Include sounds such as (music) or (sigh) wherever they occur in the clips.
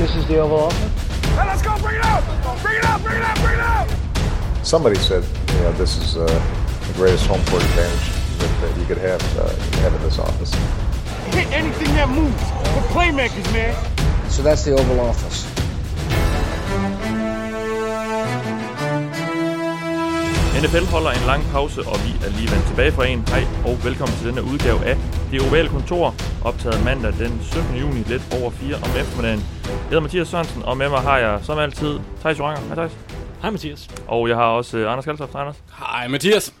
This is the Oval Office. Hey, let's go! Bring it out! Bring it out! Bring it out! Bring it out! Somebody said, you know, this is uh, the greatest home court advantage that, that you could have, uh, have in this office. Hit anything that moves. We're playmakers, man. So that's the Oval Office. NFL holder en lang pause, og vi er lige vendt tilbage fra en. Hej og velkommen til denne udgave af Det Ovale Kontor, optaget mandag den 17. juni lidt over 4 om eftermiddagen. Jeg hedder Mathias Sørensen, og med mig har jeg som altid Thijs Joranger. Hej Thijs. Hej Mathias. Og jeg har også uh, Anders Kaltoft. Hej Anders. Hej Mathias.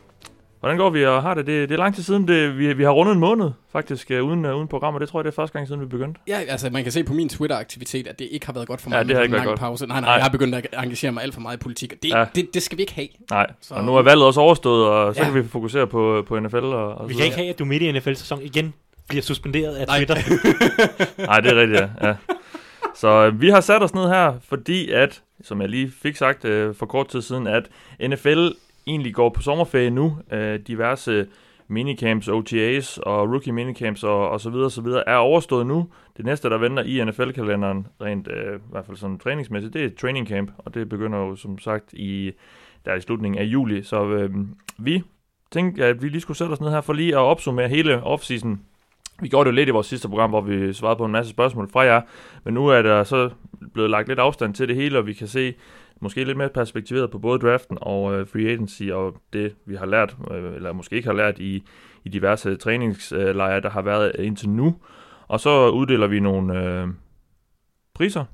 Hvordan går vi og har det? Det, det er lang tid siden, det, vi, vi har rundet en måned faktisk uh, uden, uh, uden program, og det tror jeg, det er første gang siden, vi begyndte. Ja, altså man kan se på min Twitter-aktivitet, at det ikke har været godt for mig Ja, det har ikke været lang godt. pause. Nej, nej, Nej. jeg har begyndt at engagere mig alt for meget i politik, og det, Ja. det, det skal vi ikke have. Nej, Så- og nu er valget også overstået, og så Ja. kan vi fokusere på, på NFL og, og Vi kan ikke have, at du midt i NFL-sæson igen bliver suspenderet af Nej. Twitter. (laughs) Nej, det er rigtigt, ja. ja. Så øh, vi har sat os ned her, fordi at, som jeg lige fik sagt øh, for kort tid siden, at NFL egentlig går på sommerferie nu. Øh, diverse minicamps, OTAs og rookie minicamps og, og så videre, så videre er overstået nu. Det næste, der venter i NFL-kalenderen, rent øh, i hvert fald sådan træningsmæssigt, det er training camp, og det begynder jo som sagt i, der i slutningen af juli. Så øh, vi tænkte, at vi lige skulle sætte os ned her for lige at opsummere hele offseason vi gjorde det jo lidt i vores sidste program, hvor vi svarede på en masse spørgsmål fra jer, men nu er der så blevet lagt lidt afstand til det hele, og vi kan se måske lidt mere perspektiveret på både draften og øh, free agency, og det vi har lært, øh, eller måske ikke har lært i, i diverse træningslejre, der har været indtil nu. Og så uddeler vi nogle øh, priser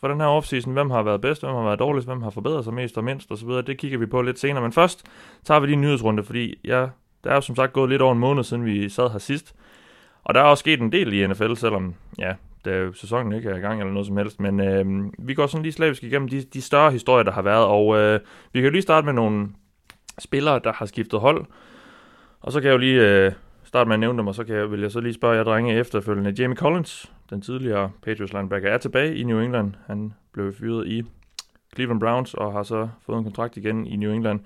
for den her offseason. Hvem har været bedst, hvem har været dårligst, hvem har forbedret sig mest og mindst osv. Det kigger vi på lidt senere. Men først tager vi lige en nyhedsrunde, fordi ja, der er jo som sagt gået lidt over en måned, siden vi sad her sidst. Og der er også sket en del i NFL, selvom ja, der sæsonen ikke er i gang eller noget som helst. Men øh, vi går sådan lige slavisk igennem de, de større historier, der har været. Og øh, vi kan jo lige starte med nogle spillere, der har skiftet hold. Og så kan jeg jo lige øh, starte med at nævne dem, og så kan jeg, vil jeg så lige spørge jer drenge efterfølgende. Jamie Collins, den tidligere Patriots linebacker, er tilbage i New England. Han blev fyret i Cleveland Browns og har så fået en kontrakt igen i New England.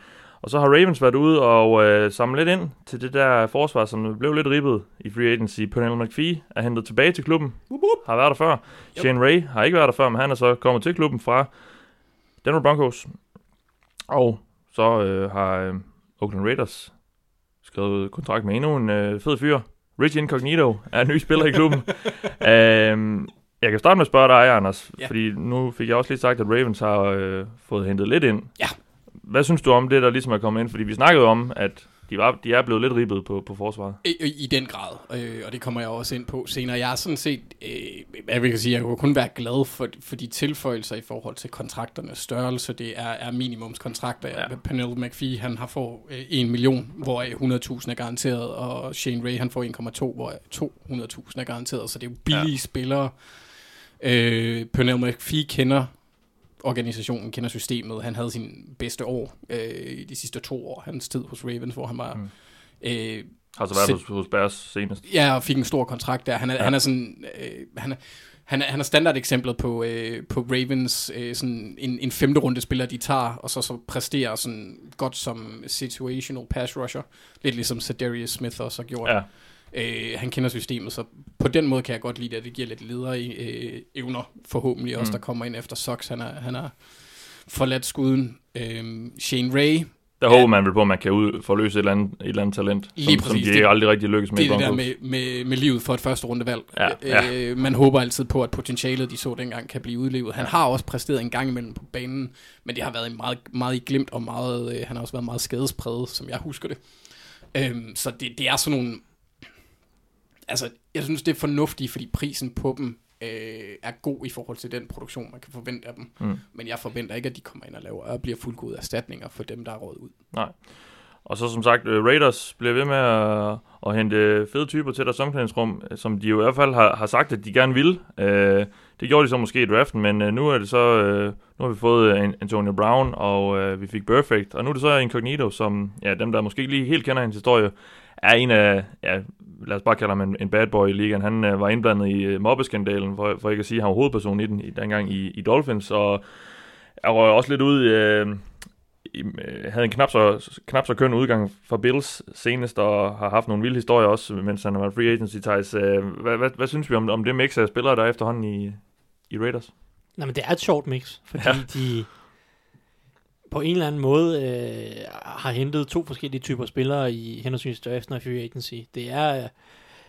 Og så har Ravens været ude og øh, samle lidt ind til det der forsvar, som blev lidt ribbet i free agency. Pernell McPhee er hentet tilbage til klubben. Wup, wup. Har været der før. Yep. Shane Ray har ikke været der før, men han er så kommet til klubben fra Denver Broncos. Og så øh, har øh, Oakland Raiders skrevet kontrakt med endnu en øh, fed fyr. Rich Incognito er en ny spiller i klubben. (laughs) øhm, jeg kan starte med at spørge dig, Anders, Ja. fordi nu fik jeg også lige sagt, at Ravens har øh, fået hentet lidt ind. Ja. Hvad synes du om det, der ligesom er kommet ind? Fordi vi snakkede om, at de, var, de er blevet lidt ribbet på, på forsvaret. I, I den grad, øh, og det kommer jeg også ind på senere. Jeg er sådan set, øh, jeg vil sige, jeg kunne kun være glad for, for de tilføjelser i forhold til kontrakternes størrelse. Det er, er minimumskontrakter. Ja. Ja. Pernell McPhee, han har fået øh, 1 million, hvor 100.000 er garanteret, og Shane Ray, han får 1,2, hvor 200.000 er garanteret. Så det er jo billige ja. spillere. Øh, Pernell McPhee kender organisationen, kender systemet. Han havde sin bedste år øh, i de sidste to år, hans tid hos Ravens, hvor han var... Mm. Øh, Har så været hos, hos Bears senest. Ja, og fik en stor kontrakt der. Han er, Ja. han er sådan... Øh, han er, han er, han er standardeksemplet på, øh, på Ravens, øh, sådan en, en femte runde spiller, de tager, og så, så præsterer sådan godt som situational pass rusher. Lidt ligesom Darius Smith også har gjort. Ja. Øh, han kender systemet, så på den måde kan jeg godt lide det, at det giver lidt ledere øh, evner, forhåbentlig også, Mm. der kommer ind efter Sox. Han er, han er forladt skuden. Øh, Shane Ray, Der Ja. håber man vel på, at man kan ud, forløse et eller andet, et eller andet talent, Lige som, som præcis. de Det- aldrig rigtig lykkes med det er det der med, med, med livet for et første rundevalg. Ja, ja. Øh, man håber altid på, at potentialet, de så dengang, kan blive udlevet. Han har også præsteret en gang imellem på banen, men det har været meget, meget i glimt, og meget, øh, han har også været meget skadespræget, som jeg husker det. Øhm, så det, det er sådan nogle... Altså, jeg synes, det er fornuftigt, fordi prisen på dem øh, er god i forhold til den produktion, man kan forvente af dem. Mm. Men jeg forventer ikke, at de kommer ind og laver og bliver fuldgode erstatninger for dem, der er råd ud. Nej. Og så som sagt, øh, Raiders bliver ved med at, at hente fede typer til deres omklædningsrum, øh, som de jo i hvert fald har, har sagt, at de gerne vil. Øh, det gjorde de så måske i draften, men øh, nu er det så, øh, nu har vi fået øh, Antonio Brown, og øh, vi fik Perfect, og nu er det så Incognito, som ja, dem, der måske ikke lige helt kender hans historie, er en af, ja, lad os bare kalde ham en, en bad boy i ligaen. Han øh, var indblandet i øh, mobbeskandalen, for, for ikke at sige, at han var hovedperson i den, i, dengang i, i Dolphins, og jeg røg også lidt ud, øh, i, øh, havde en knap så, knap så køn udgang for Bills senest, og har haft nogle vilde historier også, mens han har været free agency, Thijs. Øh, hvad, hvad, hvad synes vi om, om det mix af spillere, der er efterhånden i, i Raiders? Nej, men det er et sjovt mix, fordi. Ja. de på en eller anden måde øh, har hentet to forskellige typer spillere i henholdsvis draften og free agency. Det er øh,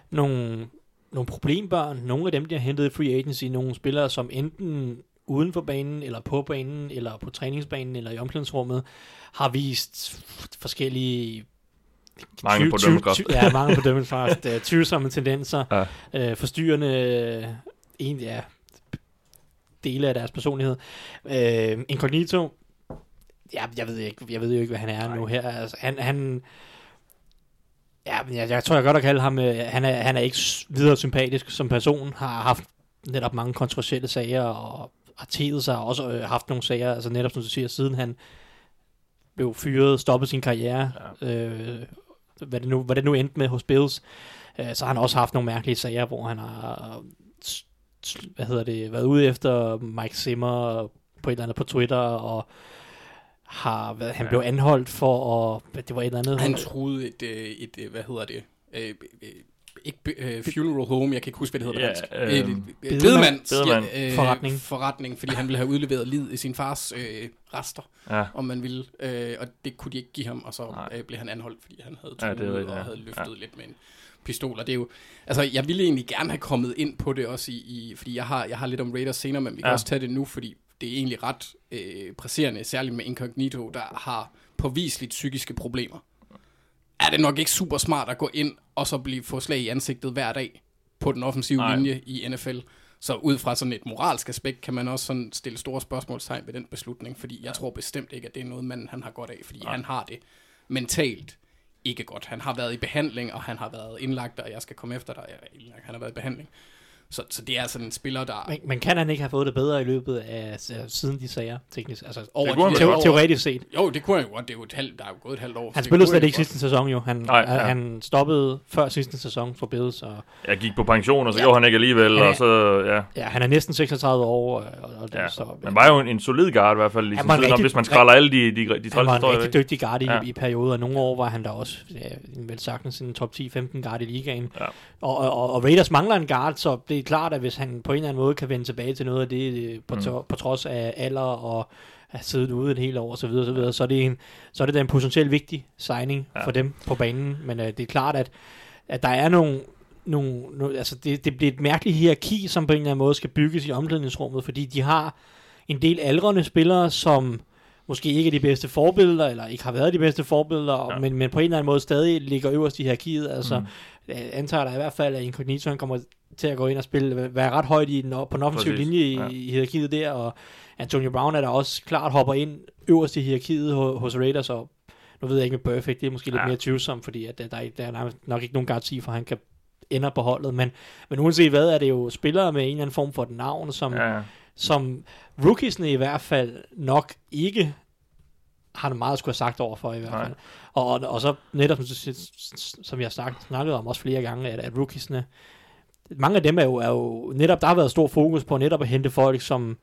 nogle, nogle problembørn. Nogle af dem, de har hentet i free agency, nogle spillere, som enten uden for banen, eller på banen, eller på træningsbanen, eller i omklædningsrummet, har vist forskellige Mangel på dømmekraft. Ja, mangel på dømmekraft. øh, Tvivlsomme tendenser. Ja. Øh, forstyrrende øh, en, ja, dele af deres personlighed. Øh, Incognito, ja, jeg ved ikke, jeg ved jo ikke, hvad han er nu her. Altså, han, han ja, men jeg, jeg tror, jeg godt at kalde ham, øh, han, er, han er ikke videre sympatisk som person, har haft netop mange kontroversielle sager, og har tedet sig, og også øh, haft nogle sager, altså netop som du siger, siden han blev fyret, stoppet sin karriere, ja. øh, hvad, det nu, hvad det nu endte med hos Bills, øh, så har han også haft nogle mærkelige sager, hvor han har hvad hedder det, været ude efter Mike Zimmer på et eller andet på Twitter, og har været, han Ja. blev anholdt for at, det var et eller andet. Han troede et, øh, et, øh, hvad hedder det, øh, øh, ikke øh, funeral home, jeg kan ikke huske, hvad det hedder på Ja, dansk. Øh, øh, Bedemands bedemand. ja, øh, Forretning. forretning, fordi han ville have udleveret lid i sin fars øh, rester, Ja. om man ville, øh, og det kunne de ikke give ham, og så Nej. øh, blev han anholdt, fordi han havde Ja, truet rigtigt, og ja. havde løftet lidt med en pistol, og det er jo, altså jeg ville egentlig gerne have kommet ind på det også i, i fordi jeg har, jeg har lidt om Raiders senere, men vi kan Ja. også tage det nu, fordi det er egentlig ret øh, presserende, særligt med Incognito, der har påviseligt psykiske problemer. Er det nok ikke super smart at gå ind og så blive få slag i ansigtet hver dag på den offensive Nej. linje i NFL? Så ud fra sådan et moralsk aspekt kan man også sådan stille store spørgsmålstegn ved den beslutning, fordi jeg tror bestemt ikke, at det er noget, man han har godt af, fordi Nej. han har det mentalt ikke godt. Han har været i behandling, og han har været indlagt, og jeg skal komme efter dig. Han har været i behandling. Så, så det er sådan en spiller, der... Men, men kan han ikke have fået det bedre i løbet af altså, siden de sager, teknisk? Altså, Over kunne han de- vel teo- godt. teoretisk set. Jo, det kunne han jo godt. Det er jo et halvt, der er jo gået et halvt år. Han spillede det kunne slet han ikke jo sidste sæson jo. Han, Nej, ja. han stoppede før sidste sæson for Bills, og Jeg gik på pension, og så Ja. gjorde han ikke alligevel, Ja. og så, ja. ja, han er næsten 36 år. Og, og det, ja. så, Men var jo en, en solid guard i hvert fald i Han når- rigtig- hvis man skræller alle de, de, de han trælse var en rigtig dygtig guard i, Ja. i perioder. og Nogle år var han der også ja, vel sagtens en top 10-15 guard i ligaen. Ja. Og, og, og Raiders mangler en guard, så det er klart, at hvis han på en eller anden måde kan vende tilbage til noget af det, øh, på, Mm. på trods af alder og have siddet ude et helt år og så videre, så, videre, så, er det en, så er det da en potentielt vigtig signing Ja. for dem på banen. Men uh, det er klart, at, at der er nogle, nogle, nogle altså det, det bliver et mærkeligt hierarki, som på en eller anden måde skal bygges i omklædningsrummet, fordi de har en del aldrende spillere, som måske ikke er de bedste forbilleder, eller ikke har været de bedste forbilleder, ja. men, men på en eller anden måde stadig ligger øverst i hierarkiet. Altså, Mm. Jeg antager da i hvert fald, at Incognito han kommer til at gå ind og spille, være ret højt i den, på den offensive Præcis, linje i, ja. i hierarkiet der, og Antonio Brown er der også klart hopper ind øverst i hierarkiet hos, Raiders, og nu ved jeg ikke med Perfect, det er måske lidt Ja. mere tvivlsomt, fordi at der, der, er- der er nærmest nok ikke nogen garanti for, at han kan ender på holdet, men, men uanset hvad, er det jo spillere med en eller anden form for et navn, som, Ja, ja. som rookiesne i hvert fald nok ikke har meget at skulle have sagt over for i hvert fald. Og, og så netop, som, som jeg har sagt, snakket om også flere gange, at, at rookiesne, mange af dem er jo, er jo netop, der har været stor fokus på netop at hente folk, som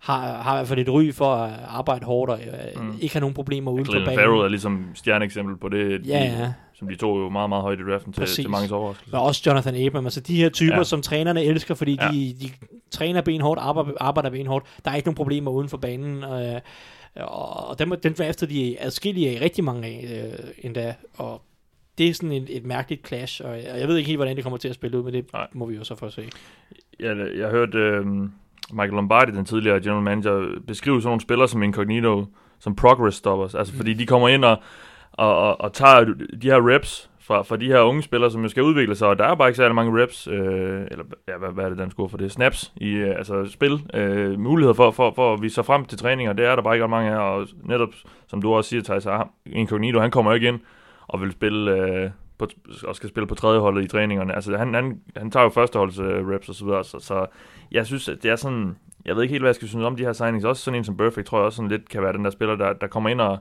har, har i hvert fald et ry for at arbejde hårdt og øh, Mm. ikke har nogen problemer uden for Clinton banen. Farrell er ligesom stjerneeksempel på det, Ja, de, ja. som de tog jo meget, meget højt i draften til, Præcis. til mange overraskelser. Og også Jonathan Abram, altså de her typer, Ja. som trænerne elsker, fordi Ja. de, de træner benhårdt, arbejder, arbejder benhårdt. Der er ikke nogen problemer uden for banen. Øh, og dem, den draftede de adskillige af, rigtig mange af øh, endda. Og det er sådan et, et mærkeligt clash, og jeg, jeg ved ikke helt, hvordan det kommer til at spille ud, men det. Nej. må vi jo så få at se. Jeg, jeg hørte øh, Michael Lombardi, den tidligere general manager, beskrive sådan nogle spillere som Incognito, som progress stoppers. Altså Mm. fordi de kommer ind og, og, og, og tager de her reps fra, fra de her unge spillere, som jo skal udvikle sig, og der er bare ikke særlig mange reps, øh, eller ja, hvad, hvad er det, den skulle for det? Snaps i øh, altså spil, øh, muligheder for, for, for at vise sig frem til træninger, det er der bare ikke ret mange af, og netop, som du også siger, Thijs, ah, Incognito, han kommer jo ikke ind og vil spille, øh, på, og skal spille på tredje holdet i træningerne. Altså han, han, han tager jo førsteholds øh, reps og så videre, så, så jeg synes, at det er sådan, jeg ved ikke helt, hvad jeg skal synes om de her signings, også sådan en som Perfect, tror jeg også sådan lidt kan være den der spiller, der, der kommer ind og,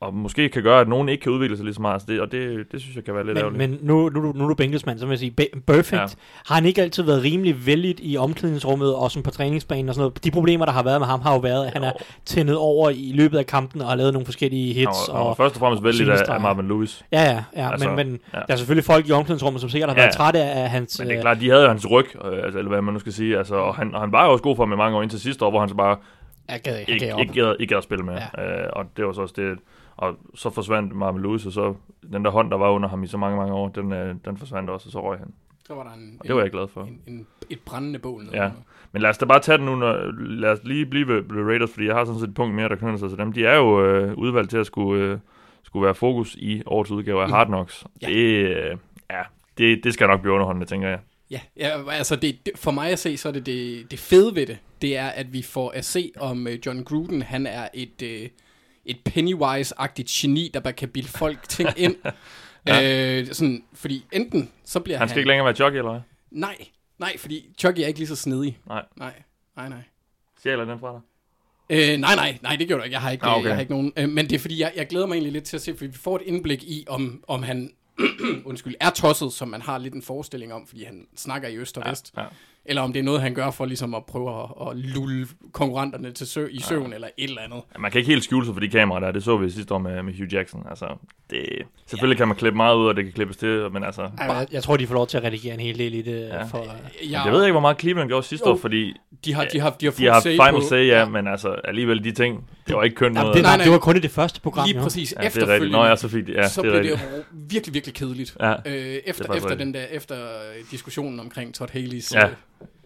og måske kan gøre, at nogen ikke kan udvikle sig lige så meget. Altså det, og det, det synes jeg kan være lidt Men, ærgerligt. men nu, nu, nu er du Bengals-mand, så vil jeg sige, Perfect, Ja. har han ikke altid været rimelig vældigt i omklædningsrummet, og sådan på træningsbanen og sådan noget? De problemer, der har været med ham, har jo været, at han er Jo. tændet over i løbet af kampen, og har lavet nogle forskellige hits. var, han var og, først og fremmest vældig af, af Marvin Lewis. Ja, ja, ja Altså, men, men ja. der er selvfølgelig folk i omklædningsrummet, som sikkert har været ja. trætte af hans... Men det er øh, klart, de havde jo hans ryg, øh, altså, eller hvad man nu skal sige. Altså, og, han, og han var jo også god for ham i mange år indtil sidste år, hvor han så bare jeg gad, ikke, ikke, gad, ikke gad at spille med. Ja. Øh, og det var så også det. Og så forsvandt Marvin Lewis, og så den der hånd, der var under ham i så mange, mange år, den, øh, den forsvandt også, og så røg han. Så var der en, Og det var jeg glad for. en, en, et brændende bål. Ja. Men lad os da bare tage den nu, når, lad os lige blive ved, ved Raiders, fordi jeg har sådan set et punkt mere, der knytter sig til dem. De er jo øh, udvalgt til at skulle, øh, skulle være fokus i årets udgave af Mm. Hard Knocks. Ja. Det, øh, ja, det, det skal nok blive underholdende, tænker jeg. Ja, ja altså det, det, for mig at se, så er det, det det fede ved det, det er, at vi får at se, om uh, John Gruden, han er et, uh, et Pennywise-agtigt geni, der bare kan bilde folk ting ind. (laughs) ja. øh, sådan, fordi enten, så bliver han... Han skal ikke længere være jockey, eller hvad? Nej, nej, fordi Chucky er ikke lige så snedig. Nej. Nej, nej, nej. Stjæler den fra dig? Øh, nej, nej, nej, det gjorde du ikke. Jeg har ikke, Ah, okay. okay. jeg har ikke nogen. Øh, men det er fordi, jeg, jeg glæder mig egentlig lidt til at se, fordi vi får et indblik i, om, om han (clears throat) undskyld, er tosset, som man har lidt en forestilling om, fordi han snakker i øst og vest. Ja. Eller om det er noget, han gør for ligesom at prøve at, at lulle konkurrenterne til sø, i søvn, eller et eller andet. Ja, Man kan ikke helt skjule sig for de kameraer der. Det så vi sidste år med, med Hugh Jackson. Altså, det, selvfølgelig ja. kan man klippe meget ud, og det kan klippes til, men altså... Ej, jeg, jeg tror, de får lov til at redigere en hel del i det. Ja. Ja. For, Ja, Jeg ved ikke, hvor meget Cleveland gjorde sidste Jo. år, fordi de har, de har, de har, de har final på- say, ja, men altså alligevel de ting, det var ikke kønt ja, noget. det, Nej, nej, det var kun i det første program. Lige jo. præcis ja, det er efterfølgende, Nå, ja, så fik de, ja, så det er blev det virkelig, virkelig kedeligt. Ja, Øh, efter, efter den der, efter diskussionen omkring Todd Haley's... Ja, øh,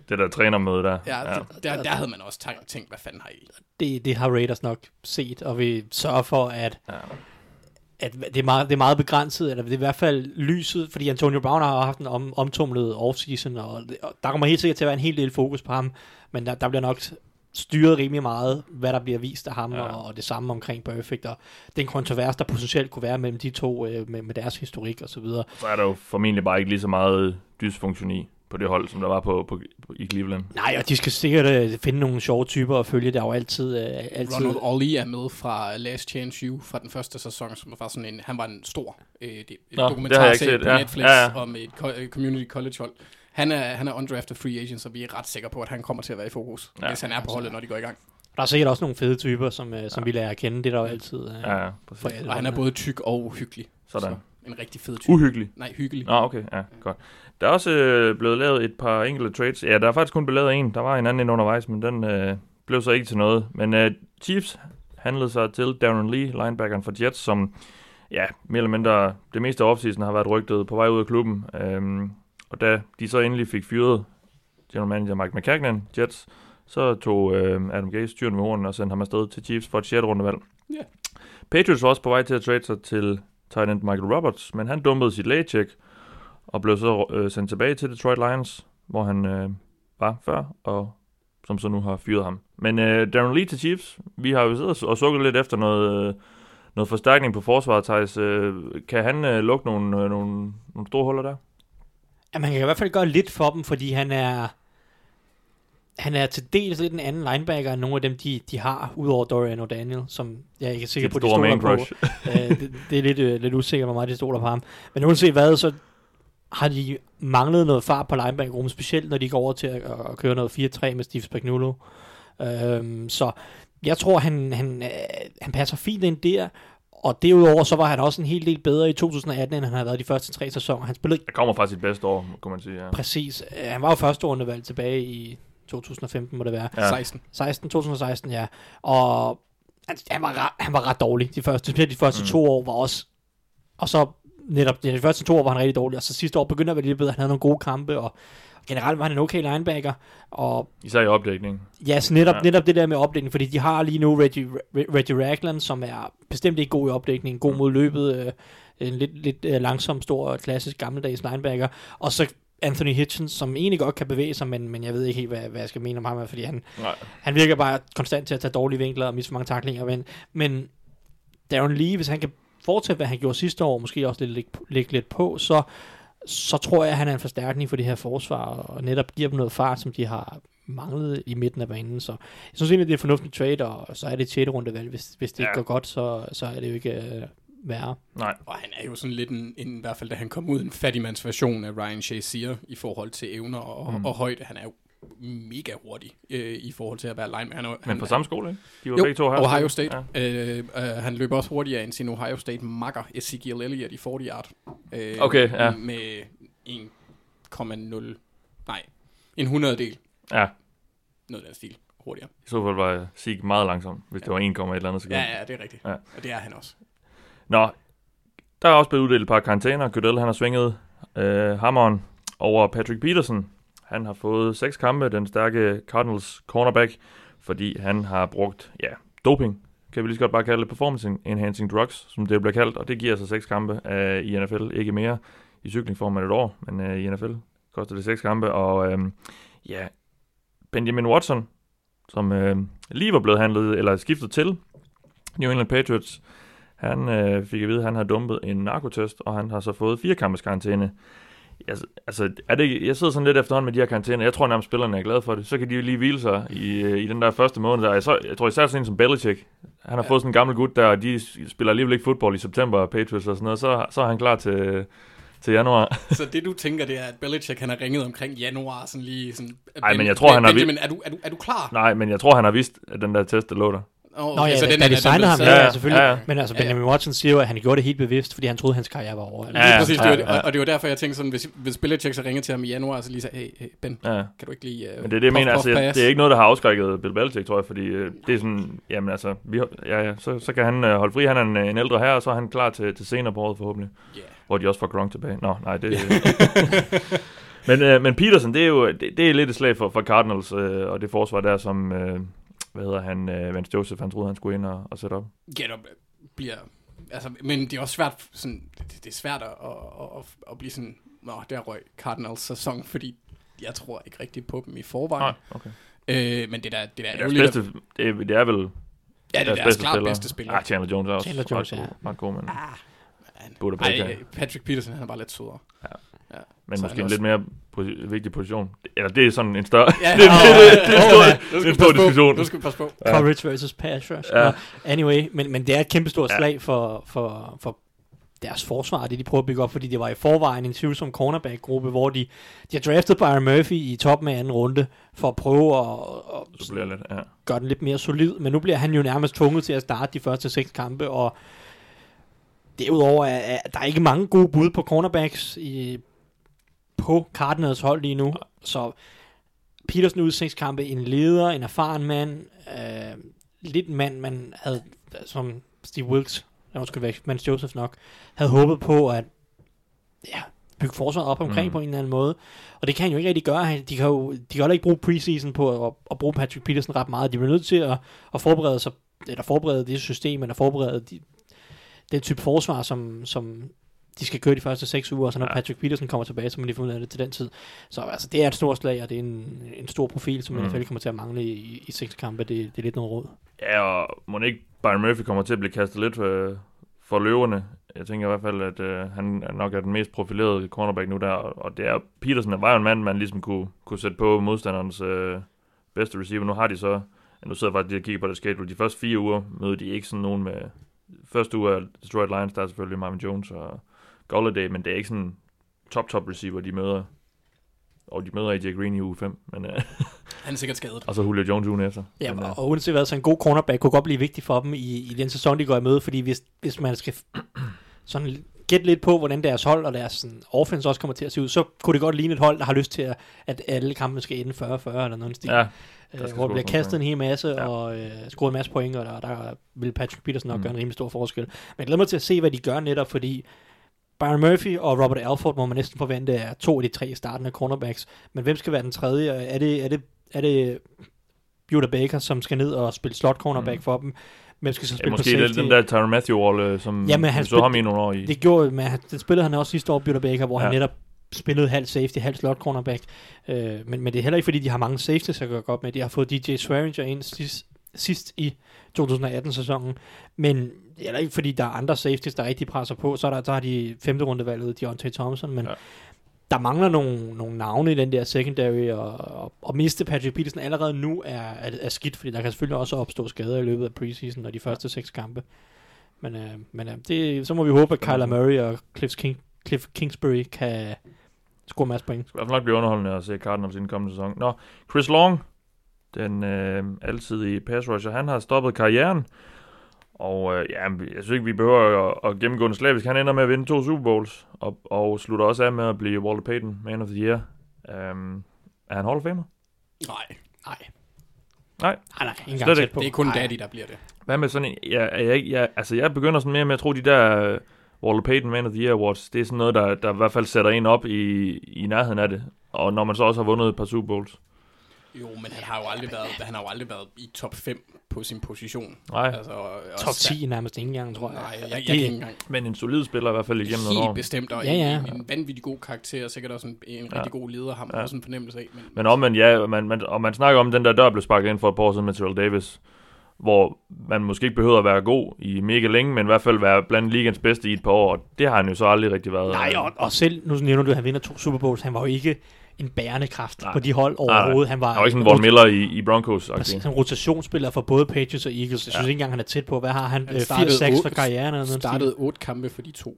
det der trænermøde der. ja, ja. Der, der havde man også tænkt, tænkt, hvad fanden har I? det, det har Raiders nok set, og vi sørger for, at, Ja. at det, er meget, det er meget begrænset, eller det er i hvert fald lyset, fordi Antonio Brown har haft en om, omtumlet offseason, og, det- og der kommer helt sikkert til at være en hel del fokus på ham, men der, der bliver nok styret rimelig meget, hvad der bliver vist af ham, Ja. ja. og, og det samme omkring Perfect, og den kontrovers, der potentielt kunne være mellem de to, øh, med, med deres historik og så videre. Så er der jo formentlig bare ikke lige så meget dysfunktion i på det hold, som der var på, på, på i Cleveland. Nej, og de skal sikkert øh, finde nogle sjove typer at følge, der er jo altid... Øh, altid Ronald Ollie er med fra Last Chance U fra den første sæson, som var sådan en, han var en stor øh, det, et Nå, det har jeg dokumentar ikke set, på ja. Netflix Ja, ja. om et co- community college hold. Han er, han er undrafted free agent, så vi er ret sikre på, at han kommer til at være i fokus, Ja. ja. hvis han er på holdet, når de går i gang. Der er sikkert også nogle fede typer, som, øh, som vi lærer at kende. Det er der jo altid. Øh, Ja, ja, præcis. Og han er både tyk og uhyggelig. Sådan. Så en rigtig fed type. Uhyggelig. Nej, hyggelig. Nå, okay, ja, godt. Der er også øh, blevet lavet et par enkelte trades. Ja, der er faktisk kun blevet lavet en. Der var en anden ind undervejs, men den øh, blev så ikke til noget. Men øh, Chiefs handlede sig til Darren Lee, linebackeren for Jets, som ja, mere eller mindre det meste af offseason har været rygtet på vej ud af klubben. Øhm, og da de så endelig fik fyret general manager Mike McCagnan, Jets, så tog øh, Adam Gase styren med hornen og sendte ham afsted til Chiefs for et 6. rundevalg. Ja. Patriots var også på vej til at trade sig til tight end Michael Roberts, men han dumpede sit lægecheck og blev så øh, sendt tilbage til Detroit Lions, hvor han øh, var før, og som så nu har fyret ham. Men øh, Darren Lee til Chiefs, vi har jo siddet og sukket lidt efter noget, øh, noget forstærkning på forsvaret, Thijs. Øh, kan han øh, lukke nogle, øh, nogle, nogle store huller der? Ja, man kan i hvert fald gøre lidt for dem, fordi han er han er til dels lidt en anden linebacker end nogle af dem, de, de har, udover Dorian Daniel, som jeg er ikke sikker Dit på, de stoler på. Øh, det, det, er lidt, øh, lidt usikkert, hvor meget de stoler på ham. Men uanset hvad, så har de manglet noget fart på linebackerrummet, specielt når de går over til at, at køre noget 4-3 med Steve Spagnuolo. Øhm, så jeg tror, han, han, øh, han passer fint ind der, og derudover så var han også en hel del bedre i 2018, end han har været de første tre sæsoner. Han spillede Der kommer faktisk sit bedste år, kunne man sige. Ja. præcis. øh, Han var jo første rundevalg tilbage i 2015, må det være. Ja. 16. 16, 2016, ja. Og han, han, var, han var ret dårlig. De første, de første mm. to år var også... Og så netop de første to år var han rigtig dårlig, og så sidste år begyndte at være lidt bedre. Han havde nogle gode kampe, og generelt var han en okay linebacker. Og Især i opdækningen. ja, så netop, Ja. netop det der med opdækning, fordi de har lige nu Reggie, Re- Reggie Ragland, som er bestemt ikke god i opdækning, god Mm. mod løbet, øh, en lidt, lidt øh, langsom, stor, klassisk gammeldags linebacker. Og så Anthony Hitchens, som egentlig godt kan bevæge sig, men, men jeg ved ikke helt, hvad, hvad jeg skal mene om ham, fordi han, Nej. han virker bare konstant til at tage dårlige vinkler og misse mange taklinger, men, men Darren Lee, hvis han kan fortsætte, hvad han gjorde sidste år, måske også lidt, lægge, lægge lidt på, så, så tror jeg, at han er en forstærkning for det her forsvar, og netop giver dem noget fart, som de har manglede i midten af banen. Så jeg synes egentlig, det er et fornuftigt trade, og så er det et 6. rundevalg. Hvis, hvis det ikke Ja. går godt, så, så er det jo ikke øh, værre. Nej, Og han er jo sådan lidt en, en, i hvert fald da han kom ud, en fattigmands version af Ryan Shazier i forhold til evner og, mm. og højde. Han er jo mega hurtig øh, i forhold til at være lineman. Han, men han, på samme skole, ikke? De var jo, begge to her. Ohio State. Ja. Ja. Øh, øh, han løber også hurtigere end sin Ohio State makker, Ezekiel Elliott, i 40 yard. Øh, Okay, ja. Med 1,0... Nej, en hundreddel. ja, Noget af den stil hurtigere. i så fald var Sieg meget langsom, hvis det var 1, et eller andet sekund. Ja, ja, det er rigtigt. Ja. Ja. Og det er han også. Nå, der er også blevet uddelt et par karantæner. Goodell, han har svinget øh, hammeren over Patrick Peterson. Han har fået seks kampe, den stærke Cardinals cornerback, fordi han har brugt, ja, doping, kan vi lige så godt bare kalde det, performance enhancing drugs, som det bliver kaldt, og det giver så seks kampe øh, i NFL, ikke mere. I cykling får man et år, men øh, i NFL koster det seks kampe, og øh, ja, Benjamin Watson, som øh, lige var blevet handlet, eller skiftet til New England Patriots, han øh, fik at vide, at han har dumpet en narkotest, og han har så fået fire kampes karantæne. Altså, altså, er det, jeg sidder sådan lidt efterhånden med de her karantæner. Jeg tror nærmest, spillerne er glade for det. Så kan de jo lige hvile sig i, øh, i den der første måned. Der. Jeg, så, jeg tror især sådan en som Belichick. Han har ja. Fået sådan en gammel gut der, og de spiller alligevel ikke fodbold i september, Patriots og sådan noget. Så, så er han klar til, til januar. (laughs) Så det du tænker, det er, at Belichick han har ringet omkring januar, sådan lige sådan... Ej, men jeg tror, han har Benjamin, er du, er, du, er du klar? Nej, men jeg tror, han har vidst, at den der test, der lå der. Oh, Nå ja, så da, den da er- de den signede ham, ja, Ja, ja, selvfølgelig. ja, ja. Men altså, Ja, ja. Benjamin Watson siger jo, at han gjorde det helt bevidst, fordi han troede, at hans karriere var over. Ja, Lige ja, præcis, det ja, var, ja. Og, og det var derfor, jeg tænkte sådan, hvis, hvis Belichick så ringer til ham i januar, så lige sagde, hey, hey Ben, Ja. kan du ikke lige... Uh, Men det er det, jeg mener. Altså, jeg, det er ikke noget, der har afskrækket Bill Belichick, tror jeg, fordi øh, det er sådan, jamen altså, vi, ja, ja, så, så kan han øh, holde fri. Han er en, en ældre her, og så er han klar til, til senere på året forhåbentlig, Yeah. hvor de også får Gronk tilbage. Nå, nej, det (laughs) men, øh, men Peterson, det er jo det, det er lidt et slag for, for Cardinals, øh, og det forsvar der, som, øh, hvad hedder han, øh, Vance Joseph, han troede, han skulle ind og, og sætte op. Get up bliver... Altså, men det er også svært, sådan, det, det er svært at, at, at, at blive sådan, nå, der røg Cardinals sæson, fordi jeg tror ikke rigtigt på dem i forvejen. Nej, okay. Øh, men det der, det der Deres ærgerligt, at- bedste, det, er, det er vel ja, det er deres klart bedste spiller. Ah, Chandler Jones er også Chandler Jones, ret, ja. god, ret god, men, Han- Buddha Ej, Patrick Peterson, han er bare lidt sødere. Ja. Ja. men Så måske en også- lidt mere posi- vigtig position. Eller det er sådan en større... Ja, (laughs) det, det, det, er en stor, ja, det en stor diskussion. Nu skal vi passe på. Coverage versus pass rush. Ja. Ja. Anyway, men, men det er et kæmpe stort Ja. slag for, for, for deres forsvar, det de prøver at bygge op, fordi det var i forvejen en tvivlsom cornerback-gruppe, hvor de, de har draftet Byron Murphy i toppen af anden runde, for at prøve at, at Så bliver lidt, ja. gøre den lidt mere solid, men nu bliver han jo nærmest tvunget til at starte de første seks kampe, og derudover er, er der er ikke mange gode bud på cornerbacks i, på Cardinals hold lige nu, så Petersen ud i seks kampe, en leder, en erfaren mand, øh, lidt mand, man havde, som Steve Wilkes, skulle væk, men Joseph nok, havde håbet på at ja, bygge forsvaret op omkring Mm. på en eller anden måde. Og det kan han jo ikke rigtig gøre. De kan jo, de kan jo ikke bruge preseason på at, at bruge Patrick Peterson ret meget. De bliver nødt til at, at forberede sig, eller forberede det system, eller forberede de, den type forsvar, som, som de skal køre de første seks uger, og så når Ja. Patrick Peterson kommer tilbage, så må de ud af det til den tid. Så altså, det er et stort slag, og det er en, en stor profil, som Mm. NFL kommer til at mangle i, i seks kampe. Det, det er lidt noget råd. Ja, og må ikke Byron Murphy kommer til at blive kastet lidt for, for løverne. Jeg tænker i hvert fald, at øh, han nok er den mest profilerede cornerback nu der, og, det er Peterson, var jo en mand, man ligesom kunne, kunne sætte på modstanderens øh, bedste receiver. Nu har de så, nu sidder jeg faktisk og kigger på det schedule, de første fire uger møder de ikke sådan nogen med, første uge er Detroit Lions, der er selvfølgelig Marvin Jones og Golladay, men det er ikke sådan top top receiver, de møder. Og de møder AJ Green i uge 5, men, øh, (laughs) Han er sikkert skadet. og så Julio Jones ugen efter. Ja, men, øh, og, og uanset hvad, så en god cornerback kunne godt blive vigtig for dem i, i den sæson, de går i møde, fordi hvis, hvis man skal (clears throat) sådan gætte lidt på, hvordan deres hold og deres sådan, offense også kommer til at se ud, så kunne det godt ligne et hold, der har lyst til, at, at alle kampene skal ende 40-40 eller noget stil. ja, øh, skal hvor der bliver kastet en hel masse Ja. og øh, scoret en masse point, og der, der vil Patrick Peterson nok mm. gøre en rimelig stor forskel. Men jeg glæder mig til at se, hvad de gør netop, fordi Byron Murphy og Robert Alford må man næsten forvente er to af de tre startende cornerbacks. Men hvem skal være den tredje? Er det, er det, er det Buda Baker, som skal ned og spille slot cornerback Mm. for dem? Hvem skal så ja, spille på måske safety? den, den der Tyron Matthew-rolle, som Jamen, han vi så spil- ham i nogle år i. Det gjorde, men han, det spillede han også sidste år, Buda Baker, hvor ja. Ja. han netop spillede halv safety, halv slot cornerback. Øh, men, men det er heller ikke, fordi de har mange safeties at gøre godt med. De har fået DJ Swearinger ind sidst, sidst i 2018-sæsonen. Men er heller ikke, fordi der er andre safeties, der rigtig presser på. Så, er der, så har de femte rundevalget, Deontay Thompson. Men Ja. der mangler nogle, nogle navne i den der secondary, og, og, og miste Patrick Peterson allerede nu er, er, er skidt, fordi der kan selvfølgelig også opstå skader i løbet af preseason og de første seks kampe. Men, øh, men øh, det, så må vi håbe, at Kyler Murray og Cliff, King, Cliff Kingsbury kan score en masse point. Det skal i hvert fald nok blive underholdende at se Cardinals i den kommende sæson. Nå, Chris Long, den øh, altid i pass rusher, han har stoppet karrieren. Og øh, ja, jeg synes ikke, vi behøver at, at gennemgå den slavisk. Han ender med at vinde to Super Bowls, og, og slutter også af med at blive Walter Payton Man of the Year. Um, er han Hall of Famer? Nej, Nej. Nej. Nej, nej, ikke engang tæt på. det er kun Nej. Daddy, der bliver det. Hvad med sådan en... Ja, er jeg, jeg, altså, jeg begynder sådan mere med at tro, de der uh, Walter Payton Man of the Year Awards, det er sådan noget, der, der i hvert fald sætter en op i, i nærheden af det. Og når man så også har vundet et par Super Bowls. Jo, men han har jo aldrig været, han har jo aldrig været i top 5 på sin position. Nej, Altså, Top sær- 10 nærmest ikke engang, tror jeg. Nej, jeg, jeg, Det- jeg kan ikke engang. men en solid spiller i hvert fald igennem nogle år. Helt bestemt, og Ja, ja, ja. ja. En, en vanvittig god karakter, og sikkert også en, en Ja. rigtig god leder, har man Ja. også en fornemmelse af. Men, Men omvendt, ja, man, man, og man snakker om, den der dør blev sparket ind for et par år siden med Terrell Davis, hvor man måske ikke behøver at være god i mega længe, men i hvert fald være blandt ligens bedste i et par år, og det har han jo så aldrig rigtig været. Nej, og, og selv, nu nævner du, at han vinder to Super Bowls, han var jo ikke en bærende kraft Nej. på de hold overhovedet. Han var, Han var ikke sådan en Von Miller i, i Broncos. Præcis, en rotationsspiller for både Patriots og Eagles. Jeg synes Ja. ikke engang, han er tæt på. Hvad har han? Han Øh, startede 80 6 otte- for karrieren? Eller noget i den startede otte kampe for de to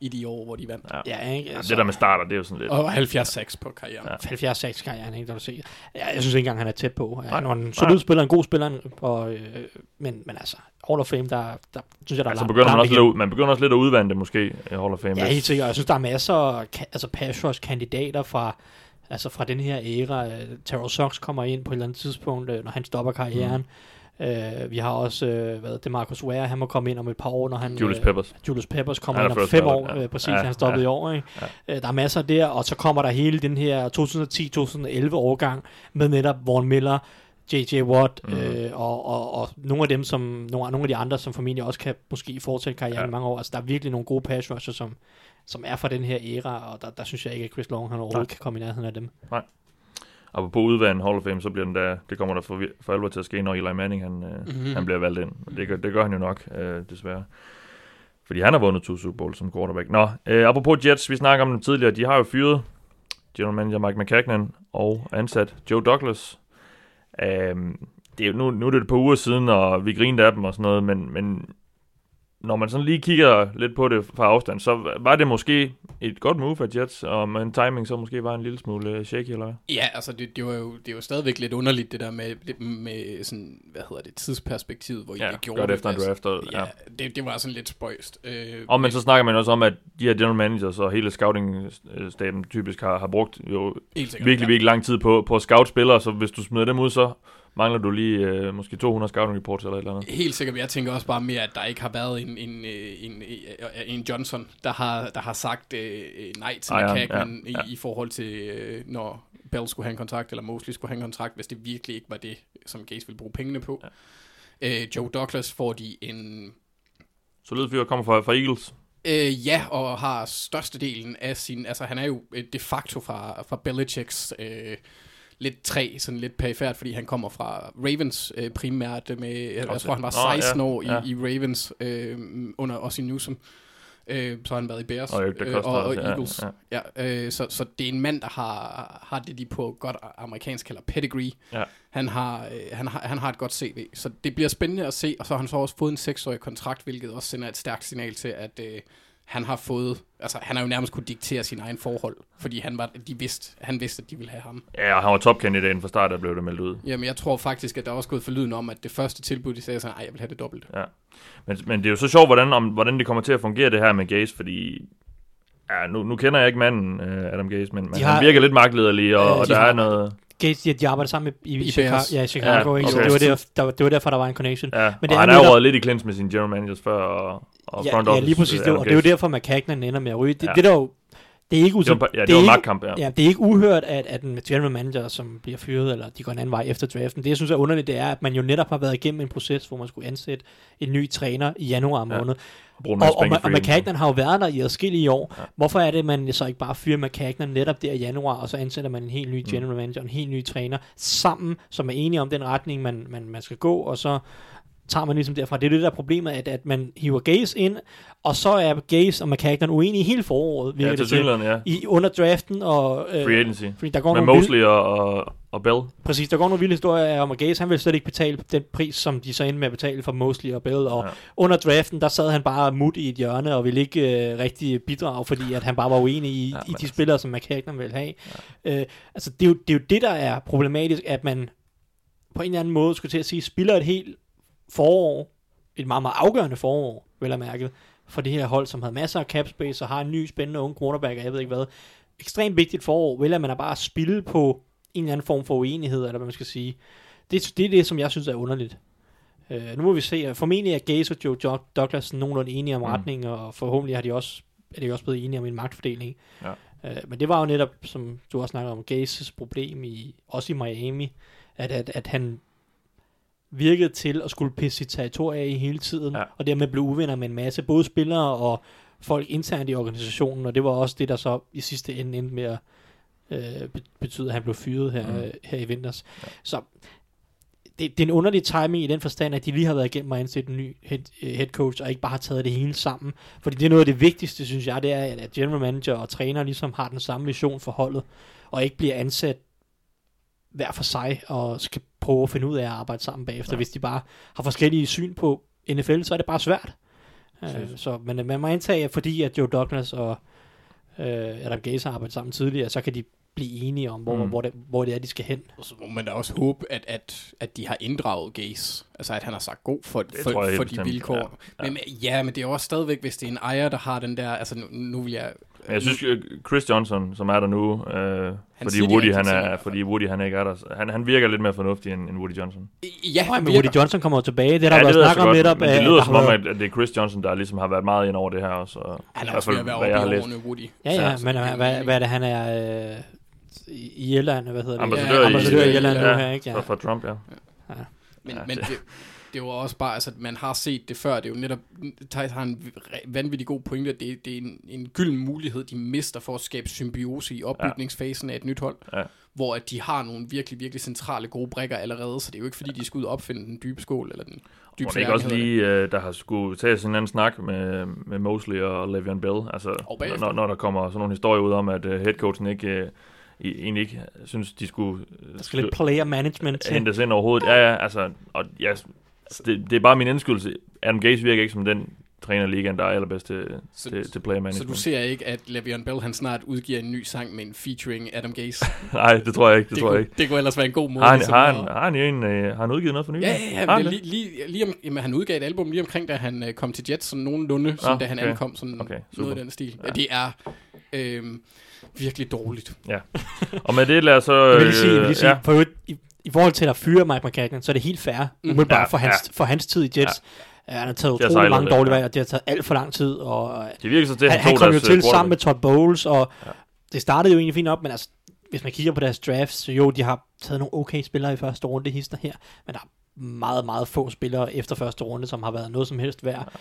i de år, hvor de vandt. Ja. Ja, ikke? Ja, Altså, det der med starter, det er jo sådan lidt... Og 70-6 på karrieren. Ja. Ja. 70 6 karrieren, ikke? Der du se. Ja, jeg synes ikke engang, han er tæt på. Ja, han var en solid spiller, en god spiller, og, øh, men, men altså, Hall of Fame, der, der synes jeg, der Altså, er begynder man, også lidt, man begynder også lidt at udvande det måske, Hall of Fame. Ja, helt sikkert. Jeg synes, der er masser af altså kandidater fra, altså fra den her æra. Øh, Terrell Sox kommer ind på et eller andet tidspunkt, øh, når han stopper karrieren. Mm. Øh, vi har også, øh, hvad det Marcus Ware, han må komme ind om et par år, når han... Julius øh, Peppers. Julius Peppers kommer er ind om fem år, ja. øh, præcis, Ja, han stoppede ja. i år. Ikke? Øh, der er masser der, og så kommer der hele den her 2010-2011 årgang med netop Vaughn Miller, J.J. Watt, Mm. øh, og, og, og nogle af dem, som nogle, nogle af de andre, som formentlig også kan måske fortsætte karrieren Ja. i mange år. Altså, der er virkelig nogle gode pass rusher, som, som er fra den her æra, og der, der synes jeg ikke, at Chris Long han overhovedet Nej. kan komme i nærheden af dem. Og på udvandet Hall of Fame, så bliver den der, det kommer der for, for alvor til at ske, når Eli Manning han, øh, Mhm. mm-hmm. han bliver valgt ind. Og Det gør, det gør han jo nok, øh, desværre. Fordi han har vundet to Super Bowl som quarterback. Nå, øh, apropos Jets, vi snakker om dem tidligere, de har jo fyret general manager Mike McCagnan og ansat Joe Douglas. Um, det er nu, nu er det et par uger siden, og vi grinede af dem og sådan noget, men, men når man sådan lige kigger lidt på det fra afstand, så var det måske et godt move af Jets, og en timing så måske var en lille smule øh, shaky, eller hvad? Ja, altså det, det, var jo, det var stadigvæk lidt underligt, det der med, med sådan, hvad hedder det, tidsperspektivet, hvor I Ja, det gjorde gør det efter en Altså, draft. Og, ja. Ja, det, det var sådan lidt spøjst. Øh, Og men så snakker man også om, at de her general managers og hele scouting-staben typisk har, har brugt jo sikkert, virkelig, virkelig lang tid på, på at scout spillere, så hvis du smider dem ud, så mangler du lige øh, måske 200 scouting reports eller et eller andet. Helt sikkert, jeg tænker også bare mere, at der ikke har været en, en, øh, en, øh, en Johnson, der har, der har sagt øh, øh, nej til Ej, ja, ja, ja. i, i forhold til, øh, når Bell skulle have en kontrakt, eller Mosley skulle have en kontrakt, hvis det virkelig ikke var det, som Gates ville bruge pengene på. Ja. Øh, Joe Douglas får de en Solid fyr kommer fra, fra Eagles. Øh, ja, og har størstedelen af sin... Altså, han er jo de facto fra, fra Belichicks øh, lidt træ, sådan lidt perifært, fordi han kommer fra Ravens øh, primært med... Jeg, jeg tror, han var det. Nå, 16 ja, år i, ja. i Ravens øh, under Ossie Newsom. Øh, så har han været i Bears Og øh, og, og også, ja, Eagles. ja. Ja, øh, så, så det er en mand, der har, har det, de på godt amerikansk kalder pedigree. Ja. Han har, øh, han, har, han har et godt CV, så det bliver spændende at se, og så har han så også fået en seksårig kontrakt, hvilket også sender et stærkt signal til, at øh, han har fået, altså han har jo nærmest kunne diktere sin egen forhold, fordi han, var, de vidste, han vidste, at de ville have ham. Ja, og han var topkandidaten fra start, der blev det meldt ud. Jamen jeg tror faktisk, at der er også gået forlyden om, at det første tilbud, de sagde sådan, nej, jeg vil have det dobbelt. Men, men det er jo så sjovt, hvordan, om, hvordan det kommer til at fungere det her med Gaze, fordi ja, nu, nu kender jeg ikke manden, uh, Adam Gaze, men, men De han har- virker lidt magtlederlig, og, Øh, og de der har- er noget... Gates, de, de arbejder sammen med, i, I i Chicago, ja, i Chicago, Ja, ikke? Så okay. det var, der, der, det var derfor, der var en connection. Ja, Men det og han er er jo lidt i clinch med sine general managers før, og, og ja, front ja, office. lige præcis. øh, Det, var, Adam det er jo derfor, McCagnan ender med at ryge. Det, Ja. ja. det, der jo, det er ikke Det var, ja, det, det er var ikke- magtkamp, ja. Ja, det er ikke uhørt, at, at en general manager, som bliver fyret, eller de går en anden vej efter draften. Det, jeg synes er underligt, det er, at man jo netop har været igennem en proces, hvor man skulle ansætte en ny træner i januar måned. En Og, og, og agency. McCagnan har jo været der i adskillige år. Ja. Ja. Hvorfor er det, man så ikke bare fyrer McCagnan netop der i januar, og så ansætter man en helt ny general manager, en helt ny træner, sammen, som er enige om den retning, man, man, man skal gå, og så tager man ligesom derfra. Det er det der er problemet, at, at man hiver Gaze ind, og så er Gaze og McCagnon uenige hele foråret, Ja, til synligheden, ja. I, under draften, og... Øh, Free agency. Fordi der går Med nogle vilde, Mosley og, og, og Bell. præcis, der går nogle vilde historier om, at Gaze, han vil slet ikke betale den pris, som de så endte med at betale for Mosley og Bell, og Ja. under draften, der sad han bare mut i et hjørne, og ville ikke øh, rigtig bidrage, fordi at han bare var uenig i, Ja, i men de altså- spillere, som McCagnon ville have. Ja. Øh, altså, det er, jo, det er jo det, der er problematisk, at man på en eller anden måde, skulle til at sige, spiller et helt forår, et meget, meget afgørende forår, vel at mærke, for det her hold, som havde masser af cap space, og har en ny spændende unge quarterback, og jeg ved ikke hvad. Ekstremt vigtigt forår, vel at man er bare spille på en eller anden form for uenighed, eller hvad man skal sige. Det, det er det, som jeg synes er underligt. Uh, nu må vi se. Formentlig er Gaze og Joe Doug- Douglas nogenlunde enige om Mm. retningen, og forhåbentlig har de også, er de også blevet enige om en magtfordeling. Ja. Uh, men det var jo netop, som du også snakker om, Gazes problem, i, også i Miami, at, at, at han virkede til at skulle pisse sit territorie af hele tiden, Ja. og dermed blev uvenner med en masse både spillere og folk internt i organisationen, og det var også det, der så i sidste ende endte med at øh, be- betyde, at han blev fyret her, Mm. mm. her i vinters. Ja. Så det, det er en underlig timing i den forstand, at de lige har været igennem at ansætte en ny head, øh, head coach, og ikke bare har taget det hele sammen. Fordi det er noget af det vigtigste, synes jeg, det er, at general manager og træner ligesom har den samme vision for holdet, og ikke bliver ansat hver for sig, og skal prøve at finde ud af at arbejde sammen bagefter. Ja. Hvis de bare har forskellige syn på NFL, så er det bare svært. Uh, Præcis. så, men øh, man må antage, at fordi at Joe Douglas og uh, Adam Gaze har arbejdet sammen tidligere, så kan de blive enige om, hvor, Mm. hvor, det, hvor det er, de skal hen. Og så må man da også håbe, at, at, at de har inddraget Gaze. Altså, at han har sagt god for, for, for de bestemt, vilkår. ja. Ja. Men, ja, men det er jo også stadigvæk, hvis det er en ejer, der har den der... Altså, nu, nu vil jeg... Men jeg synes, øh, Chris Johnson, som er der nu, øh, fordi, siger de Woody, han i er, fordi Woody han ikke er der, han, han virker lidt mere fornuftig end, end Woody Johnson. Ja, han men Woody Johnson kommer tilbage. Det er der ja, ja, det været ved jeg snak så om netop. men det at lyder der som har om, at, det er Chris Johnson, der ligesom har været meget ind over det her også. Og, Han i er også ved at være har oppe i Woody. Ja, ja, men så hvad, hvad, er det, han er øh, i i Irland, hvad hedder det? Ambassadør, Ja, i, ambassadør i Irland nu ja, her, ikke? Ja. For, for Trump, ja. Men, Ja, ja, men det- det, var også bare, altså, man har set det før, det er jo netop, Thijs har en vanvittig god pointe, at det, det er en, en gylden mulighed, de mister for at skabe symbiose i opbygningsfasen af et nyt hold, Ja. hvor at de har nogle virkelig, virkelig centrale gode brækker allerede, så det er jo ikke fordi, de skal ud og opfinde den dybe skål, eller den dybe det ikke også lige, øh, der har skulle tages en anden snak med, med Mosley og Le'Veon Bell, altså Og når, når der kommer sådan nogle historier ud om, at uh, headcoachen ikke, uh, i, egentlig ikke synes, de skulle uh, Der skal lidt player management til. hentes ind overhovedet. Ja, ja, altså, og ja, det, det er bare min indskydelse. Adam Gaze virker ikke som den træner ligaen, der er allerbedst til, Så- til, til player Så management. du ser ikke, at Le'Veon Bell, han snart udgiver en ny sang med en featuring Adam Gaze? (laughs) Nej, det tror jeg ikke, det, det, tror jeg kunne, ikke. det kunne ellers være en god måde. Har han, ligesom har, han, har, han, en, øh, har han udgivet noget for nylig? Ja, ja, ja han men det? lige, lige, lige om, jamen, han udgav et album lige omkring, da han øh, kom til Jets, sådan nogenlunde, sådan, Ah, da han okay. ankom, sådan Okay, super. noget i den stil. Ja. Ja. Det er øh, virkelig dårligt. Og med det lader så... Jeg vil lige sige, jeg vil lige sige ja, for øvrigt, i, i forhold til at fyre Mike McCagnon, så er det helt fair, Mm. umiddelbart Ja, for, hans, for hans tid i Jets. Ja. Han har taget har utrolig sejlet mange dårlige ja. valg, og det har taget alt for lang tid, og øh, det virker så til, han, han, kom jo til øh, sammen med. Todd Bowles, og Ja. ja. det startede jo egentlig fint op, men altså, hvis man kigger på deres drafts, så jo, de har taget nogle okay spillere i første runde, hister her, men der er meget, meget få spillere efter første runde, som har været noget som helst værd.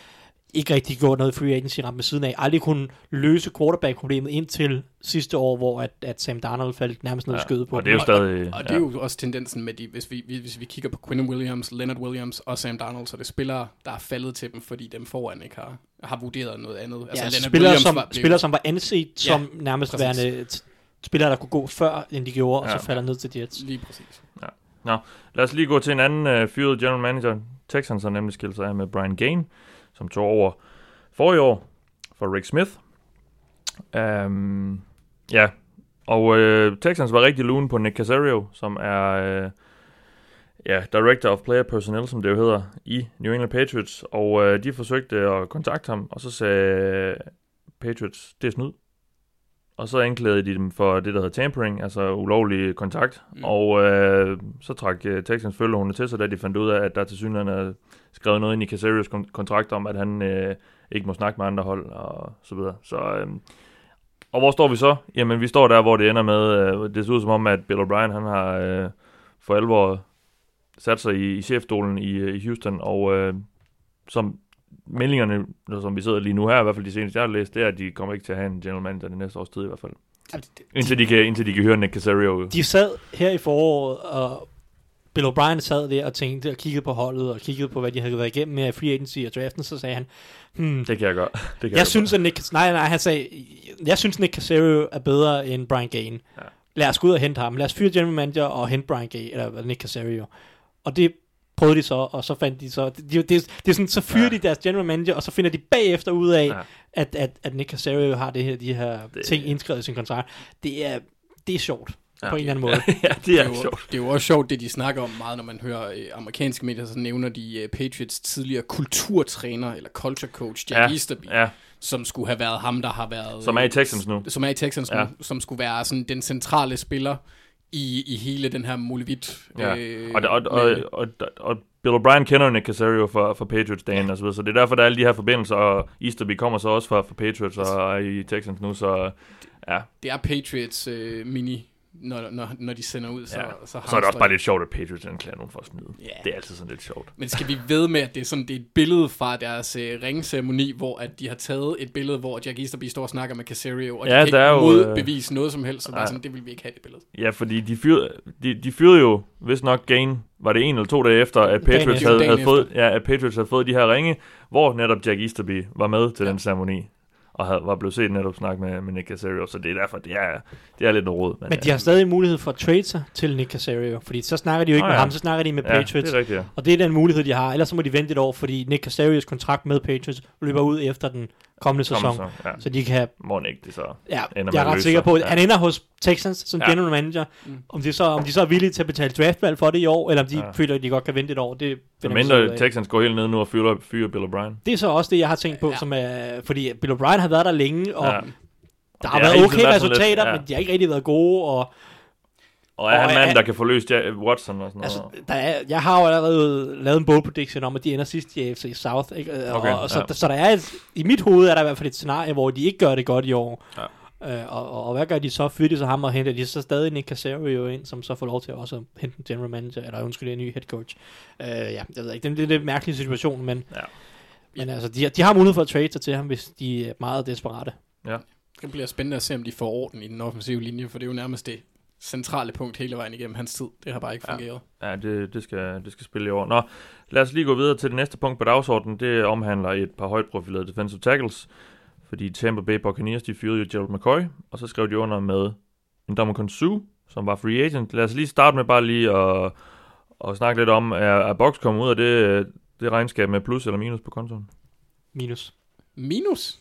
Ikke rigtig gjort noget free agency ramt med siden af. Aldrig kunne løse quarterback-problemet indtil sidste år, hvor at, at Sam Darnold faldt nærmest ned i skødet på og det er jo stadig... Og det er jo også tendensen med, de, hvis, vi, hvis vi kigger på Quinn Williams, Leonard Williams og Sam Darnold, så er det spillere, der er faldet til dem, fordi dem foran ikke har, har vurderet noget andet. Altså, ja, Leonard spillere, som, var- blev- spillere, som var anset Ja, som nærmest præcis. værende t- spillere, der kunne gå før, end de gjorde, ja. Ja. og så falder ned til Jets. Lige præcis. Lad os lige gå til en anden øh, fyret general manager. Texans har nemlig skilt sig af med Brian Gain, som tog over forrige år for Rick Smith. Um, ja, og øh, Texans var rigtig lune på Nick Casario, som er øh, ja, Director of Player Personnel, som det jo hedder, i New England Patriots. Og øh, de forsøgte at kontakte ham, og så sagde Patriots, det er snyd. Og så anklagede de dem for det, der hedder tampering, altså ulovlig kontakt. Mm. Og øh, så trak øh, Texans følgehunde til sig, da de fandt ud af, at der til synligheden er skrevet noget ind i Casarios kon- kontrakt om, at han øh, ikke må snakke med andre hold og så videre. Så, øh, og hvor står vi så? Jamen, vi står der, hvor det ender med, øh, det ser ud som om, at Bill O'Brien, han har øh, for alvor sat sig i, i chefstolen i, øh, i Houston, og øh, som meldingerne, som vi sidder lige nu her, i hvert fald de seneste, jeg har læst, det er, at de kommer ikke til at have en general manager det næste års tid i hvert fald. Indtil de kan, indtil de kan høre Nick Casario. De sad her i foråret og Bill O'Brien sad der og tænkte og kiggede på holdet og kiggede på, hvad de havde været igennem med free agency og draften, så sagde han, hmm, Det kan jeg godt. Det kan jeg godt. synes, at Nick, nej, nej, han sagde, jeg synes, Nick Casario er bedre end Brian Gain. Ja. Lad os gå ud og hente ham. Lad os fyre general manager og hente Brian Gain, eller Nick Casario. Og det prøvede de så, og så fandt de så, det, det, det, er sådan, så fyrer Ja. de deres general manager, og så finder de bagefter ud af, Ja. at, at, at Nick Casario har det her, de her det, ting indskrevet i sin kontrakt. Det er, det er sjovt, Ja. ja. på en eller anden måde. (laughs) ja, det Det er er, jo, sjovt. det er jo også sjovt, det de snakker om meget, når man hører øh, amerikanske medier, så nævner de øh, Patriots tidligere kulturtræner, eller culture coach, Jack Ja, Easterby, ja, som skulle have været ham, der har været... som er i øh, Texans nu. Som er i Texans Ja. ja. nu, som skulle være sådan den centrale spiller i, i hele den her Molevit. Ja. Øh, Og, og, og, og, og, og Bill O'Brien kender jo Nick Casario fra, fra Patriots-dagen og så videre, så det er derfor, der er alle de her forbindelser, og Easterby kommer så også fra, fra Patriots og er i Texans nu, så ja, det er Patriots øh, mini, når, når, når de sender ud, så, ja. så, så er det også bare lidt sjovt, at Patriots anklager nogen for at smide. Ja. Det er altid sådan lidt sjovt. Men skal vi ved med, at det er sådan det er et billede fra deres øh, ringceremoni, hvor at de har taget et billede, hvor Jack Easterby står og snakker med Casario, og Ja, de kan ikke jo, øh, modbevise noget som helst, så bare ja. sådan, det vil vi ikke have det billede. Ja, fordi de fyrede, de, de fyrede jo, hvis nok Gain, var det en eller to dage efter, at Dagen Patriots, efter. havde, Dagen havde, fået, ja, at Patriots havde fået de her ringe, hvor netop Jack Easterby var med til ja. den ceremoni, og havde, var blevet set netop snakke med, med Nick Casario, så det er derfor, det er, det er lidt noget råd. Men de har stadig mulighed for at trade sig til Nick Casario, fordi så snakker de jo ikke med ja. ham, så snakker de med ja, Patriots. det rigtigt, ja. Og det er den mulighed, de har. Ellers så må de vente et år, fordi Nick Casarios kontrakt med Patriots løber ud efter den kommende sæson. Kommer så, ja. Så de kan... Må ikke det så. Ja, Ender jeg er ret løse sikker på, at Ja. han ender hos Texans som Ja. general manager. Mm. Om, de så, om de så er villige til at betale draftvalg for det i år, eller om de Ja. føler, at de godt kan vente et år, det finder mindre. Texans går helt ned nu og fyrer, fyrer Bill O'Brien. Det er så også det, jeg har tænkt på, Ja. som er, fordi Bill O'Brien har været der længe, og Ja. der har har været okay sådan lidt- resultater, ja. men de har ikke rigtig været gode, og Og er Og han er- manden, der kan forløse Ja- Watson og sådan Altså, noget? der er, jeg har jo allerede lavet en bold prediction om, at de ender sidst i AFC South. Ikke? Øh, Okay, og, og så, ja. så der er et, i mit hoved er der i hvert fald et scenarie, hvor de ikke gør det godt i år. Ja. Øh, og, og, og, hvad gør de så? Fyrer de så ham og henter de så stadig Nick Casario ind, som så får lov til at også at hente en general manager, eller undskyld, en ny head coach. Øh, ja, jeg ved ikke, det er en lidt mærkelig situation, men, Ja. men altså, de, har- de har mulighed for at trade sig til ham, hvis de er meget desperate. Det bliver spændende at se, om de får orden i den offensive linje, for det er jo nærmest det centrale punkt hele vejen igennem hans tid. Det har bare ikke Ja. fungeret. Ja, det, det, skal, det skal spille i år. Nå, lad os lige gå videre til det næste punkt på dagsordenen. Det omhandler et par højt profilerede defensive tackles. Fordi Tampa Bay Buccaneers, de fyrede jo Gerald McCoy, og så skrev de under med en Dominican Sue, som var free agent. Lad os lige starte med bare lige at, at snakke lidt om, er, er Box kommet ud af det, det regnskab med plus eller minus på kontoen? Minus. Minus?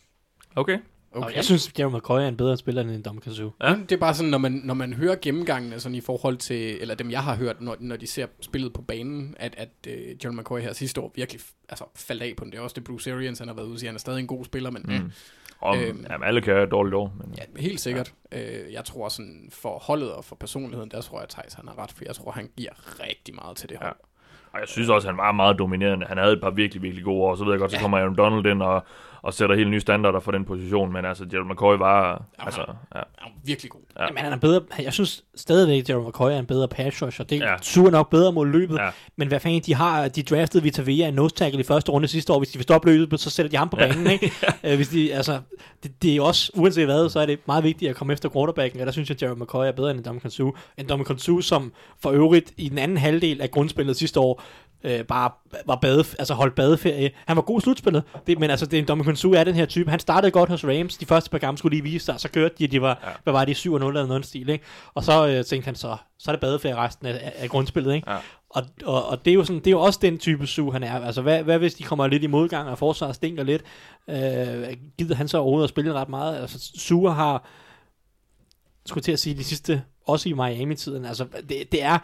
Okay. Okay. Og jeg synes, Jeremy McCoy er en bedre spiller end Dom Kazoo. Ja. Ja. Det er bare sådan, når man, når man hører gennemgangene sådan i forhold til, eller dem jeg har hørt, når, når de ser spillet på banen, at, at uh, John McCoy her sidste år virkelig altså, faldt af på den. Det er også det Bruce Arians, han har været ude sige, han er stadig en god spiller, men mm. Mm. Og, Øhm. jamen, alle kan have et dårligt år. Men, ja, helt sikkert. Ja. Øh, jeg tror sådan, for holdet og for personligheden, der tror jeg, at Thijs han har ret, for jeg tror, han giver rigtig meget til det Ja. hold. Og jeg synes også, han var meget dominerende. Han havde et par virkelig, virkelig gode år. Så ved jeg godt, så kommer Aaron Donald ind og, og sætter helt nye standarder for den position. Men altså, Gerald McCoy var... Altså, ja. Han er virkelig god. Ja. Jamen, han er bedre, jeg synes stadigvæk, at Jeremy McCoy er en bedre pass rusher. Det er Ja. ja. super nok bedre mod løbet. Ja. Men hvad fanden, de har, de draftede Vita Vea en nose tackle i første runde sidste år. Hvis de vil stoppe løbet, så sætter de ham på banen. Ikke? (laughs) Øh, Hvis de, altså, det, det, er også, uanset hvad, så er det meget vigtigt at komme efter quarterbacken. Og der synes jeg, at Jeremy McCoy er bedre end Dominican Sue. En Dominican Sue, som for øvrigt i den anden halvdel af grundspillet sidste år, øh, bare var bade, altså holdt badeferie. Han var god i slutspillet, det, men altså, det, Dominican Sue er den her type. Han startede godt hos Rams. De første par gange skulle lige vise sig, så kørte de, at de var, Ja. hvad var de, 7-0 eller noget stil, ikke? Og så øh, tænkte han så, så er det badeferie resten af, af, af grundspillet, ikke? Ja. Og, og, og det, er jo sådan, det er jo også den type Sue, han er. Altså, hvad, hvad hvis de kommer lidt i modgang, og forsvaret stinker lidt? Øh, gider han så overhovedet at spille ret meget? Altså, Sue har, skulle til at sige, de sidste, også i Miami-tiden, altså, det, det er,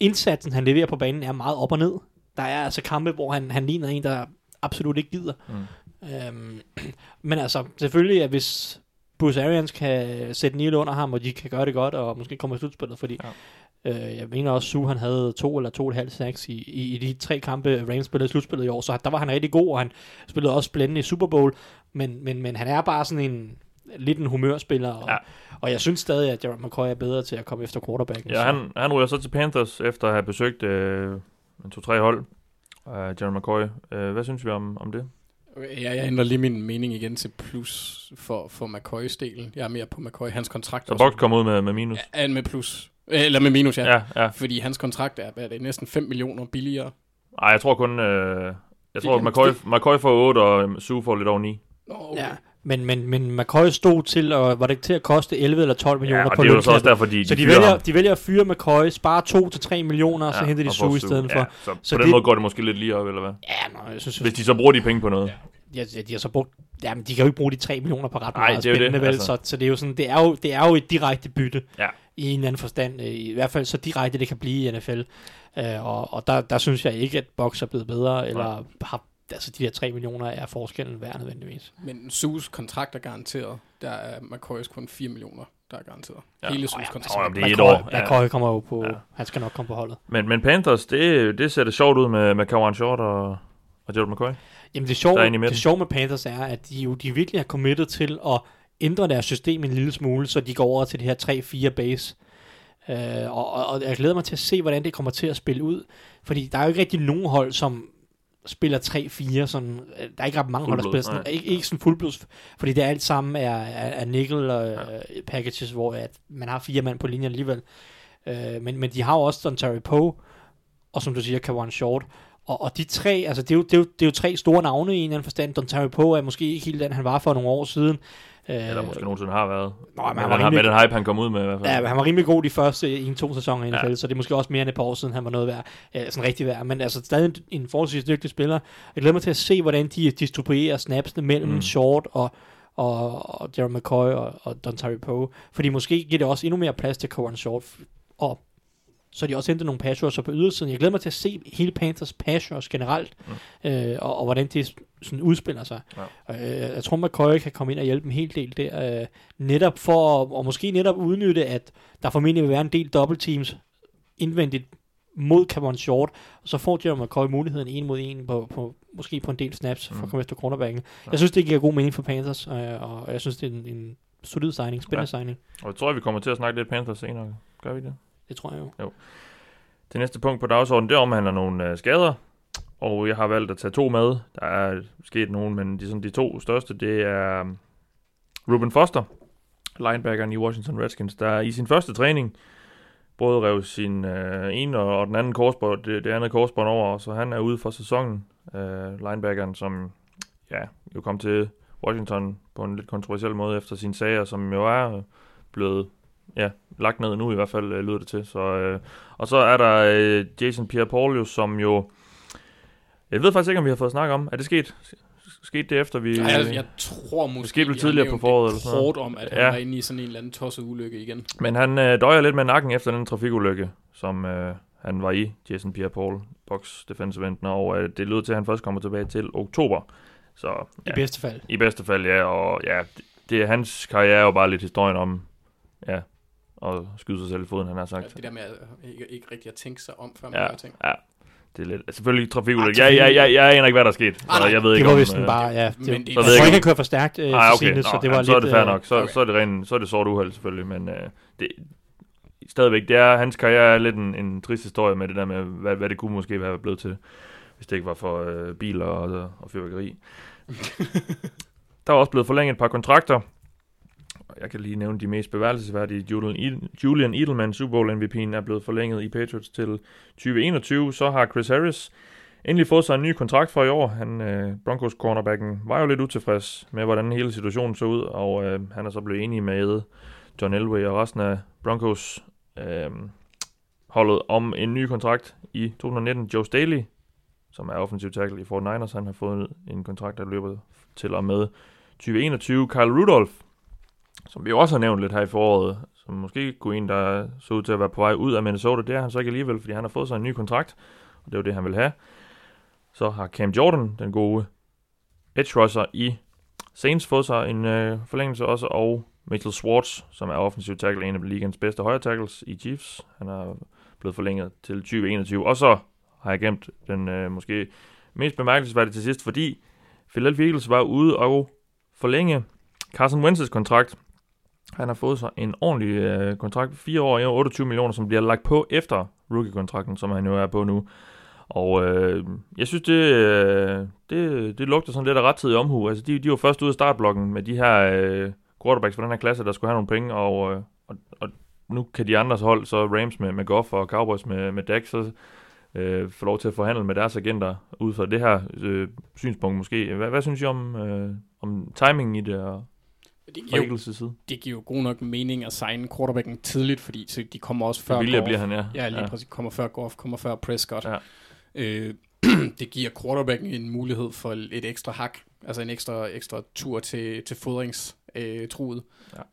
indsatsen, han leverer på banen, er meget op og ned. Der er altså kampe, hvor han, han ligner en, der absolut ikke gider. Mm. Øhm, (clears throat) men altså, selvfølgelig, at hvis Bruce Arians kan sætte Neil under ham, og de kan gøre det godt, og måske komme i slutspillet, fordi ja. øh, jeg mener også, Sue han havde to eller to og et halvt sacks i, i, i de tre kampe, Rams spillede i slutspillet i år, så der var han rigtig god, og han spillede også blændende i Super Bowl, men, men, men han er bare sådan en lidt en humørspiller, og, ja. og jeg synes stadig, at Jared McCoy er bedre til at komme efter quarterbacken. Ja, så- han, han ryger så til Panthers, efter at have besøgt øh, en to-tre hold. Uh, Jerry McCoy. Uh, hvad synes vi om, om det? Okay, ja, jeg ændrer lige min mening igen til plus for, for McCoys delen. Jeg er mere på McCoy. Hans kontrakt Så Box kommer ud med, med minus. er med plus. Eller med minus, ja. Ja, ja. Fordi hans kontrakt er, hvad er det, næsten 5 millioner billigere. Ej, jeg tror kun... Øh, jeg tror, kan- McCoy, McCoy får 8, og Sue får lidt over 9. Nå, okay. Ja. Men, men, men McCoy stod til, og var det til at koste 11 eller 12 millioner Ja, og på det er jo så også derfor, de, Så de, vælger, ham. de vælger at fyre McCoy, spare 2-3 millioner, og så henter de Sue får i stedet for. Ja, så, Så så på den det- måde går det måske lidt lige op, eller hvad? Ja, nå, jeg synes, Hvis de så bruger de penge på noget. Ja, de, de har så brugt, jamen, de kan jo ikke bruge de 3 millioner på ret Nej, meget det jo det, spændende, vel? altså. Så, så det er jo sådan, det er jo, det er jo et direkte bytte Ja. i en eller anden forstand. øh, I hvert fald så direkte det kan blive i NFL. Uh, og og der, der synes jeg ikke, at Box er blevet bedre, eller har, altså de der 3 millioner er forskellen værd nødvendigvis. Men Sus kontrakt er garanteret. Der er McCoys kun 4 millioner, der er garanteret. Ja. Hele Sus ja, kontrakt. Åh, jamen, det er et McCoy, år. Ja. McCoy kommer jo på, Ja. han skal nok komme på holdet. Men, men Panthers, det, det ser det sjovt ud med, med Kawan Short og, og Gerald McCoy. Jamen det sjove, er det sjove med Panthers er, at de jo de virkelig har committet til at ændre deres system en lille smule, så de går over til det her 3-4 base. Uh, og, og, og jeg glæder mig til at se, hvordan det kommer til at spille ud. Fordi der er jo ikke rigtig nogen hold, som spiller 3-4, sådan, øh, der er ikke ret mange hold, der spiller sådan, ikke, ikke sådan fuldblods, fordi det alt sammen er, er, er nickel og ja. packages, hvor at man har fire mand på linjen alligevel. Uh, men, men de har jo også Don Poe, og som du siger, Kawan Short, og, og de tre, altså det er, jo, det, er jo, det er jo tre store navne i en eller anden forstand. Don Poe er måske ikke helt den, han var for nogle år siden. Øh, Eller måske nogensinde har været. Nå, men han han var har, med rimelig- den hype, han kom ud med i hvert fald. Ja, han var rimelig god de første en-to sæsoner i NFL, Ja. så det er måske også mere end et par år siden, han var noget værd, øh, sådan rigtig værd. Men altså stadig en, en forholdsvis dygtig spiller. Jeg glæder mig til at se, hvordan de distribuerer snapsene mellem Mm. Short og, og, og Jared McCoy og, og Don Poe. Fordi måske giver det også endnu mere plads til Coran Short. Og så de også hentet nogle pass rusher på ydersiden. Jeg glæder mig til at se hele Panthers pass rush generelt, mm. øh, og, og hvordan det sådan udspiller sig. Ja. Øh, jeg tror, McCoy kan komme ind og hjælpe en hel del der, øh, netop for, at- og måske netop udnytte, at der formentlig vil være en del double teams indvendigt mod Cameron Short, og så får Jeremy McCoy muligheden en mod en på, på måske på en del snaps for at komme efter cornerbacken. Jeg synes, det giver god mening for Panthers, øh, og jeg synes, det er en, en solid signing, spændende ja. signing. Og jeg tror, vi kommer til at snakke lidt Panthers senere. Gør vi det? Det tror jeg jo. Det næste punkt på dagsordenen, det omhandler nogle øh, skader. Og jeg har valgt at tage to med. Der er sket nogen, men de, sådan, de to største, det er um, Ruben Foster, linebackeren i Washington Redskins, der i sin første træning både rev sin øh, ene og, og den anden korsbånd, det, det andet korsbånd over, så han er ude for sæsonen. Øh, linebackeren, som ja, jo kom til Washington på en lidt kontroversiel måde efter sine sager, som jo er blevet ja, lagt ned nu i hvert fald, øh, lyder det til. Så, øh, og så er der øh, Jason Pierre-Paul, som jo... Jeg ved faktisk ikke, om vi har fået snak om. Er det sket? Skete det efter, vi... Ej, altså, jeg tror måske, vi har tidligere på foråret det eller sådan noget. om, at han Ja. var inde i sådan en eller anden tosset ulykke igen. Men han øh, døjer lidt med nakken efter den trafikulykke, som øh, han var i, Jason Pierre-Paul, box defensive enden, og øh, det lyder til, at han først kommer tilbage til oktober. Så I ja, bedste fald. i bedste fald, ja, og ja, det, det er hans karriere er jo bare lidt historien om, ja, at skyde sig selv i foden, han har Ja, sagt. det der med at ikke, ikke rigtig at tænke sig om, før man Ja, gør ting. ja. Det er lidt, selvfølgelig trafikulykke. Jeg, jeg, jeg, jeg aner ikke, hvad der er sket, Ah, jeg ved Det ikke var om... vist øh, bare, ja. Det, Men det- Så jeg ved jeg tror ikke, ikke, han kørte for stærkt øh, Ah, okay. så det var jamen, lidt... så er det fair øh, nok. Så, okay. så, er det ren, så er det sort uheld selvfølgelig, men øh, det, stadigvæk, det er, hans karriere er lidt en, en trist historie med det der med, hvad, hvad det kunne måske være blevet til, hvis det ikke var for øh, biler og, og fyrværkeri. (laughs) der er også blevet forlænget et par kontrakter. Jeg kan lige nævne de mest bevægelsesværdige. Julian, Julian Edelman, Super Bowl MVP'en, er blevet forlænget i Patriots til 2021. Så har Chris Harris endelig fået sig en ny kontrakt for i år. Han, øh, Broncos cornerbacken var jo lidt utilfreds med, hvordan hele situationen så ud, og øh, han er så blevet enig med John Elway og resten af Broncos øh, holdet om en ny kontrakt i 2019. Joe Staley, som er offensiv tackle i 49ers, han har fået en kontrakt, der løber til og med 2021. Kyle Rudolph, som vi jo også har nævnt lidt her i foråret, som måske kunne en, der så ud til at være på vej ud af Minnesota, det er han så ikke alligevel, fordi han har fået sig en ny kontrakt, og det var det, han vil have. Så har Cam Jordan, den gode edge rusher i Saints, fået sig en øh, forlængelse også, og Mitchell Schwartz, som er offensiv tackle, en af ligens bedste højre tackles i Chiefs. Han er blevet forlænget til 2021. Og så har jeg gemt den øh, måske mest bemærkelsesværdige til sidst, fordi Philadelphia Eagles var ude og forlænge Carson Wentz's kontrakt. Han har fået sig en ordentlig øh, kontrakt, 4 år, 28 millioner, som bliver lagt på efter rookie-kontrakten, som han jo er på nu. Og øh, jeg synes, det, øh, det, det lugter sådan lidt af rettidig omhu. Altså, de, de var først ude af startblokken med de her øh, quarterbacks fra den her klasse, der skulle have nogle penge, og, øh, og, og nu kan de andres hold, så Rams med, med Goff og Cowboys med, med Dak, så øh, få lov til at forhandle med deres agenter ud fra det her øh, synspunkt måske. Hvad, hvad synes I om, øh, om timingen i det og det giver, jo, side? det giver jo god nok mening at signe quarterbacken tidligt, fordi så de kommer også før Goff. bliver han, ja. Ja, lige ja. præcis. Kommer før Goff, kommer før Prescott. Ja. Øh, (clears throat) det giver quarterbacken en mulighed for et ekstra hak, altså en ekstra, ekstra tur til, til fodringstruet øh, truet,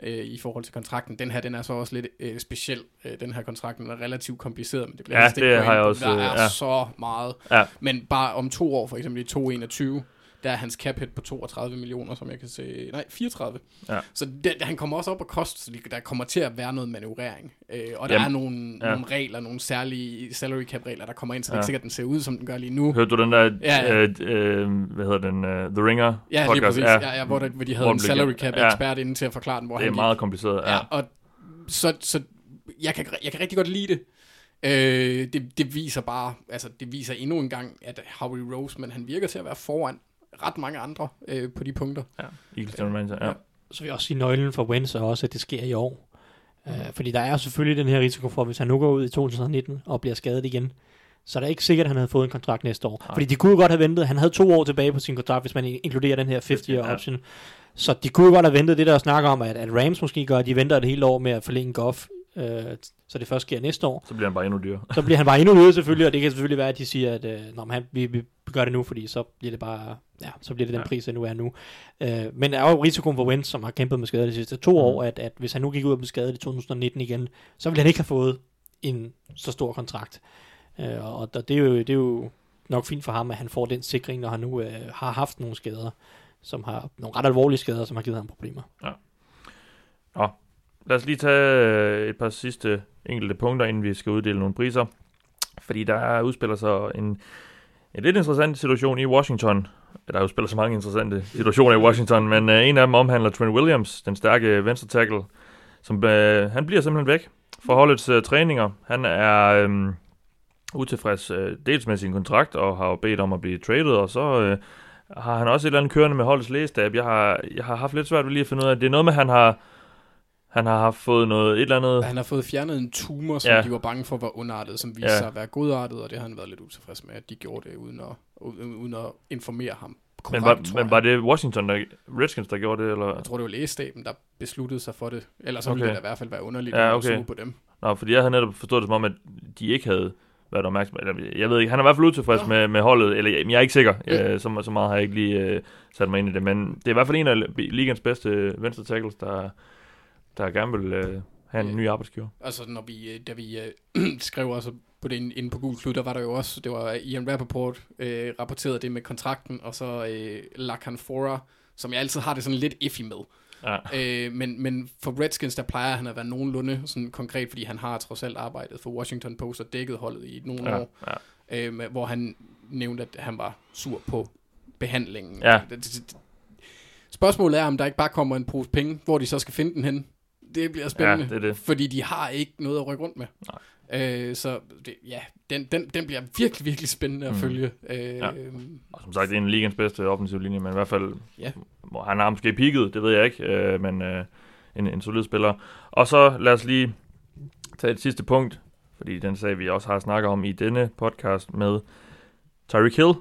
Ja. øh, i forhold til kontrakten. Den her, den er så også lidt øh, speciel. Øh, den her kontrakt den er relativt kompliceret, men det bliver Ja, det har jeg også, Der er ja. så meget. Ja. Men bare om to år, for eksempel i 2021, der er hans cap hit på 32 millioner, som jeg kan se. Nej, 34. Ja. Så det, han kommer også op og koste, så der kommer til at være noget manøvrering. Øh, og der Jamen, er nogle, ja. ja. nogle regler, nogle særlige salary cap regler, der kommer ind, så det er Ja. ikke sikkert, at den ser ud, som den gør lige nu. Hørte du den der, Ja, ja. Øh, øh, hvad hedder den, uh, The Ringer Ja, lige podcast? præcis. Ja, ja, hvor, der, hvor de havde Hvor en salary cap ja. ekspert inde til at forklare den, hvor Det er han meget kompliceret, Ja, ja. og så, så jeg, kan, jeg kan rigtig godt lide det. Øh, det. Det viser bare, altså det viser endnu en gang, at Howie Roseman, han virker til at være foran ret mange andre øh, på de punkter. ja. Eagles general manager, ja. Så vil jeg også sige, nøglen for Wentz er også, at det sker i år. Uh, fordi der er selvfølgelig den her risiko for, hvis han nu går ud i 2019 og bliver skadet igen, så er det ikke sikkert, at han havde fået en kontrakt næste år. Nej. Fordi de kunne jo godt have ventet. Han havde to år tilbage på sin kontrakt, hvis man inkluderer den her 50-year Ja. option. Så de kunne jo godt have ventet det, der snakker om, at, at Rams måske gør, at de venter et helt år med at forlænge Goff, øh, så det først sker næste år. Så bliver han bare endnu dyrere. Så bliver han bare endnu dyrere selvfølgelig, og det kan selvfølgelig være, at de siger, at øh, Nå, men han, vi, vi gør det nu, fordi så bliver det bare, ja, så bliver det den Ja. pris, der nu er nu. Øh, men der er jo risikoen for Wentz, som har kæmpet med skader de sidste to Mhm. år, at, at hvis han nu gik ud og blev skadet i 2019 igen, så ville han ikke have fået en så stor kontrakt. Øh, og og det, er jo, det er jo nok fint for ham, at han får den sikring, når han nu øh, har haft nogle skader, som har nogle ret alvorlige skader, som har givet ham problemer. Lad os lige tage øh, et par sidste enkelte punkter, inden vi skal uddele nogle priser. Fordi der udspiller sig en, en lidt interessant situation i Washington. Der udspiller så mange interessante situationer i Washington, men øh, en af dem omhandler Trent Williams, den stærke venstre tackle, som øh, han bliver simpelthen væk fra holdets øh, træninger. Han er øh, utilfreds øh, dels med sin kontrakt og har jo bedt om at blive traded, og så øh, har han også et eller andet kørende med holdets lægestab. Jeg har, jeg har haft lidt svært ved lige at finde ud af, det er noget med, at han har han har haft fået noget, et eller andet... Han har fået fjernet en tumor, som Ja. ja. de var bange for var ondartet, som viste Ja. ja. sig at være godartet, og det har han været lidt utilfreds med, at de gjorde det, uden at, uden at informere ham. Men Korrekt, var, tror men var det Washington, der, Redskins, der gjorde det, eller? Jeg tror, det var lægestaben, der besluttede sig for det. Ellers så Okay. ville det da i hvert fald være underligt Ja, at okay. suge på dem. Nå, fordi jeg havde netop forstået det som om, at de ikke havde været opmærksom. Eller, jeg ved ikke, han er i hvert fald utilfrids Nå. med, med holdet, eller jeg, jeg er ikke sikker, Ja. øh, så, så meget har jeg ikke lige øh, sat mig ind i det, men det er i hvert fald en af ligens bedste venstre tackles, der, der gerne vil øh, have en Ja. ny arbejdsgiver. Altså, når vi, øh, da vi øh, (clears throat) skrev også på det inde på Google Klud, der var der jo også, det var Ian Rappaport, øh, rapporterede det med kontrakten, og så øh, Lacan Fora, som jeg altid har det sådan lidt iffy med. Ja. Øh, men, men for Redskins, der plejer han at være nogenlunde sådan konkret, fordi han har trods alt arbejdet for Washington Post og dækket holdet i nogle Ja, år, ja. øh, hvor han nævnte, at han var sur på behandlingen. Ja. Spørgsmålet er, om der ikke bare kommer en pose penge, hvor de så skal finde den hen. Det bliver spændende, Ja, det det. fordi de har ikke noget at rykke rundt med. Øh, så det, ja, den, den, den bliver virkelig, virkelig spændende at Mhm. følge. Øh, Ja. Og som sagt, det er en af ligens bedste offensive linje, men i hvert fald, Ja. han har måske peaked, det ved jeg ikke, øh, men øh, en, en solid spiller. Og så lad os lige tage et sidste punkt, fordi den sag, vi også har snakket om i denne podcast med Tyreek Hill,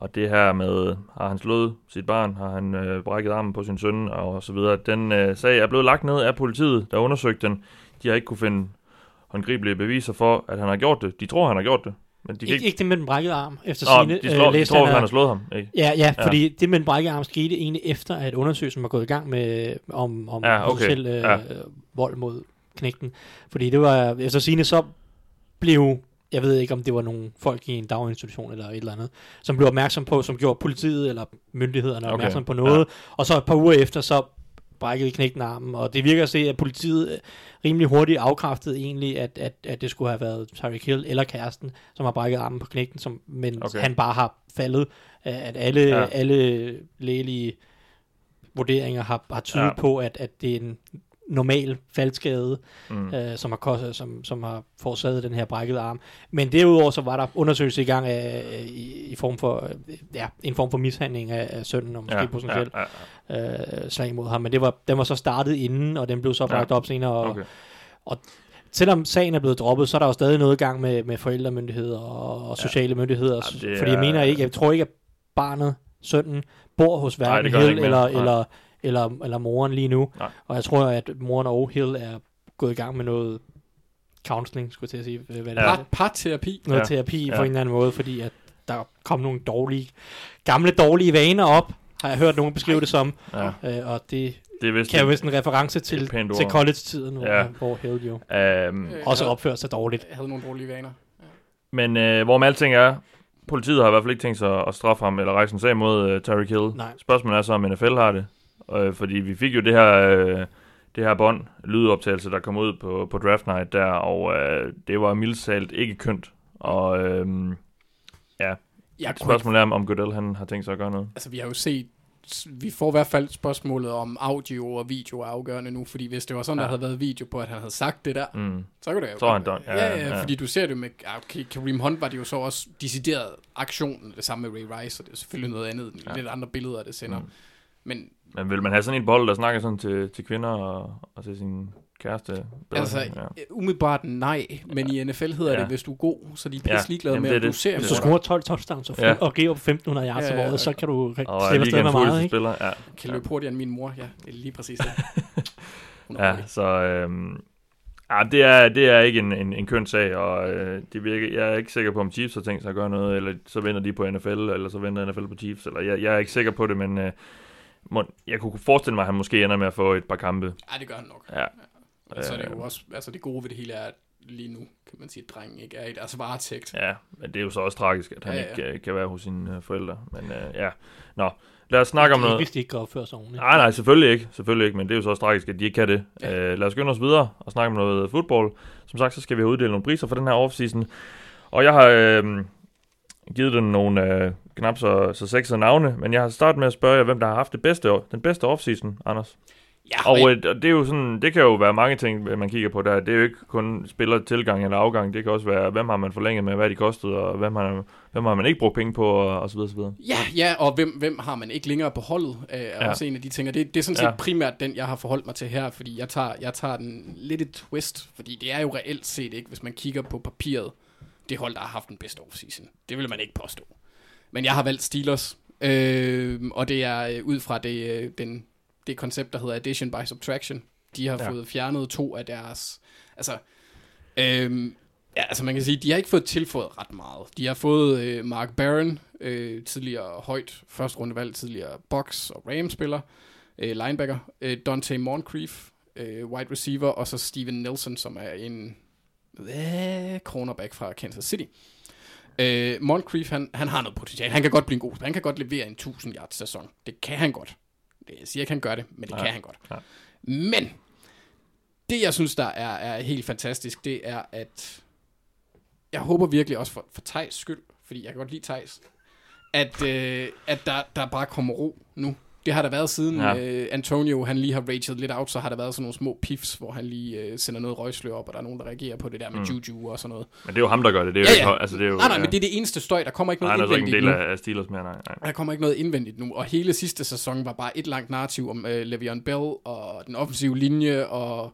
og det her med, har han slået sit barn, har han øh, brækket armen på sin søn, og så videre. Den øh, sag er blevet lagt ned af politiet, der undersøgte den. De har ikke kunne finde håndgribelige beviser for, at han har gjort det. De tror, han har gjort det, men de kan Ikke, ikke... det med den brækkede arm, efter Nå, sine. de, slår, de læste tror, han, han at- har slået ham. Ikke? Ja, ja, Ja. fordi det med en brækket arm skete egentlig efter, at undersøgelsen var gået i gang med om, om Ja, okay. potentiel øh, Ja. vold mod knægten. Fordi det var, efter sine så blev, jeg ved ikke om det var nogle folk i en daginstitution eller et eller andet, som blev opmærksom på, som gjorde politiet eller myndighederne Okay. opmærksom på noget, og så et par uger efter, så brækkede knægten armen, og det virker at se, at politiet øh, rimelig hurtigt afkræftede egentlig, at, at, at det skulle have været Tyreek Hill eller kæresten, som har brækket armen på knægten, som, men Okay. han bare har faldet, at alle, Ja. ja. alle lægelige vurderinger har, har tydet Ja. ja. på, at, at det er en normal faldskade, Mm. øh, som, har kostet, som, som har forårsaget den her brækkede arm. Men derudover så var der undersøgelse i gang af, i, i form for, øh, ja, en form for mishandling af, af sønnen, og måske Ja, ja, potentielt ja, ja. øh, slag mod ham. Men det var, den var så startet inden, og den blev så Ja. bragt op senere. Og, Okay. selvom sagen er blevet droppet, så er der jo stadig noget i gang med, med forældremyndigheder og, og sociale ja. myndigheder. Ja, det fordi jeg er- mener ikke, jeg tror ikke, at barnet, sønnen, bor hos Nej, hverken Hill mere. eller, Nej. eller, eller, eller moren lige nu. Nej. Og jeg tror, at moren og Hill er gået i gang med noget counseling, skulle jeg til at sige. Hvad det Ja. er. Par, parterapi. Noget Ja. terapi Ja. på en eller anden måde, fordi at der kom nogle dårlige, gamle dårlige vaner op, har jeg hørt nogen beskrive det som. Ja, Øh, og det det er vist kan jo vist en reference til, til college-tiden, hvor, Ja. hvor Hill jo Øh, også opførte sig dårligt. havde nogle dårlige vaner. men øh, hvorom alting er, politiet har i hvert fald ikke tænkt sig at straffe ham eller rejse en sag mod øh, Tyreek Hill. Nej. Spørgsmålet er så, om NFL har det. Øh, fordi vi fik jo det her, øh, det her bånd, lydoptagelse, der kom ud på, på draft night der, og øh, det var mildt ikke kønt. Og øh, Jeg kunne ikke, spørgsmålet er, om- Goodell han har tænkt sig at gøre noget. altså, vi har jo set, vi får i hvert fald spørgsmålet om audio og video er afgørende nu, fordi hvis det var sådan, ja. Ja. der havde været video på, at han havde sagt det der, Mm. så kunne det jo Så han done. Ja, ja, ja, fordi du ser det med, ja, okay, Kareem Hunt var det jo så også decideret aktionen, det samme med Ray Rice, og det er selvfølgelig noget andet, ja. Ja. lidt andre billeder, det sender. Mm. Men Men vil man have sådan en bold, der snakker sådan til, til kvinder og, og til sin kæreste? bedre? altså, ja. ja. umiddelbart nej, men i NFL hedder ja. Ja. det, hvis du er god, så er de Ja, pisse ligeglade jamen, med, er at du det. ser Hvis du er scorer 12 touchdowns og, Ja. ja. og giver op 1500 yards Ja, om ja, året, så kan du Og slippe er afsted med meget, ikke? spiller. Ja. kan løbe hurtigere end min mor, ja, det er lige præcis det. (laughs) Er Ja, så øhm, ja, det, er, det er ikke en, en, en køn sag, og øh, det virker, jeg er ikke sikker på, om Chiefs har tænkt sig at gøre noget, eller så venter de på NFL, eller så venter NFL på Chiefs, eller jeg, jeg er ikke sikker på det, men øh, jeg kunne forestille mig, at han måske ender med at få et par kampe. Ja, det gør han nok. Ja. Og så er det jo Øh. også, altså det gode ved det hele er, at lige nu, kan man sige, at drengen ikke er i deres varetægt. Ja, men det er jo så også tragisk, at han Ja, ja, ja. ikke kan, kan være hos sine øh, forældre. Men øh, ja, nå, lad os snakke om Det er ikke, noget. hvis de ikke kan opføre sig ordentligt. Nej, nej, selvfølgelig ikke. Selvfølgelig ikke, men det er jo så også tragisk, at de ikke kan det. Ja. Ja. Øh, lad os skynde os videre og snakke om noget fodbold. Som sagt, så skal vi have uddelt nogle priser for den her offseason. Og jeg har øh, givet den nogle øh, knap så, så sexede navne, men jeg har startet med at spørge jer, hvem der har haft det bedste, år- den bedste offseason, Anders. Ja, Og øh, og det er jo sådan, det kan jo være mange ting, man kigger på der. Det er jo ikke kun spiller tilgang eller afgang. Det kan også være, hvem har man forlænget med, hvad de kostede, og hvem har, hvem har man ikke brugt penge på, og, og så videre, så videre. Ja, ja, og hvem, hvem har man ikke længere på holdet, øh, er ja. Også en af de ting, og det, det er sådan set ja. primært den, jeg har forholdt mig til her, fordi jeg tager, jeg tager den lidt et twist, fordi det er jo reelt set ikke, hvis man kigger på papiret, det hold, der har haft den bedste offseason. Det vil man ikke påstå. Men jeg har valgt Steelers, øh, og det er øh, ud fra det, øh, den, det koncept, der hedder addition by subtraction. De har Ja. fået fjernet to af deres, altså, øh, Ja, altså man kan sige, de har ikke fået tilføjet ret meget. De har fået øh, Mark Barron, øh, tidligere højt første rundevalg, tidligere Box og Rams-spiller, øh, linebacker, øh, Dante Moncrief, øh, wide receiver, og så Steven Nelson, som er en øh, cornerback fra Kansas City. Øh, Moncrief, han, han har noget potentiale. Han kan godt blive en god spiller. Han kan godt levere en 1000 yards sæson. Det kan han godt. Det, jeg siger ikke, han gør det, men det Nej. kan han godt. Nej. Men, det jeg synes, der er, er helt fantastisk, det er, at jeg håber virkelig også for, for Tejs skyld, fordi jeg kan godt lide Tejs, at, øh, at der, der bare kommer ro nu. Det har der været siden Ja. øh, Antonio, han lige har raged lidt out, så har der været sådan nogle små piffs, hvor han lige øh, sender noget røgslør op, og der er nogen, der reagerer på det der med Mm. Juju og sådan noget. Men det er jo ham, der gør det. Det er jo Ja, ikke, ja. altså, det er jo, Nej, nej, ja. men det er det eneste støj, der kommer ikke Nej, noget han er så ikke en indvendigt del nu. af, af Steelers mere, nej. nej. Der kommer ikke noget indvendigt nu, og hele sidste sæson var bare et langt narrativ om øh, Le'Veon Bell og den offensive linje og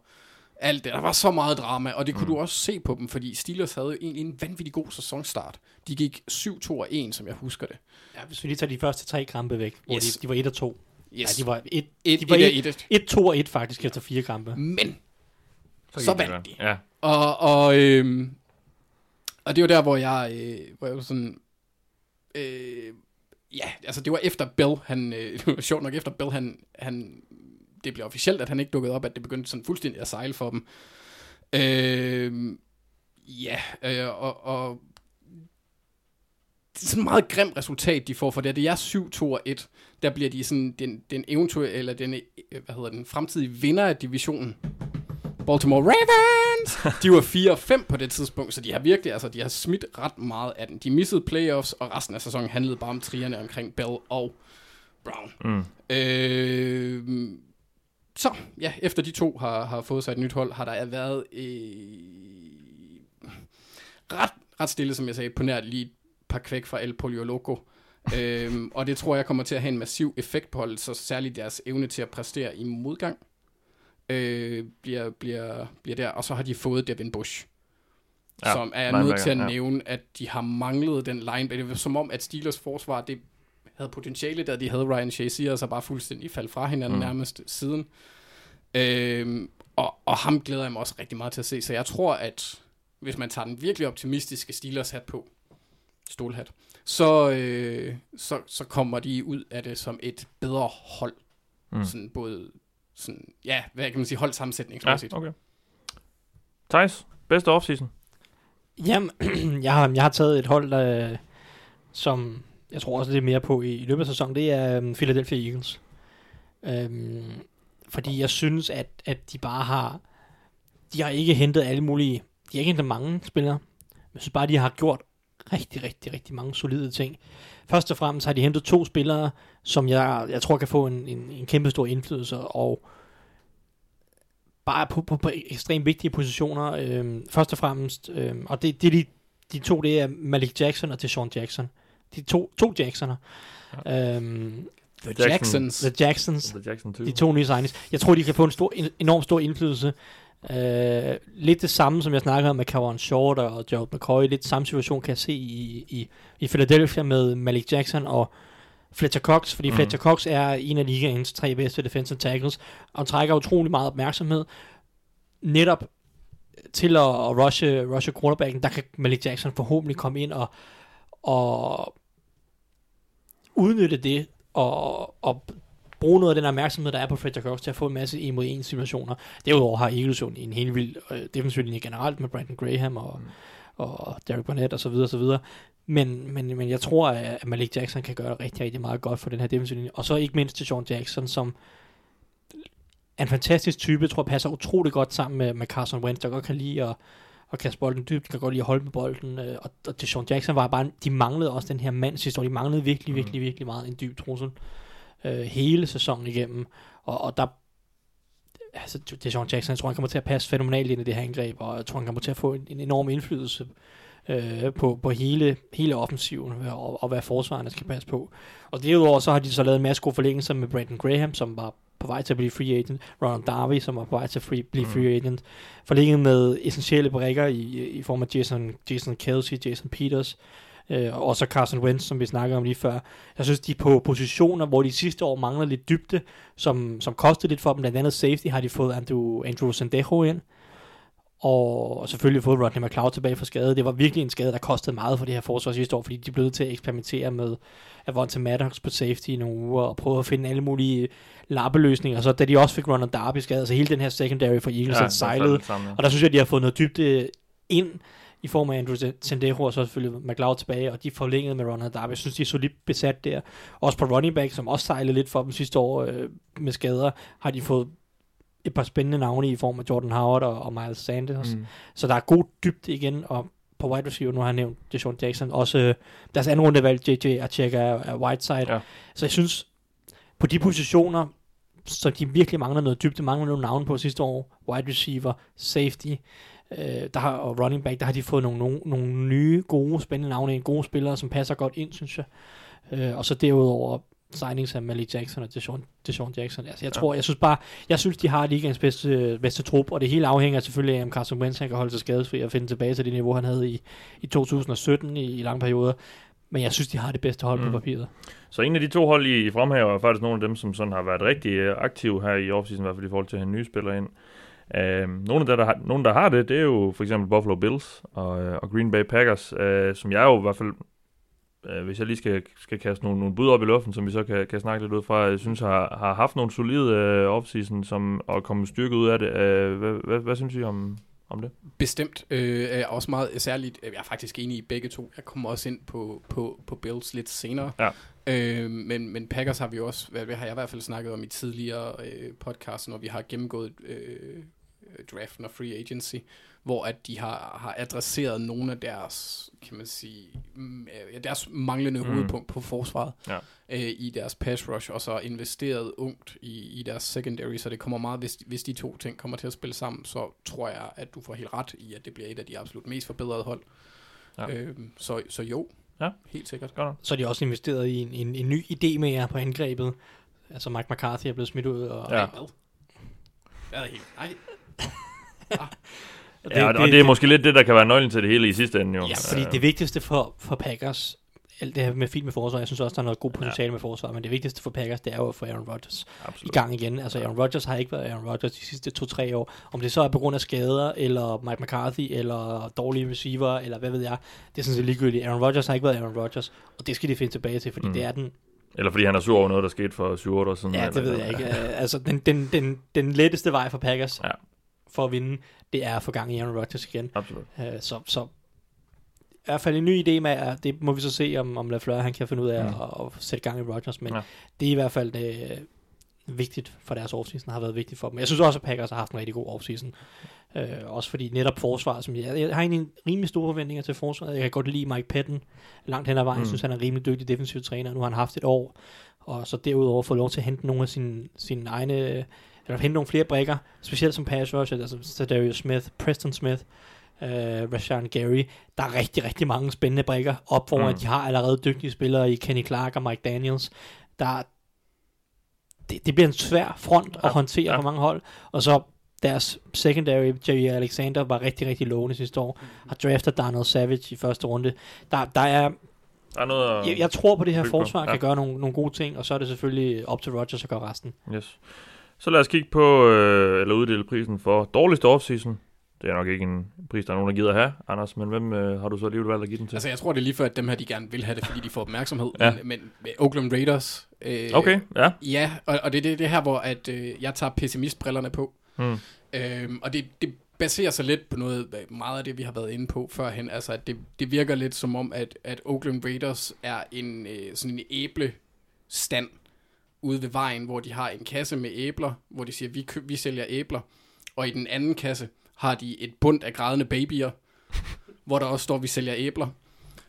alt det. Der var så meget drama, og det kunne mm. du også se på dem, fordi Steelers havde jo egentlig en vanvittig god sæsonstart. De gik 7-2 og 1, som jeg husker det. Ja, hvis vi lige tager de første tre kampe væk, hvor Yes. de, de var 1 og 2. Yes. Ja, de var 1 et, de var et, et- et, et. 1, 2 og 1 faktisk efter fire kampe. Men, så, så det vandt de. Ja, Og, og, øhm, og det var der, hvor jeg, øh, hvor jeg var sådan, øh, ja, altså det var efter Bell, han, øh, (laughs) det var sjovt nok efter Bell, han, han, det blev officielt, at han ikke dukkede op, at det begyndte sådan fuldstændig at sejle for dem. Øh, ja, øh, og, og det er sådan et meget grimt resultat, de får for det. Det er 7-2 og 1. Der bliver de sådan den, den eventuelle, eller den, øh, hvad hedder den, fremtidige vinder af divisionen. Baltimore Ravens! De var 4 og 5 på det tidspunkt, så de har virkelig, altså de har smidt ret meget af den. De missede playoffs, og resten af sæsonen handlede bare om trierne omkring Bell og Brown. mm. Øh, så, ja, efter de to har, har fået sig et nyt hold, har der været øh, ret, ret stille, som jeg sagde, på nær lige et par kvæk fra El Polio Loco. (laughs) øhm, og det tror jeg kommer til at have en massiv effekt på holdet, så særligt deres evne til at præstere i modgang. øh, bliver, bliver, bliver der, og så har de fået Devin Bush. Ja, som er nødt til at ja. nævne, at de har manglet den linebacker. Det var som om, at Steelers forsvar, det havde potentiale, da de havde Ryan Shazier, og så bare fuldstændig faldt fra hinanden Mm. nærmest siden. Øhm, og, og ham glæder jeg mig også rigtig meget til at se. Så jeg tror, at hvis man tager den virkelig optimistiske Steelers hat på, stolhat, så, øh, så, så kommer de ud af det som et bedre hold. Mm. Sådan både, sådan, ja, hvad kan man sige, Ja, holdsammensætningsmæssigt. okay. Thijs, bedste offseason? Jamen, (clears throat) jeg har, jeg har taget et hold, der, som jeg tror også lidt mere på i, i løbet af sæsonen, det er um, Philadelphia Eagles. Øhm, fordi jeg synes, at, at de bare har, de har ikke hentet alle mulige, de har ikke hentet mange spillere, men jeg synes bare, de har gjort rigtig, rigtig, rigtig mange solide ting. Først og fremmest har de hentet to spillere, som jeg, jeg tror kan få en, en, en kæmpe stor indflydelse, og bare på, på, på ekstremt vigtige positioner. Øhm, først og fremmest, øhm, og det, det er de, de to, det er Malik Jackson og Deshaun Jackson. De to, to Jacksoner. Ja. Øhm, The Jackson. Jacksons. the Jacksons, The Jackson 2. de to nye signings. Jeg tror, de kan få en stor, en, enormt stor indflydelse. Øh, lidt det samme, som jeg snakkede om med Kawan Short og Gerald McCoy. Lidt samme situation kan jeg se i, i, i Philadelphia med Malik Jackson og Fletcher Cox, fordi mm. Fletcher Cox er en af ligaens tre bedste defensive tackles, og trækker utrolig meget opmærksomhed. Netop til at, at rushe, rushe quarterbacken, der kan Malik Jackson forhåbentlig komme ind og, og udnytte det, og, og bruge noget af den opmærksomhed, der er på Fletcher Cox, til at få en masse en mod en situationer. Derudover har Eagles jo en helt vild øh, defensiv linje generelt med Brandon Graham og, mm. og Derek Barnett og så videre, og så videre. Men, men, men jeg tror, at Malik Jackson kan gøre det rigtig, rigtig meget godt for den her defensiv linje. Og så ikke mindst til Sean Jackson, som er en fantastisk type, jeg tror passer utrolig godt sammen med, med Carson Wentz, der godt kan lide at, at kaste bolden dybt, kan godt lide at holde med bolden. Øh, og, og Deshaun Jackson var bare, de manglede også den her mand sidste år, de manglede virkelig, virkelig, virkelig meget en dyb trussel øh, hele sæsonen igennem. Og, og der altså, Deshaun Jackson, jeg tror, han kommer til at passe fænomenalt ind i det her angreb, og jeg tror, han kommer til at få en, en enorm indflydelse øh, på, på hele, hele offensiven, og, og hvad forsvarerne skal passe på. Og derudover så har de så lavet en masse gode forlængelser med Brandon Graham, som var på vej til at blive free agent, Ronald Darby, som var på vej til at free, blive free agent, forlænget med essentielle brækker i, i form af Jason, Jason Kelsey, Jason Peters, øh, og også Carson Wentz, som vi snakkede om lige før. Jeg synes, de er på positioner, hvor de sidste år manglede lidt dybde, som, som kostede lidt for dem. Blandt andet safety har de fået Andrew, Andrew Sendejo ind, og selvfølgelig fået Rodney McLeod tilbage fra skade. Det var virkelig en skade, der kostede meget for det her forsvar sidste år, fordi de blev nødt til at eksperimentere med Avonte Maddox på safety i nogle uger, og prøve at finde alle mulige lappeløsninger. Og så da de også fik Ronald Darby skadet, så hele den her secondary for Eagles ja, sejlede. Og der synes jeg, de har fået noget dybde ind i form af Andrew Sendejo, og så selvfølgelig McLeod tilbage, og de forlængede med Ronald Darby. Jeg synes, de er solidt besat der. Også på running back, som også sejlede lidt for dem sidste år øh, med skader, har de fået et par spændende navne i form af Jordan Howard og, og Miles Sanders. Mm. Så der er god dybde igen, og på wide receiver, nu har jeg nævnt Deshaun Jackson, også øh, deres anden runde valg, JJ Archega af Whiteside. Ja. Så jeg synes, på de positioner, så de virkelig mangler noget dybde, mangler nogle navne på sidste år, wide receiver, safety, øh, der har, og running back, der har de fået nogle, nogle, nogle nye, gode, spændende navne, ind, gode spillere, som passer godt ind, synes jeg. Øh, og så derudover signings af Malik Jackson og Deshaun, Deshaun Jackson. Altså, jeg Ja. tror, jeg synes bare, jeg synes, de har ligaens bedste, bedste trup, og det hele afhænger selvfølgelig af, om Carson Wentz han kan holde sig skadesfri og finde tilbage til det niveau, han havde i, i 2017 i, i lange perioder. Men jeg synes, de har det bedste hold mm. Mm. på papiret. Så en af de to hold, I fremhæver, er faktisk nogle af dem, som sådan har været rigtig øh, aktive her i offseason, i hvert fald i forhold til at have nye spillere ind. Uh, nogle, af der, der har, nogle, der har det, det er jo for eksempel Buffalo Bills og, øh, og Green Bay Packers, uh, som jeg jo i hvert fald, uh, hvis jeg lige skal, skal kaste nogle, nogle bud op i luften, som vi så kan, kan snakke lidt ud fra, jeg synes har, har haft nogle solide uh, offseason som, og kommet styrket ud af det. Uh, hvad, hvad, hvad synes I om, om det? Bestemt. Øh, er jeg også meget særligt, jeg er faktisk enig i begge to. Jeg kommer også ind på, på, på Bills lidt senere. Ja. Øh, men, men Packers har vi også, hvad, hvad har jeg i hvert fald snakket om i tidligere øh, podcast, når vi har gennemgået øh, draften og free agency, hvor at de har, har adresseret nogle af deres, kan man sige, mm, øh, deres manglende Mm. hovedpunkt på forsvaret Ja. øh, i deres pass rush, og så investeret ungt i, i deres secondary, så det kommer meget, hvis, hvis de to ting kommer til at spille sammen, så tror jeg, at du får helt ret i, at det bliver et af de absolut mest forbedrede hold. Ja. Øh, så, så jo, Ja. helt sikkert. Godt. Så er de også investeret i en, en, en ny idé med jer på angrebet. Altså Mike McCarthy er blevet smidt ud, og Ja. Hvad? Jeg er helt... Ej. (laughs) Og Ja, og, og det er måske lidt det, der kan være nøglen til det hele i sidste ende, jo. Ja, fordi Øh, det vigtigste for, for Packers, alt det her med fint med forsvar, jeg synes også, der er noget god potentiale ja. med forsvar, men det vigtigste for Packers, det er jo at få Aaron Rodgers i Absolut. gang igen. Altså Aaron Rodgers har ikke været Aaron Rodgers de sidste to-tre år. Om det så er på grund af skader, eller Mike McCarthy, eller dårlige receiver, eller hvad ved jeg, det er sådan set ligegyldigt. Aaron Rodgers har ikke været Aaron Rodgers, og det skal de finde tilbage til, fordi Mm. det er den Eller fordi han er sur over noget, der skete for 7 år siden. Ja, det ved jeg ikke. Altså, den, den, den, den letteste vej for Packers Ja. For at vinde, det er at få gang i Aaron Rodgers igen. Absolut. Uh, så, så i hvert fald en ny idé med, at det må vi så se, om, om LaFleur han kan finde ud af Mm. at, at, sætte gang i Rodgers, men Ja. det er i hvert fald øh, vigtigt for deres offseason, har været vigtigt for dem. Jeg synes også, at Packers har haft en rigtig god offseason. Uh, også fordi netop forsvaret, som jeg, jeg har egentlig rimelig store forventninger til forsvaret. Jeg kan godt lide Mike Patton langt hen ad vejen. Mm. Jeg synes, han er en rimelig dygtig defensiv træner. Nu har han haft et år, og så derudover fået lov til at hente nogle af sine, sine egne, eller hente nogle flere brækker, specielt som pass rusher, altså Sadarius Smith, Preston Smith, uh, Rashan Gary. Der er rigtig, rigtig mange spændende brækker op foran. Mm. Mm. De har allerede dygtige spillere i Kenny Clark og Mike Daniels. Der, det, det bliver en svær front at håndtere ja. på mange hold. Og så deres secondary, Jerry Alexander, var rigtig, rigtig lovende sidste år. Har draftet Donald Savage i første runde. Der, der er, Der er noget jeg, jeg tror på det her forsvar, ja. kan gøre nogle, nogle gode ting, og så er det selvfølgelig op til Rodgers at gøre resten. Yes. Så lad os kigge på, øh, eller uddele prisen for dårligste offseason. Det er nok ikke en pris, der er nogen, der gider have, Anders, men hvem øh, har du så alligevel valgt at give den til? Altså, jeg tror, det er lige før, at dem her, de gerne vil have det, fordi de får opmærksomhed. Ja. Men, men Oakland Raiders... Øh, Okay, ja. Ja, og, og det er det, det her, hvor at, øh, jeg tager pessimistbrillerne på. Hmm. Øhm, og det, det baserer sig lidt på noget, meget af det, vi har været inde på førhen. Altså, at det, det virker lidt som om, at, at Oakland Raiders er en øh, sådan en æblestand ude ved vejen, hvor de har en kasse med æbler, hvor de siger, vi, vi sælger æbler. Og i den anden kasse har de et bund af grædende babyer, hvor der også står, vi sælger æbler.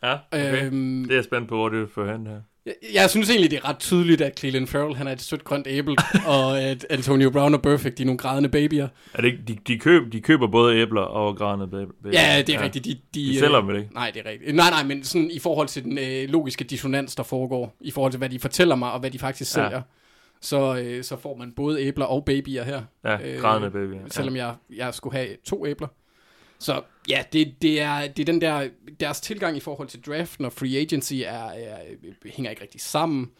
Ja, okay. Øhm, Det er jeg spændt på, hvor det fører hen her. Jeg, jeg synes egentlig, det er ret tydeligt, at Cleveland Farrell, han er et sødt grønt æble, (laughs) og at Antonio Brown og Perfect, de er nogle grædende babyer. Er det ikke, de, de, køb, de køber både æbler og grædende baby. Ja, det er ja. rigtigt. De, de, De sælger dem vel ikke? Nej, det er rigtigt. Nej, nej, men sådan i forhold til den øh, logiske dissonans, der foregår, i forhold til, hvad de fortæller mig, og hvad de faktisk Ja. sælger, så, øh, så får man både æbler og babyer her. Ja, Øh, grædende baby. Ja. Selvom jeg, jeg skulle have to æbler. Så ja, det, det, er, det er den der, deres tilgang i forhold til draften og free agency er, er, hænger ikke rigtig sammen.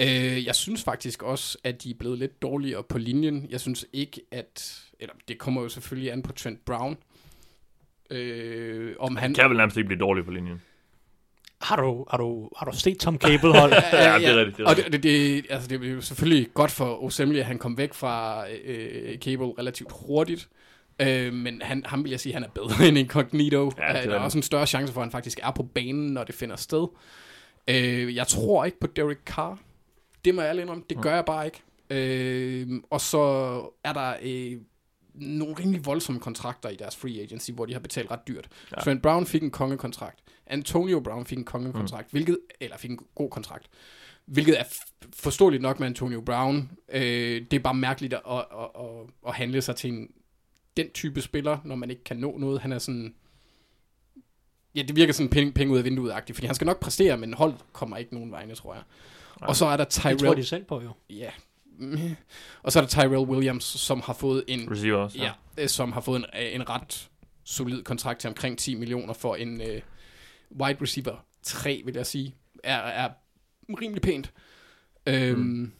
Øh, jeg synes faktisk også, at de er blevet lidt dårligere på linjen. Jeg synes ikke, at... Eller det kommer jo selvfølgelig an på Trent Brown. Øh, om han... Kan vel nærmest ikke blive dårlig på linjen. Har du, har du, har du set Tom Cable hold? (laughs) Ja, det er rigtigt, det er og det, det, det, altså det er jo selvfølgelig godt for Osemli, at han kom væk fra øh, Cable relativt hurtigt. Øh, men han, ham vil jeg sige, at han er bedre (laughs) end Incognito. Ja, Ja, der er også en større chance for, at han faktisk er på banen, når det finder sted. Øh, jeg tror ikke på Derek Carr. Det må jeg ærligt indrømme. Det gør jeg bare ikke. Øh, og så er der øh, nogle rimelig voldsomme kontrakter i deres free agency, hvor de har betalt ret dyrt. Ja. Trent Brown fik en kongekontrakt. Antonio Brown fik en kongekontrakt, mm. hvilket, eller fik en god kontrakt. Hvilket er forståeligt nok med Antonio Brown. Øh, det er bare mærkeligt at, at, at, at, at handle sig til en, den type spiller, når man ikke kan nå noget. Han er sådan... Ja, det virker sådan penge, penge ud af vinduet-agtigt, fordi han skal nok præstere, men hold kommer ikke nogen vegne, tror jeg. Nej. Og så er der Det tror Tyrell... de selv på, jo. Ja. (laughs) Og så er der Tyrell Williams, som har fået en Receiver også. Ja, øh, som har fået en, øh, en ret solid kontrakt til omkring 10 millioner for en øh, wide receiver 3, vil jeg sige, er, er rimelig pænt. Øhm, mm.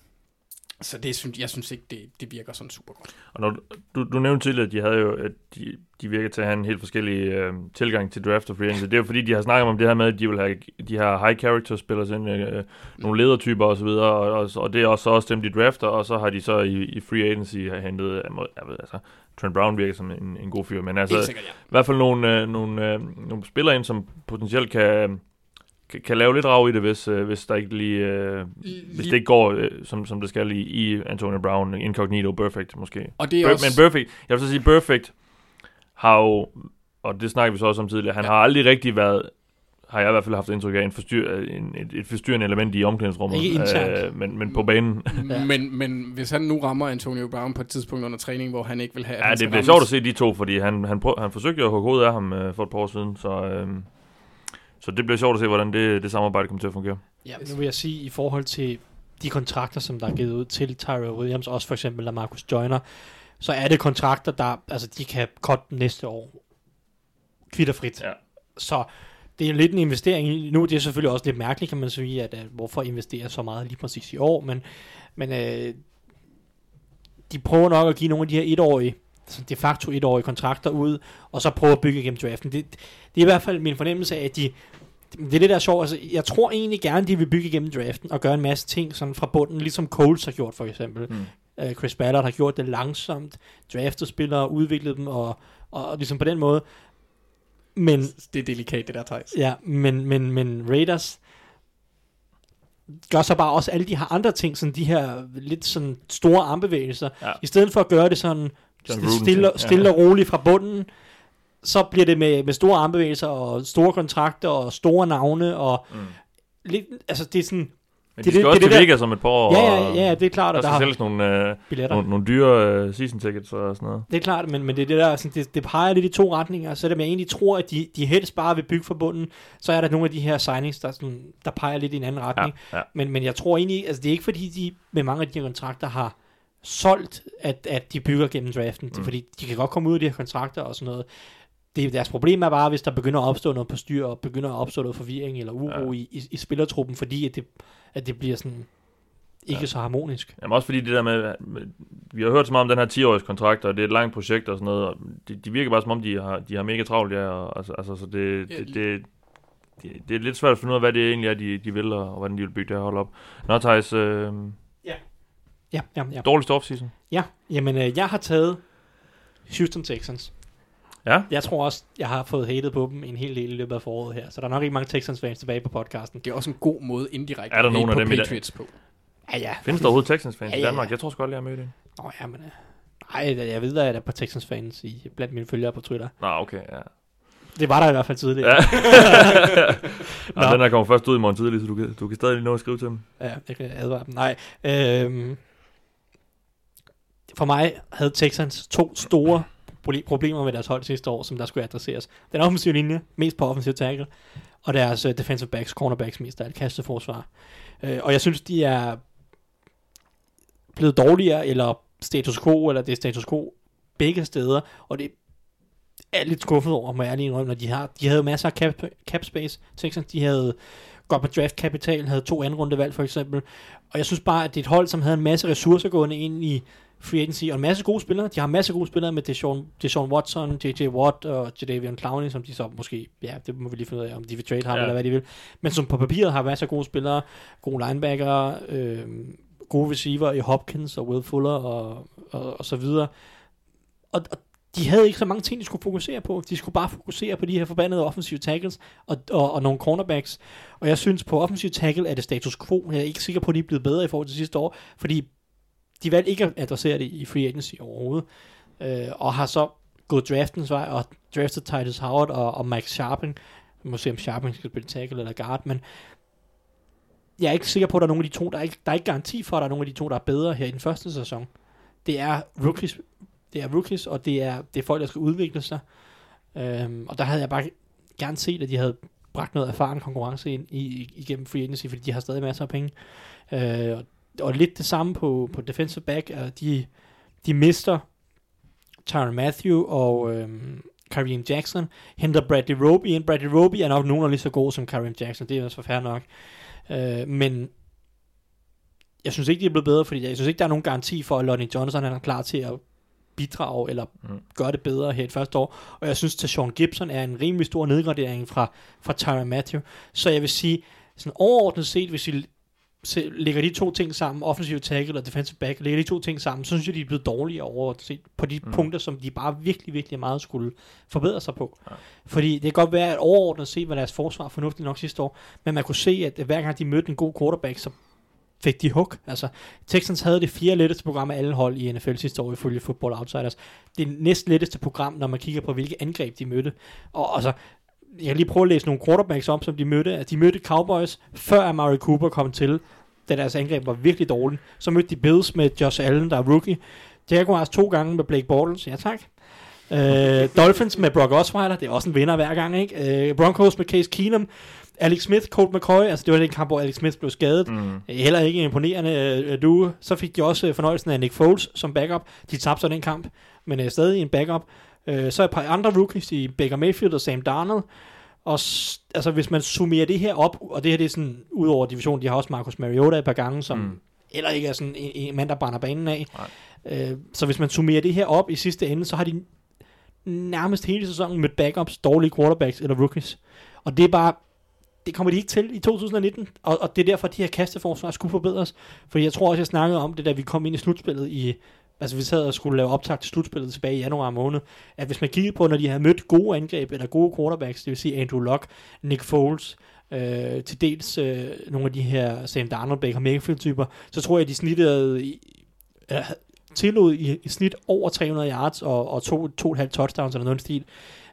Så det synes, jeg synes ikke, det, det virker sådan super godt. Og når, du- du, du nævnte tidligere, at de havde jo, at de, de virker til at have en helt forskellig øh, tilgang til draft og free agency. Det er jo fordi, de har snakket om det her med, at de vil have de her high character spillere ind, øh, nogle ledertyper og så videre, og, og, og, det er også, også dem, de drafter, og så har de så i, i free agency har hentet, jeg, ved, altså, Trent Brown virker som en, en god fyr, men altså, sikkert, ja. i hvert fald nogle, øh, nogle, øh, nogle spillere ind, som potentielt kan, kan, kan lave lidt rav i det, hvis, øh, hvis der ikke lige, øh, hvis det ikke går, øh, som, som det skal i, i Antonio Brown, Incognito, Perfect måske. Og det er Bur- også... Men Perfect, jeg vil så sige, Perfect har jo, og det snakker vi så også om tidligere, han Ja. har aldrig rigtig været, har jeg i hvert fald haft indtryk af, en forstyr, en, et, et forstyrrende element i omklædningsrummet. Ikke internt. Øh, men, men på banen. Ja. men, men hvis han nu rammer Antonio Brown på et tidspunkt under træning, hvor han ikke vil have... Ja, det bliver sjovt at se de to, fordi han, han, prøv, han forsøgte jo at hugge hovedet af ham øh, for et par år siden, så, øh, så det bliver sjovt at se, hvordan det, det samarbejde kommer til at fungere. Ja, nu vil jeg sige, i forhold til de kontrakter, som der er givet ud til Tyrell Williams, også for eksempel af Marcus Joyner, så er det kontrakter, der altså, de kan cut næste år kvitterfrit. Ja. Så det er lidt en investering nu det er selvfølgelig også lidt mærkeligt, kan man sige, at, at hvorfor investere så meget lige præcis i år, men, men øh, de prøver nok at give nogle af de her etårige, de facto etårige kontrakter ud, og så prøve at bygge gennem draften. Det, det er i hvert fald min fornemmelse af, at de, det er det der er sjovt, altså jeg tror egentlig gerne, de vil bygge gennem draften, og gøre en masse ting sådan fra bunden, ligesom Coles har gjort for eksempel. Mm. Uh, Chris Ballard har gjort det langsomt, draftet spillere, udviklet dem, og, og, og ligesom på den måde. Men Det er delikat, det der, Thijs. Ja, men, men, men Raiders gør så bare også alle de her andre ting, sådan de her lidt sådan store armbevægelser. Ja. I stedet for at gøre det sådan John stille, stille og roligt fra bunden, så bliver det med, med store armbevægelser og store kontrakter og store navne og Mm. lidt, altså det er sådan, Men Det de skal det- også det til Vegas om et par år. ja, ja, ja, det er klart, Der der skal har sælges nogle, øh, billetter. nogle, nogle dyre øh, season tickets og sådan noget. Det er klart, men, men det, er det, der, sådan, det, det peger lidt i to retninger. Så det, jeg egentlig tror, at de, de helst bare vil bygge for bunden, så er der nogle af de her signings, der, sådan, der peger lidt i en anden Ja, retning. ja. Men, men jeg tror egentlig, altså det er ikke fordi, de med mange af de her kontrakter har solgt, at, at de bygger gennem draften. Mm. Fordi de kan godt komme ud af de her kontrakter og sådan noget. Det, deres problem er bare, hvis der begynder at opstå noget på styr, og begynder at opstå noget forvirring eller uro Ja. i, i, i spillertruppen, fordi at det, at det bliver sådan ikke Ja. så harmonisk. Jamen også fordi det der med, med vi har hørt så meget om den her 10-års kontrakt, og det er et langt projekt og sådan noget, og de, de virker bare som om, de har, de har mega travlt, ja, og, altså, altså, så det, Ja, det, det, det, det, er lidt svært at finde ud af, hvad det egentlig er, de, de vil, og, og hvordan de vil bygge det her hold op. Nå, Thijs, øh, Ja, ja, ja. dårligste offseason. Ja, jamen øh, jeg har taget Houston Texans. Ja, Jeg tror også, jeg har fået hatet på dem en hel del i løbet af foråret her, så der er nok ikke mange Texans fans tilbage på podcasten. Det er også en god måde indirekte Er der at nogen af på dem? Patriots på. Ja, ja. findes der overhovedet Texans fans Ja, i ja, Danmark? ja. Jeg tror sgu aldrig, jeg har mødt en. Nå, ja, men... øh, Nej, jeg ved da, at der er på Texans fans i, blandt mine følgere på Twitter. Nå, okay, ja. Det var der i hvert fald tidligere. ja. (laughs) Nå. Nå. den her kommer først ud i morgen tidlig, så du kan, du kan stadig lige nå at skrive til dem. Ja, jeg kan advare dem. Nej. Øhm, for mig havde Texans to store problemer med deres hold sidste år, som der skulle adresseres. Den offensive linje, mest på offensiv tackle, og deres uh, defensive backs, cornerbacks mest af alt, kasteforsvar. Uh, og jeg synes, de er blevet dårligere, eller status quo, eller det er status quo begge steder, og det er lidt skuffet over, må jeg lige indrømme, når de har, de havde masser af cap, cap space. Texans, de havde godt på draft kapital, havde to anden runde valg for eksempel, og jeg synes bare, at det er et hold, som havde en masse ressourcer gående ind i free agency, og en masse gode spillere. De har en masse gode spillere med Deshaun, Deshaun Watson, J.J. Watt og Jadavion Clowney, som de så måske, ja, det må vi lige finde ud af, om de vil trade ham, ja. eller hvad de vil. Men som på papiret har masser af gode spillere, gode linebacker, øh, gode receiver i Hopkins og Will Fuller og, og, og så videre. Og, og de havde ikke så mange ting, de skulle fokusere på. De skulle bare fokusere på de her forbandede offensive tackles og, og, og nogle cornerbacks. Og jeg synes, på offensive tackle er det status quo. Jeg er ikke sikker på, at de er blevet bedre i forhold til sidste år, fordi de valgte ikke at adressere det i free agency overhovedet. Øh, og har så gået draftens vej og draftet Titus Howard og, og Max Sharping. Vi må se, om Sharping skal spille tackle eller guard, men jeg er ikke sikker på, at der er nogen af de to, der er ikke, der er ikke garanti for, at der er nogen af de to, der er bedre her i den første sæson. Det er rookies, det er rookies, og det er, det er folk, der skal udvikle sig. Øhm, og der havde jeg bare gerne set, at de havde bragt noget erfaren konkurrence ind i, igennem free agency, fordi de har stadig masser af penge. Øh, og, og lidt det samme på, på defensive back. at de, de mister Tyron Matthew og øhm, Kareem Jackson, henter Bradley Roby ind. Bradley Roby er nok nogenlunde lige så god som Kareem Jackson, det er også fair nok. Øh, men jeg synes ikke, de er blevet bedre, fordi jeg synes ikke, der er nogen garanti for, at Lonnie Johnson han er klar til at bidrage eller Mm. gøre det bedre her i første år. Og jeg synes, at Sean Gibson er en rimelig stor nedgradering fra, fra Tyron Matthew. Så jeg vil sige, sådan overordnet set, hvis vi lægger de to ting sammen, offensive tackle og defensive back, lægger de to ting sammen, så synes jeg, de er blevet dårligere overordnet set på de Mm. mm. punkter, som de bare virkelig, virkelig meget skulle forbedre sig på. Ja. Fordi det kan godt være, at overordnet set var deres forsvar fornuftigt nok sidste år, men man kunne se, at hver gang de mødte en god quarterback, så fik de hook. Altså, Texans havde det fjerde letteste program af alle hold i NFL sidste år, ifølge Football Outsiders. Det næst letteste program, når man kigger på, hvilke angreb de mødte. Og altså, jeg kan lige prøve at læse nogle quarterbacks op, som de mødte. Altså, de mødte Cowboys, før Amari Cooper kom til, da deres angreb var virkelig dårligt. Så mødte de Bills med Josh Allen, der er rookie. Jaguars to gange med Blake Bortles, ja tak. Øh, Dolphins med Brock Osweiler, det er også en vinder hver gang, ikke? Øh, Broncos med Case Keenum. Alex Smith, Colt McCoy, altså det var den kamp, hvor Alex Smith blev skadet. Mm. Heller ikke imponerende øh, du. Så fik de også fornøjelsen af Nick Foles som backup. De tabte så den kamp, men øh, stadig en backup. Øh, så et par andre rookies i Baker Mayfield og Sam Darnold. Og altså, hvis man summerer det her op, og det her det er sådan, ud over divisionen, de har også Marcus Mariota et par gange, som Mm. eller ikke er sådan en, en mand, der brænder banen af. Øh, så hvis man summerer det her op i sidste ende, så har de nærmest hele sæsonen med backups, dårlige quarterbacks eller rookies. Og det er bare, det kommer de ikke til i 2019, og, og det er derfor, at de her kasteforsvar skulle forbedres. Fordi jeg tror også, jeg snakkede om det, da vi kom ind i slutspillet i, altså vi sad og skulle lave optag til slutspillet tilbage i januar måned, at hvis man kiggede på, når de havde mødt gode angreb, eller gode quarterbacks, det vil sige Andrew Luck, Nick Foles, øh, til dels øh, nogle af de her Sam Darnold, Baker Mayfield typer, så tror jeg, at de snittede i, øh, tillod i, i snit over 300 yards og, og to, to og et halvt touchdowns eller noget i stil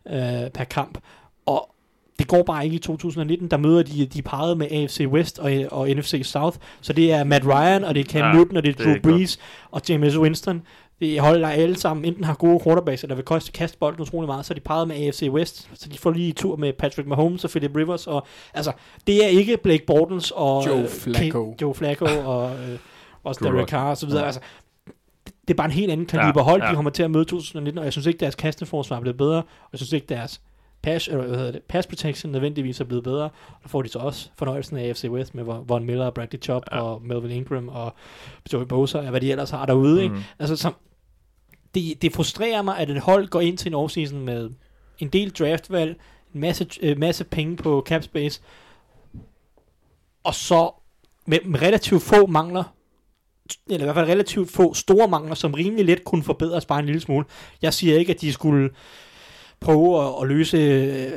øh, per kamp. Og det går bare ikke i 2019. Der møder de, de parrede med AFC West og, og NFC South. Så det er Matt Ryan, og det er Cam Ja, Newton, og det er det er Drew. Brees og James Winston. Det er hold, der alle sammen enten har gode quarterbacks, eller vil koste kaste bolden utrolig meget, så er de parret med AFC West, så de får lige en tur med Patrick Mahomes og Philip Rivers, og altså, det er ikke Blake Bortles og Joe øh, Flacco. K- Joe Flacco (laughs) og øh, også Derek. Carr og så videre. Ja. Altså, det er bare en helt anden kaliber Ja, hold, ja. de kommer til at møde i 2019, og jeg synes ikke, deres kasteforsvar er blevet bedre, og jeg synes ikke, deres pass, eller hvad hedder det, pass protection nødvendigvis er blevet bedre. Og der får de så også fornøjelsen af AFC West med Von Miller, Bradley Chubb Ja. og Melvin Ingram og Joey Bosa, og hvad de ellers har derude. Ikke? Mm. Altså, som, det, det frustrerer mig, at et hold går ind til en offseason med en del draftvalg, en masse, øh, masse penge på cap space, og så med, med relativt få mangler, eller i hvert fald relativt få store mangler, som rimelig let kunne forbedres bare en lille smule. Jeg siger ikke, at de skulle prøve at, at løse øh,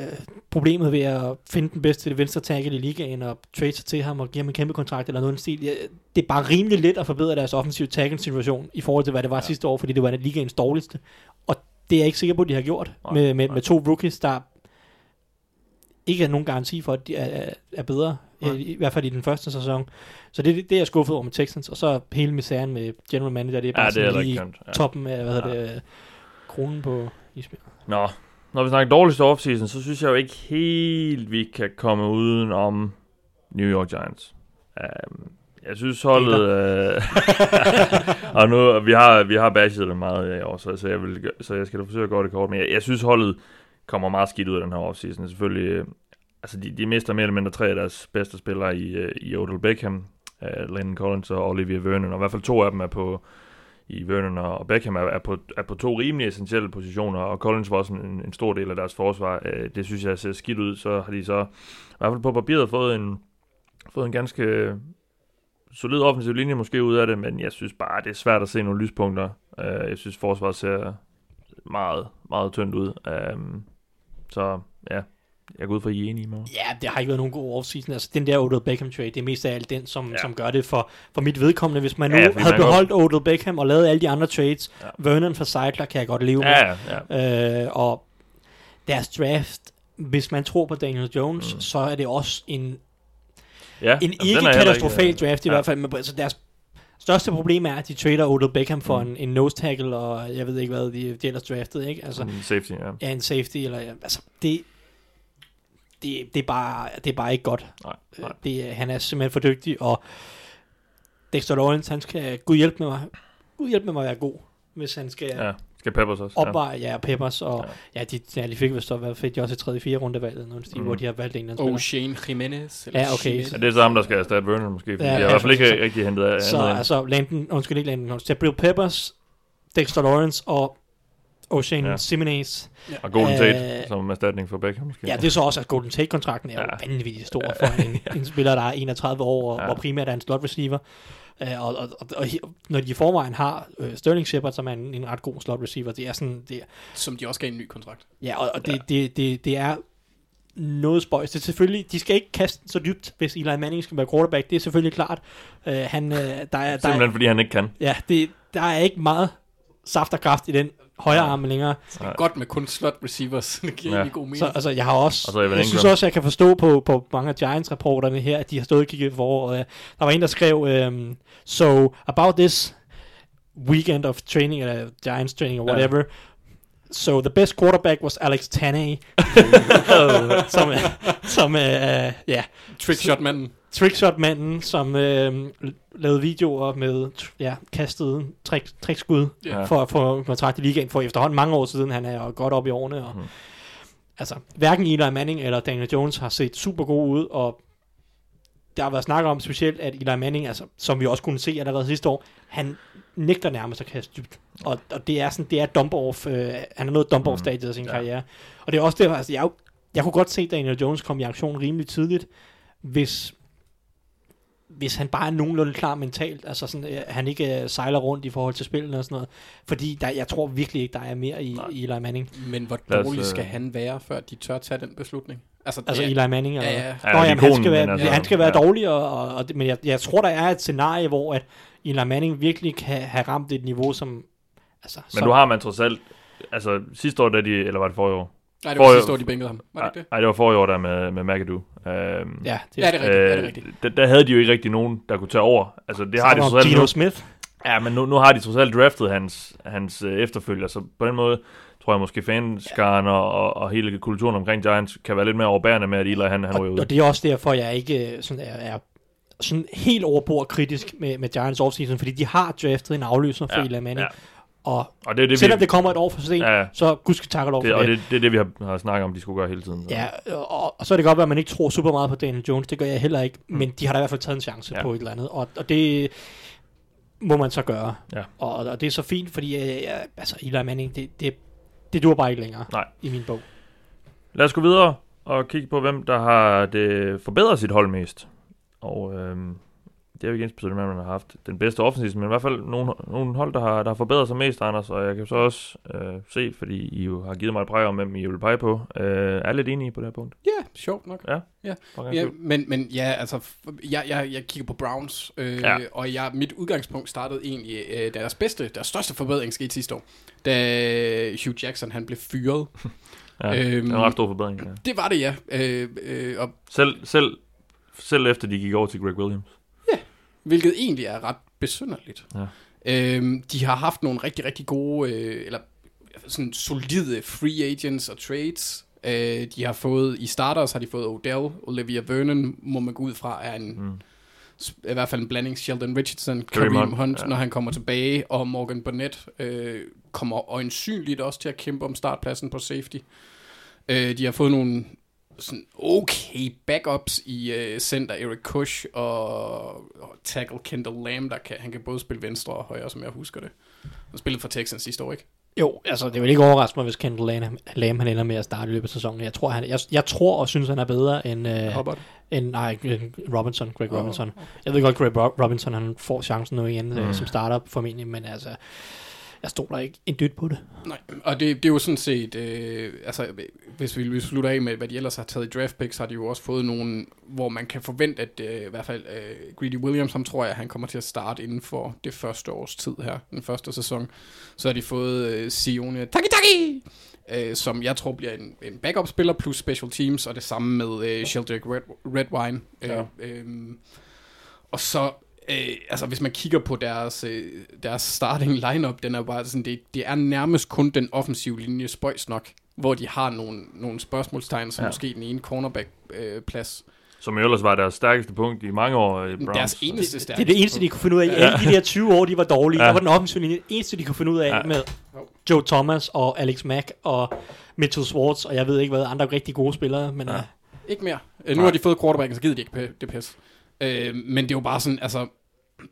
problemet ved at finde den bedste venstre tackle i ligaen og trade sig til ham og give ham en kæmpe kontrakt eller noget den stil. Ja, Det er bare rimelig let at forbedre deres offensive tackle situation i forhold til, hvad det var ja. sidste år, fordi det var ligaens dårligste. Og det er jeg ikke sikker på, at de har gjort Nej, med, med, nej. med to rookies, der ikke er nogen garanti for, at de er, er bedre, Nej. i, hvert fald i den første sæson. Så det, det er jeg skuffet over med Texans, og så hele misæren med general manager, det er bare Ja, det er sådan lige. Ja. toppen af, hvad Ja. det, kronen på isbjerget. Nå, når vi snakker dårligste offseason, så synes jeg jo ikke helt, vi kan komme uden om New York Giants. Um, jeg synes holdet... Uh, (laughs) og nu, vi har, vi har bashet dem meget i år, så, så, jeg vil, så jeg skal da forsøge at gå det kort, men jeg, jeg synes holdet kommer meget skidt ud af den her offseason. Selvfølgelig, øh, altså de, de mister mere eller mindre tre af deres bedste spillere i, øh, i Odell Beckham, uh, Landon Collins og Olivia Vernon, og i hvert fald to af dem er på, i Vernon og Beckham er, er, på, er på to rimelig essentielle positioner, og Collins var også en, en stor del af deres forsvar. Øh, det synes jeg ser skidt ud. Så har de så i hvert fald på papiret fået en, fået en ganske solid offensiv linje måske ud af det, men jeg synes bare, det er svært at se nogle lyspunkter. Øh, jeg synes, forsvaret ser meget, meget tyndt ud. Øh, så ja, jeg går ud fra, I er enige med. Ja, det har ikke været nogen god offseason. Altså, den der Odell Beckham trade, det er mest af alt den, som, Ja. som gør det for, for mit vedkommende. Hvis man nu Ja, havde man beholdt Odell Beckham og lavet alle de andre trades, Ja. Vernon for Seidler kan jeg godt leve med. Ja, ja, ja. Øh, og deres draft, hvis man tror på Daniel Jones, Mm. mm. så er det også en, ja en den ikke ikke, draft i ja. hvert fald. Men altså, deres største problem er, at de trader Odell Beckham for Mm. mm. en, en nose tackle, og jeg ved ikke, hvad de, de ellers draftede. Ikke? Altså, Altså, safety, ja. ja, en safety, eller altså, det, det, det, er bare, det er bare ikke godt. Nej, Øh, nej. Det, er- han er simpelthen for dygtig, og Dexter Lawrence, han skal, gud hjælpe med mig, gud hjælpe med mig at være god, hvis han skal ja. Ja, skal Peppers også. Ja. opveje, ja, Peppers, og Ja. ja, de, ja, de fik vist så, hvad fik de også et tredje, fire runde valget, nogle stil, Mm. hvor de har valgt en eller anden Og spiller. Shane Jimenez. Eller Ja, okay. Jimenez. Ja, det er så ham, der skal erstatte Vernon måske, fordi Ja, ja, jeg har ja, i hvert fald ikke så- rigtig hentet andet Så ind. altså, Landon, undskyld ikke Landon, Jabril Peppers, Dexter Lawrence og O'Shane Ja. ja. Simonez. Og Golden Øh, Tate som erstatning for Beckham måske. Ja, det er så også, at Golden Tate-kontrakten er ja. Ja. jo vanvittigt stor for en, en (laughs) spiller, der er 31 år, og Ja. ja. hvor primært er en slot receiver. Uh, og, og, og, og, når de i forvejen har uh, Sterling Shepard, som er en, en ret god slot receiver, det er sådan, det, er- Som de også gav en ny kontrakt. ja, og, og det, det, det, det er noget spøjs. Det er selvfølgelig, de skal ikke kaste den så dybt, hvis Eli Manning skal være quarterback, det er selvfølgelig klart. Uh, han, uh, der er, der er, Simpelthen fordi han ikke kan. ja, det, der er ikke meget saft og kraft i den højre arm længere. Nej. Godt med kun slot receivers. det giver Ja. ja. god mening. Så altså, jeg har også, Og så jeg synes også, jeg kan forstå på, på mange af Giants-rapporterne her, at de har stået og kigget for året. Der var en, der skrev, um, so about this weekend of training, eller Giants training, or Ja. whatever, So the best quarterback was Alex Taney, (laughs) som, er- som er, ja, Trickshot-manden. Trickshot-manden, som øh, lavede videoer med ja, kastede trick, trickskud Ja. for at få kontrakt i ligaen for efterhånden mange år siden. Han er jo godt op i årene. Og, Mhm. Altså, hverken Eli Manning eller Daniel Jones har set super gode ud, og der har været snak om specielt, at Eli Manning, altså, som vi også kunne se allerede sidste år, han nægter nærmest at kaste dybt. Og, og det er sådan, det er dump-off, øh, han er nået dump-off-stadiet af sin Ja. karriere. Og det er også derfor, altså, jeg, jeg kunne godt se Daniel Jones komme i aktion rimelig tidligt, hvis hvis han bare er nogenlunde klar mentalt, altså sådan, øh, han ikke øh, sejler rundt i forhold til spillene og sådan noget. Fordi der, jeg tror virkelig ikke, der er mere i, Nej. i Eli Manning. Men hvor dårlig øh, skal han være, før de tør tage den beslutning? Altså, Altså ja, Eli Manning. Eller, ja, ja. Nå, jamen, han skal være, altså, han skal være ja. dårlig, og, og, og, men jeg, jeg tror, der er et scenarie, hvor at Eli Manning virkelig kan have ramt et niveau, som... Altså, Men som, nu har man trods alt, altså sidste år, da de, eller var det forrige år? Nej, det var Hvor- sidste år, de bænkede ham. Var det ikke det? Nej, det var forrige år der med, med McAdoo. Øhm, Ja, det, Ja, det er rigtigt. ja, det er øh, rigtigt. der, der havde de jo ikke rigtig nogen, der kunne tage over. Altså, det har de trods alt Geno nu. Smith. Ja, men nu, nu har de trods alt draftet hans, hans øh, efterfølger, så på den måde tror jeg måske fanskaren og, og, og hele kulturen omkring Giants kan være lidt mere overbærende med, at Eli han, han Og, ryger ud. og det er også derfor, jeg ikke øh, sådan er, er sådan helt overbord kritisk med, med Giants offseason, fordi de har draftet en afløser for Ja, Eli Manning. ja. Og Og det er det, selvom vi, det kommer et år for sent, Ja. så gud skal takke lov for det, og det. det, det er det, vi har, har snakket om, de skulle gøre hele tiden. Så. Ja, og, og så er det godt at man ikke tror super meget på Daniel Jones. Det gør jeg heller ikke. Men de har da i hvert fald taget en chance Mm. Ja. på et eller andet. Og, og det må man så gøre. Ja. Og, og det er så fint, fordi øh, ja, altså, Eli Manning, det, det, det dur bare ikke længere Nej. i min bog. Lad os gå videre og kigge på, hvem der har det forbedret sit hold mest. Og øhm, det er jo ikke ens med, at man har haft den bedste offensiv, men i hvert fald nogle, nogle hold, der har, der har forbedret sig mest, Anders. Og jeg kan så også øh, se, fordi I jo har givet mig et præg om, hvem I vil pege på. Øh, er lidt enige på det her punkt? Ja, sjovt nok. Okay, Ja, men, men ja, altså, jeg, jeg, jeg kigger på Browns, øh, Ja. ja. og jeg, mit udgangspunkt startede egentlig, øh, deres bedste, deres største forbedring skete sidste år, da Hugh Jackson han blev fyret. (laughs) Ja, øhm, det er en ret stor forbedring. Ja. Det var det, ja. Øh, øh, og, Selv, selv, selv efter de gik over til Greg Williams. Hvilket egentlig er ret besynderligt. Ja. Øhm, de har haft nogle rigtig, rigtig gode, øh, eller sådan solide free agents og trades. Øh, de har fået, i starters har de fået Odell, Olivia Vernon, må man gå ud fra, er en, Mm. i hvert fald en blanding Sheldon Richardson, Kareem Hunt, Hunt, ja. når han kommer tilbage, og Morgan Burnett øh, kommer øjensynligt også til at kæmpe om startpladsen på safety. Øh, de har fået nogle sådan okay backups i øh, center Eric Kush og, og tackle Kendall Lamb, der kan, han kan både spille venstre og højre, som jeg husker det. Han spillede for Texans sidste år, ikke? Jo, altså det vil ikke overraske mig, hvis Kendall Lam, Lam han ender med at starte i løbet af sæsonen. Jeg tror, han, jeg, jeg tror og synes, han er bedre end, øh, Hubbard. end nej, Robinson, Greg. Robinson. Jeg ved godt, Greg Ro- Robinson han får chancen nu igen mm. Mm. øh, som starter formentlig, men altså, jeg stoler ikke en dyt på det. Nej, og det, det er jo sådan set, øh, altså hvis vi, hvis vi slutter af med, hvad de ellers har taget i draft picks, har de jo også fået nogle, hvor man kan forvente, at øh, i hvert fald øh, Greedy Williams, som tror jeg, han kommer til at starte inden for det første års tid her, den første sæson. Så har de fået øh, Sione Taki Taki, øh, som jeg tror bliver en, en backup-spiller, plus special teams, og det samme med øh, Sheldrick Red, Redwine. Øh, Ja. øh, og så, øh, altså hvis man kigger på deres, øh, deres starting lineup, den er bare sådan, det, det er nærmest kun den offensive linje spøjs nok, hvor de har nogle, nogle spørgsmålstegn, som Ja. måske den ene cornerback-plads. Som jo ellers var deres stærkeste punkt i mange år i Browns. deres eneste Det stærke. er det eneste, de kunne finde ud af. I Ja. alle de der 20 år, de var dårlige. Ja. Der var den offensive linje. Det eneste, de kunne finde ud af Ja. med Joe Thomas og Alex Mack og Mitchell Schwartz, og jeg ved ikke hvad, andre rigtig gode spillere, men Ja. ja. Ikke mere. Øh, nu Nej. har de fået quarterbacken, så gider de ikke det pis. Øh, men det er jo bare sådan, altså,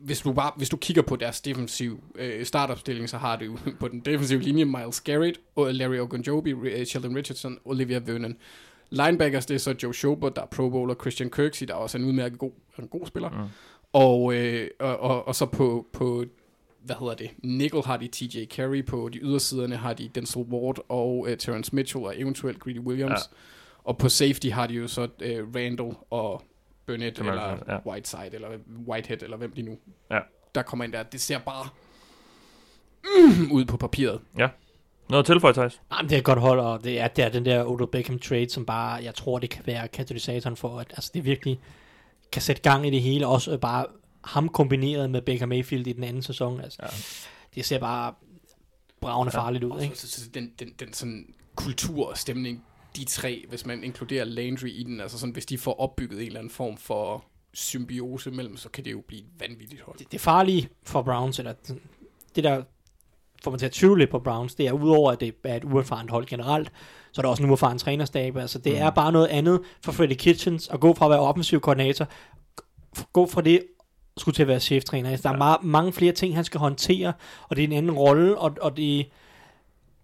hvis du, bare, hvis du kigger på deres defensiv øh, startopstilling, så har du (laughs) på den defensive linje Miles Garrett, og Larry Ogunjobi, øh, Sheldon Richardson, Olivia Vernon. Linebackers, det er så Joe Schobert, der er pro bowler, Christian Kirksey, der er også en udmærket god, en god spiller. Mm. Og, øh, og, og, og så på, på, hvad hedder det, nickel har de TJ Carey, på de ydersiderne har de Denzel Ward og øh, Terrence Mitchell og eventuelt Greedy Williams. Ja. Ja. Og på safety har de jo så øh, Randall og Burnett, er- eller ja. ja. Whiteside, eller Whitehead, eller hvem de nu, Ja. der kommer ind der. Det ser bare mm, ud på papiret. Noget at tilføje, Thijs? Jamen, det er godt hold, og det er, det er den der Odell Beckham trade, som bare, jeg tror, det kan være katalysatoren for, at altså, det virkelig kan sætte gang i det hele, også bare ham kombineret med Baker Mayfield i den anden sæson. Altså, Ja. Det ser bare bravende farligt ud, ikke? så, så, så den, den, den sådan kultur og stemning, de tre, hvis man inkluderer Landry i den, altså sådan, hvis de får opbygget en eller anden form for symbiose mellem, så kan det jo blive et vanvittigt hold. det, det farlige for Browns, eller det der får man til at tvivle lidt på Browns, det er udover, at det er et uerfarent hold generelt, så er der også en uerfaren trænerstab. Altså, det er bare noget andet for Freddie Kitchens at gå fra at være offensiv koordinator, gå fra det skulle til at være cheftræner. Altså, der er meget, mange flere ting, han skal håndtere, og det er en anden rolle, og, og det,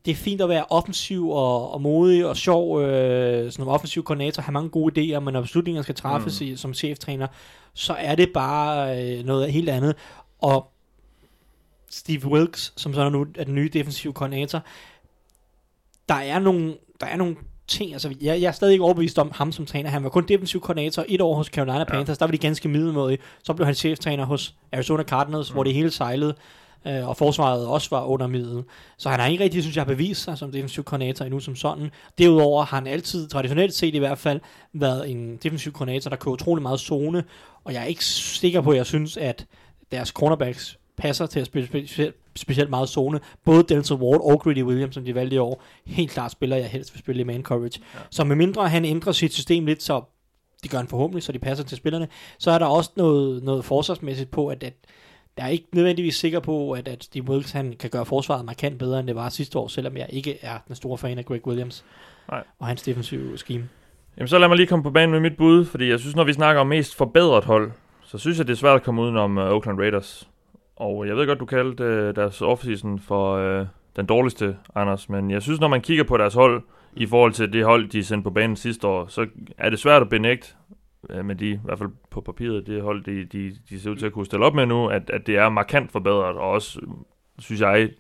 det er fint at være offensiv og, og modig og sjov øh, som offensiv koordinator, have mange gode idéer, men når beslutninger skal træffes mm. i, som cheftræner, så er det bare øh, noget helt andet. Og Steve Wilkes, som så er nu er den nye defensive koordinator, der er nogle, der er nogle ting, altså jeg, jeg er stadig ikke overbevist om ham som træner. Han var kun defensiv koordinator et år hos Carolina Panthers, der var de ganske middelmådige. Så blev han cheftræner hos Arizona Cardinals, mm. hvor det hele sejlede, øh, og forsvaret også var under middel. Så han har ikke rigtig, synes jeg, bevist sig som defensiv koordinator endnu som sådan. Derudover har han altid, traditionelt set i hvert fald, været en defensiv koordinator, der kører utrolig meget zone, og jeg er ikke sikker på, at jeg synes, at deres cornerbacks passer til at spille specielt, specielt meget zone. Både Denzel Ward og Greedy Williams, som de valgte i år, helt klart spiller jeg helst vil spille i man coverage. Ja. Så med mindre han ændrer sit system lidt, så det gør han forhåbentlig, så de passer til spillerne, så er der også noget, noget forsvarsmæssigt på, at, at jeg er ikke nødvendigvis sikker på, at, at Steve Wilkes han kan gøre forsvaret markant bedre, end det var sidste år, selvom jeg ikke er den store fan af Greg Williams Nej. og hans defensive scheme. Jamen så lad mig lige komme på banen med mit bud, fordi jeg synes, når vi snakker om mest forbedret hold, så synes jeg, det er svært at komme udenom uh, Oakland Raiders. Og jeg ved godt, du kaldte uh, deres offseason for uh, den dårligste, Anders, men jeg synes, når man kigger på deres hold, i forhold til det hold, de sendte på banen sidste år, så er det svært at benægte, Øh, med de, i hvert fald på papiret, det hold, de, de, de ser ud til at kunne stille op med nu, at, at det er markant forbedret, og også, synes jeg,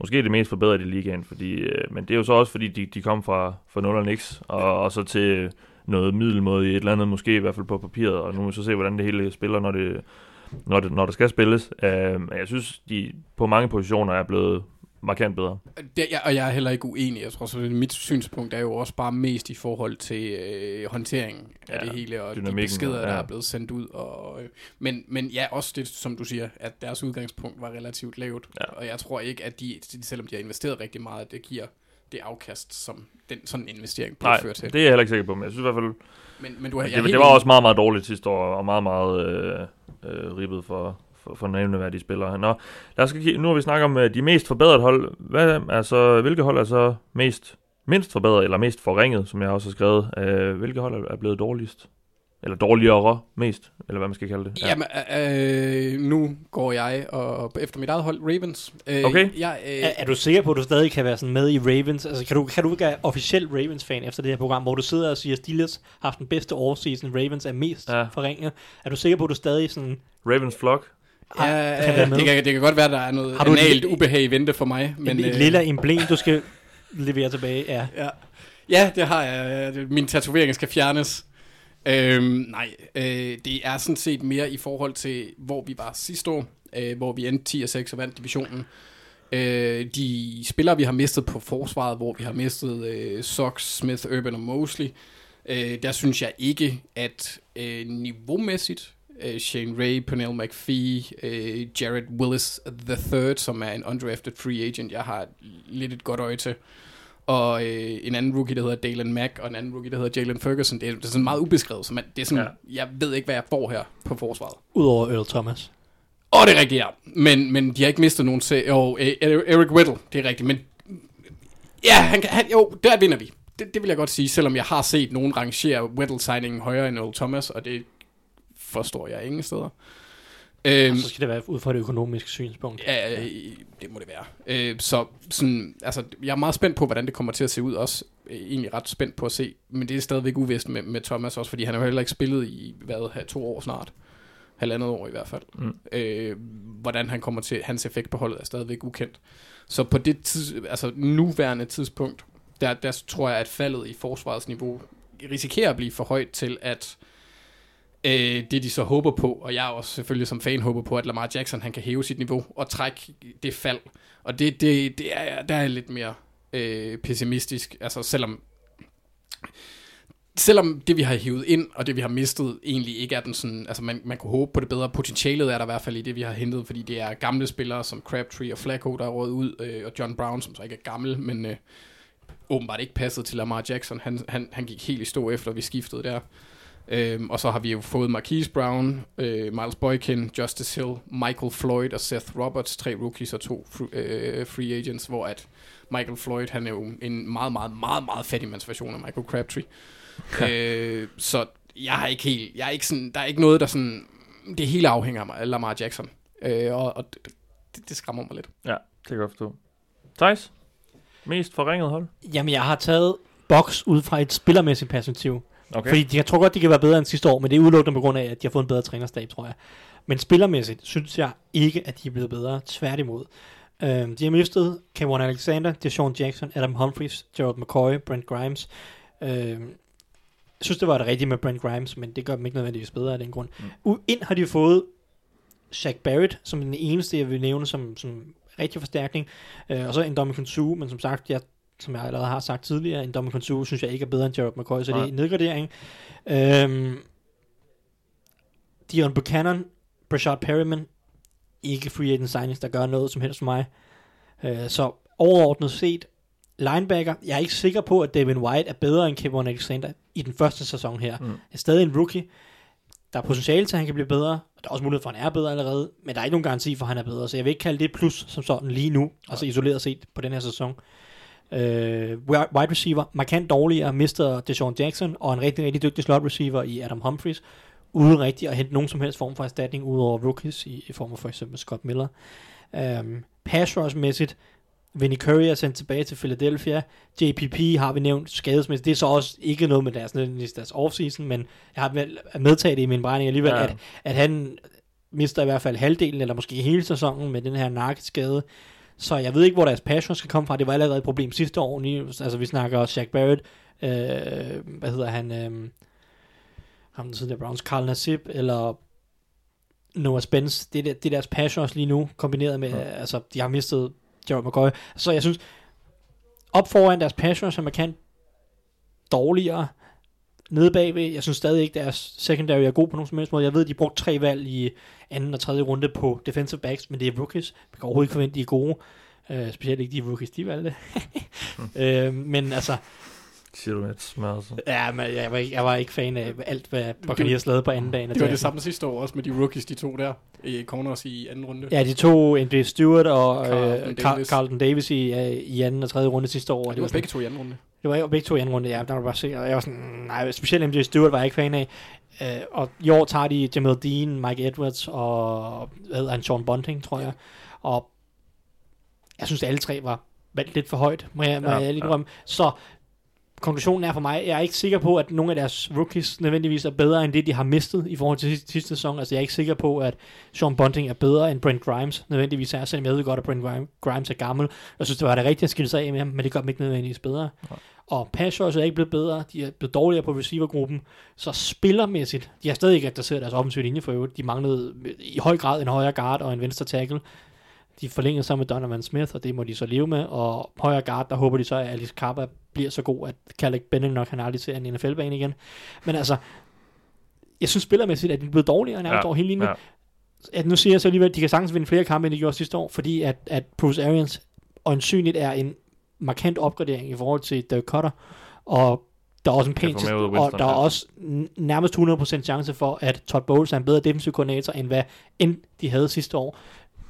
måske det mest forbedrede i ligaen, fordi, øh, men det er jo så også, fordi de, de kom fra, fra 0 og niks, og, og så til noget middelmåde i et eller andet, måske i hvert fald på papiret, og nu må vi så se, hvordan det hele spiller, når det, når det, når det skal spilles. Uh, jeg synes, de på mange positioner er blevet markant bedre. Det, ja, og jeg er heller ikke uenig. Jeg tror, så mit synspunkt er jo også bare mest i forhold til øh, håndteringen af Ja, det hele, og de beskeder, der ja. er blevet sendt ud. Og, øh, men, men ja, også det, som du siger, at deres udgangspunkt var relativt lavt. Ja. Og jeg tror ikke, at de, selvom de har investeret rigtig meget, det giver det afkast, som den, sådan en investering burde Nej, føre til. det er jeg heller ikke sikker på, men jeg synes i hvert fald, men, men du har, jeg det, det var også meget, meget dårligt sidste år, og meget, meget øh, øh, ribbet for, for, for nævneværdige spillere. Nå, lad os kigge, nu har vi snakket om øh, de mest forbedrede hold. Hvad er så, hvilke hold er så mest, mindst forbedret, eller mest forringet, som jeg også har skrevet? Øh, hvilke hold er- blevet dårligst? Eller dårligere mest, eller hvad man skal kalde det. Ja. Jamen, øh, nu går jeg og efter mit eget hold, Ravens. Øh, Okay. Jeg, øh, Er, er du sikker på, at du stadig kan være sådan med i Ravens? Altså, kan du, kan du ikke være officiel Ravens-fan efter det her program, hvor du sidder og siger, at Steelers har haft den bedste offseason, Ravens er mest Ja. forringet? Er du sikker på, at du stadig sådan... Ravens Flock. Ja, kan være med. det, kan, det kan godt være, der er noget Har du et analt lille- ubehag i vente for mig. Men, Men, et øh, lille emblem, du skal levere tilbage? Ja. Ja. ja, det har jeg. Min tatovering skal fjernes. Øhm, nej, øh, det er sådan set mere i forhold til, hvor vi var sidste år, øh, hvor vi endte 10 og 6 og vandt divisionen. Øh, de spillere, vi har mistet på forsvaret, hvor vi har mistet øh, Sox, Smith, Urban og Mosley, øh, der synes jeg ikke, at øh, niveaumæssigt, øh, Shane Ray, Pernell McPhee, øh, Jared Willis III, som er en undrafted free agent, jeg har lidt et godt øje til, og øh, en anden rookie, der hedder Dalen Mack, og en anden rookie, der hedder Jalen Ferguson. Det er, det er sådan meget ubeskrevet, så man, det er sådan, ja. jeg ved ikke, hvad jeg får her på forsvaret. Udover Earl Thomas. Åh, oh, det er rigtigt, ja. Men, men de har ikke mistet nogen til... Jo, øh, Eric Whittle, det er rigtigt, men... Ja, han, kan- han, jo, der vinder vi. Det, det vil jeg godt sige, selvom jeg har set nogen rangere Whittle-signingen højere end Earl Thomas, og det forstår jeg ingen steder. Øhm, Og så skal det være ud fra et økonomisk synspunkt. Ja, øh, det må det være. Øh, så sådan, altså, jeg er meget spændt på, hvordan det kommer til at se ud også. Øh, egentlig ret spændt på at se, men det er stadigvæk uvist med, med Thomas også, fordi han har jo heller ikke spillet i, hvad, her, to år snart. Halvandet år i hvert fald. Mm. Øh, hvordan han kommer til, hans effekt på holdet er stadigvæk ukendt. Så på det tids, altså nuværende tidspunkt, der, der tror jeg, at faldet i forsvarets niveau risikerer at blive for højt til, at øh, det de så håber på, og jeg også selvfølgelig som fan håber på, at Lamar Jackson han kan hæve sit niveau og trække det fald. Og det, det, det er, der er lidt mere øh, pessimistisk, altså selvom selvom det, vi har hivet ind, og det, vi har mistet, egentlig ikke er den sådan... Altså, man, man kunne håbe på det bedre. Potentialet er der i hvert fald i det, vi har hentet, fordi det er gamle spillere som Crabtree og Flacco, der er råd ud, øh, og John Brown, som så ikke er gammel, men øh, åbenbart ikke passet til Lamar Jackson. Han, han, han gik helt i stå efter, vi skiftede der. Øhm, og så har vi jo fået Marquise Brown, øh, Miles Boykin, Justice Hill, Michael Floyd og Seth Roberts, tre rookies og to fr- øh, free agents, hvor at Michael Floyd, han er jo en meget, meget, meget, meget fattigmandsversion af Michael Crabtree. øh, så jeg har ikke helt, jeg er ikke sådan, der er ikke noget, der sådan, det hele afhænger af Lamar Jackson. Øh, og og det, det, skræmmer mig lidt. Ja, det kan jeg forstå. Thijs? Mest forringet hold? Jamen, jeg har taget boks ud fra et spillermæssigt perspektiv. Okay. Fordi de, jeg tror godt, de kan være bedre end sidste år, men det er udelukkende på grund af, at de har fået en bedre trænerstab, tror jeg. Men spillermæssigt synes jeg ikke, at de er blevet bedre. Tværtimod. Øhm, de har mistet Kevin Alexander, Deshaun Jackson, Adam Humphries, Gerald McCoy, Brent Grimes. Øhm, jeg synes, det var det rigtige med Brent Grimes, men det gør dem ikke nødvendigvis bedre af den grund. Mm. Ind har de fået Shaq Barrett, som den eneste, jeg vil nævne som, som rigtig forstærkning. Øh, og så en Dominican Sue, men som sagt, jeg, som jeg allerede har sagt tidligere, en Dominican Sue synes jeg ikke er bedre end Jared McCoy, så det er Nej. en nedgradering. Øhm, Dion Buchanan, Brashard Perryman, ikke free agent signings, der gør noget som helst for mig. Øh, så overordnet set, linebacker, jeg er ikke sikker på, at Devin White er bedre end Kevin Alexander i den første sæson her. Mm. Er stadig en rookie. Der er potentiale til, at han kan blive bedre. Og der er også mulighed for, at han er bedre allerede. Men der er ikke nogen garanti for, at han er bedre. Så jeg vil ikke kalde det et plus som sådan lige nu. Altså isoleret set på den her sæson. Øh, wide receiver, markant dårligere, mister Deshaun Jackson, og en rigtig, rigtig dygtig slot receiver i Adam Humphries, uden rigtig at hente nogen som helst form for erstatning, udover rookies i, i form af for eksempel Scott Miller. Um, pass rush-mæssigt, Vinnie Curry er sendt tilbage til Philadelphia. JPP har vi nævnt skadesmæssigt. Det er så også ikke noget med deres, deres offseason, men jeg har medtaget det i min beregning alligevel, ja. at, at han mister i hvert fald halvdelen, eller måske hele sæsonen med den her nakkeskade. Så jeg ved ikke, hvor deres passion skal komme fra. Det var allerede et problem sidste år. Altså vi snakker Shaq Barrett, øh, hvad hedder han, øh, ham den tidligere Browns, Carl Nassib, eller Noah Spence. Det er, det er deres passions lige nu, kombineret med, ja. altså de har mistet Jared McCoy. Så jeg synes, op foran deres passions er markant dårligere. Nede bagved, jeg synes stadig ikke, deres secondary er god på nogen som helst måde. Jeg ved, de brugte tre valg i anden og tredje runde på defensive backs, men det er rookies. Man kan overhovedet ikke forvente, de er gode. Uh, specielt ikke de rookies, de valgte. uh, (laughs) men altså, Siger du med et smør, så. ja, men jeg, var ikke, jeg var ikke fan af alt, hvad Buccaneers lavede på anden dagen. Det var det samme sidste år også med de rookies, de to der i corners i anden runde. Ja, de to, NJ Stewart og Carlton øh, Davis. Carlton Davis i, øh, i anden og tredje runde sidste år. Og og det var sådan- begge to i anden runde. Det var begge to i anden runde, ja, der var bare se, og jeg var sådan, nej, specielt MJ Stewart var jeg ikke fan af. Øh, og i år tager de Jamel Dean, Mike Edwards og, hvad hedder han, Sean Bunting, tror jeg. Og jeg synes, alle tre var valgt lidt for højt, må jeg, må Ja, ja, jeg lige ja. Så konklusionen er for mig, jeg er ikke sikker på, at nogle af deres rookies nødvendigvis er bedre end det, de har mistet i forhold til sidste, sidste sæson. Altså jeg er ikke sikker på, at Sean Bunting er bedre end Brent Grimes nødvendigvis er, selvom jeg ved godt, at Brent Grime- Grimes er gammel. Jeg synes, det var det rigtige at skille sig af med ham, men det gør dem ikke nødvendigvis bedre. Og pass er ikke blevet bedre. De er blevet dårligere på receivergruppen. Så spillermæssigt, de har stadig ikke adresseret deres offensive linje for øvrigt. De manglede i høj grad en højre guard og en venstre tackle. De forlængede sammen med Donovan Smith, og det må de så leve med. Og højre guard, der håber de så, at Alice Kappa bliver så god, at Calec Benning nok han aldrig ser en NFL-bane igen. Men altså, jeg synes spillermæssigt, at de er blevet dårligere nærmest ja, over hele linjen. ja. At nu siger jeg så alligevel, at de kan sagtens vinde flere kampe, end de gjorde sidste år, fordi at, at Bruce Arians øjensynligt er en markant opgradering i forhold til Dirk Cutter, og der er også en pæn, af og Winston, der er også nærmest 100% chance for, at Todd Bowles er en bedre defensiv koordinator, end hvad end de havde sidste år.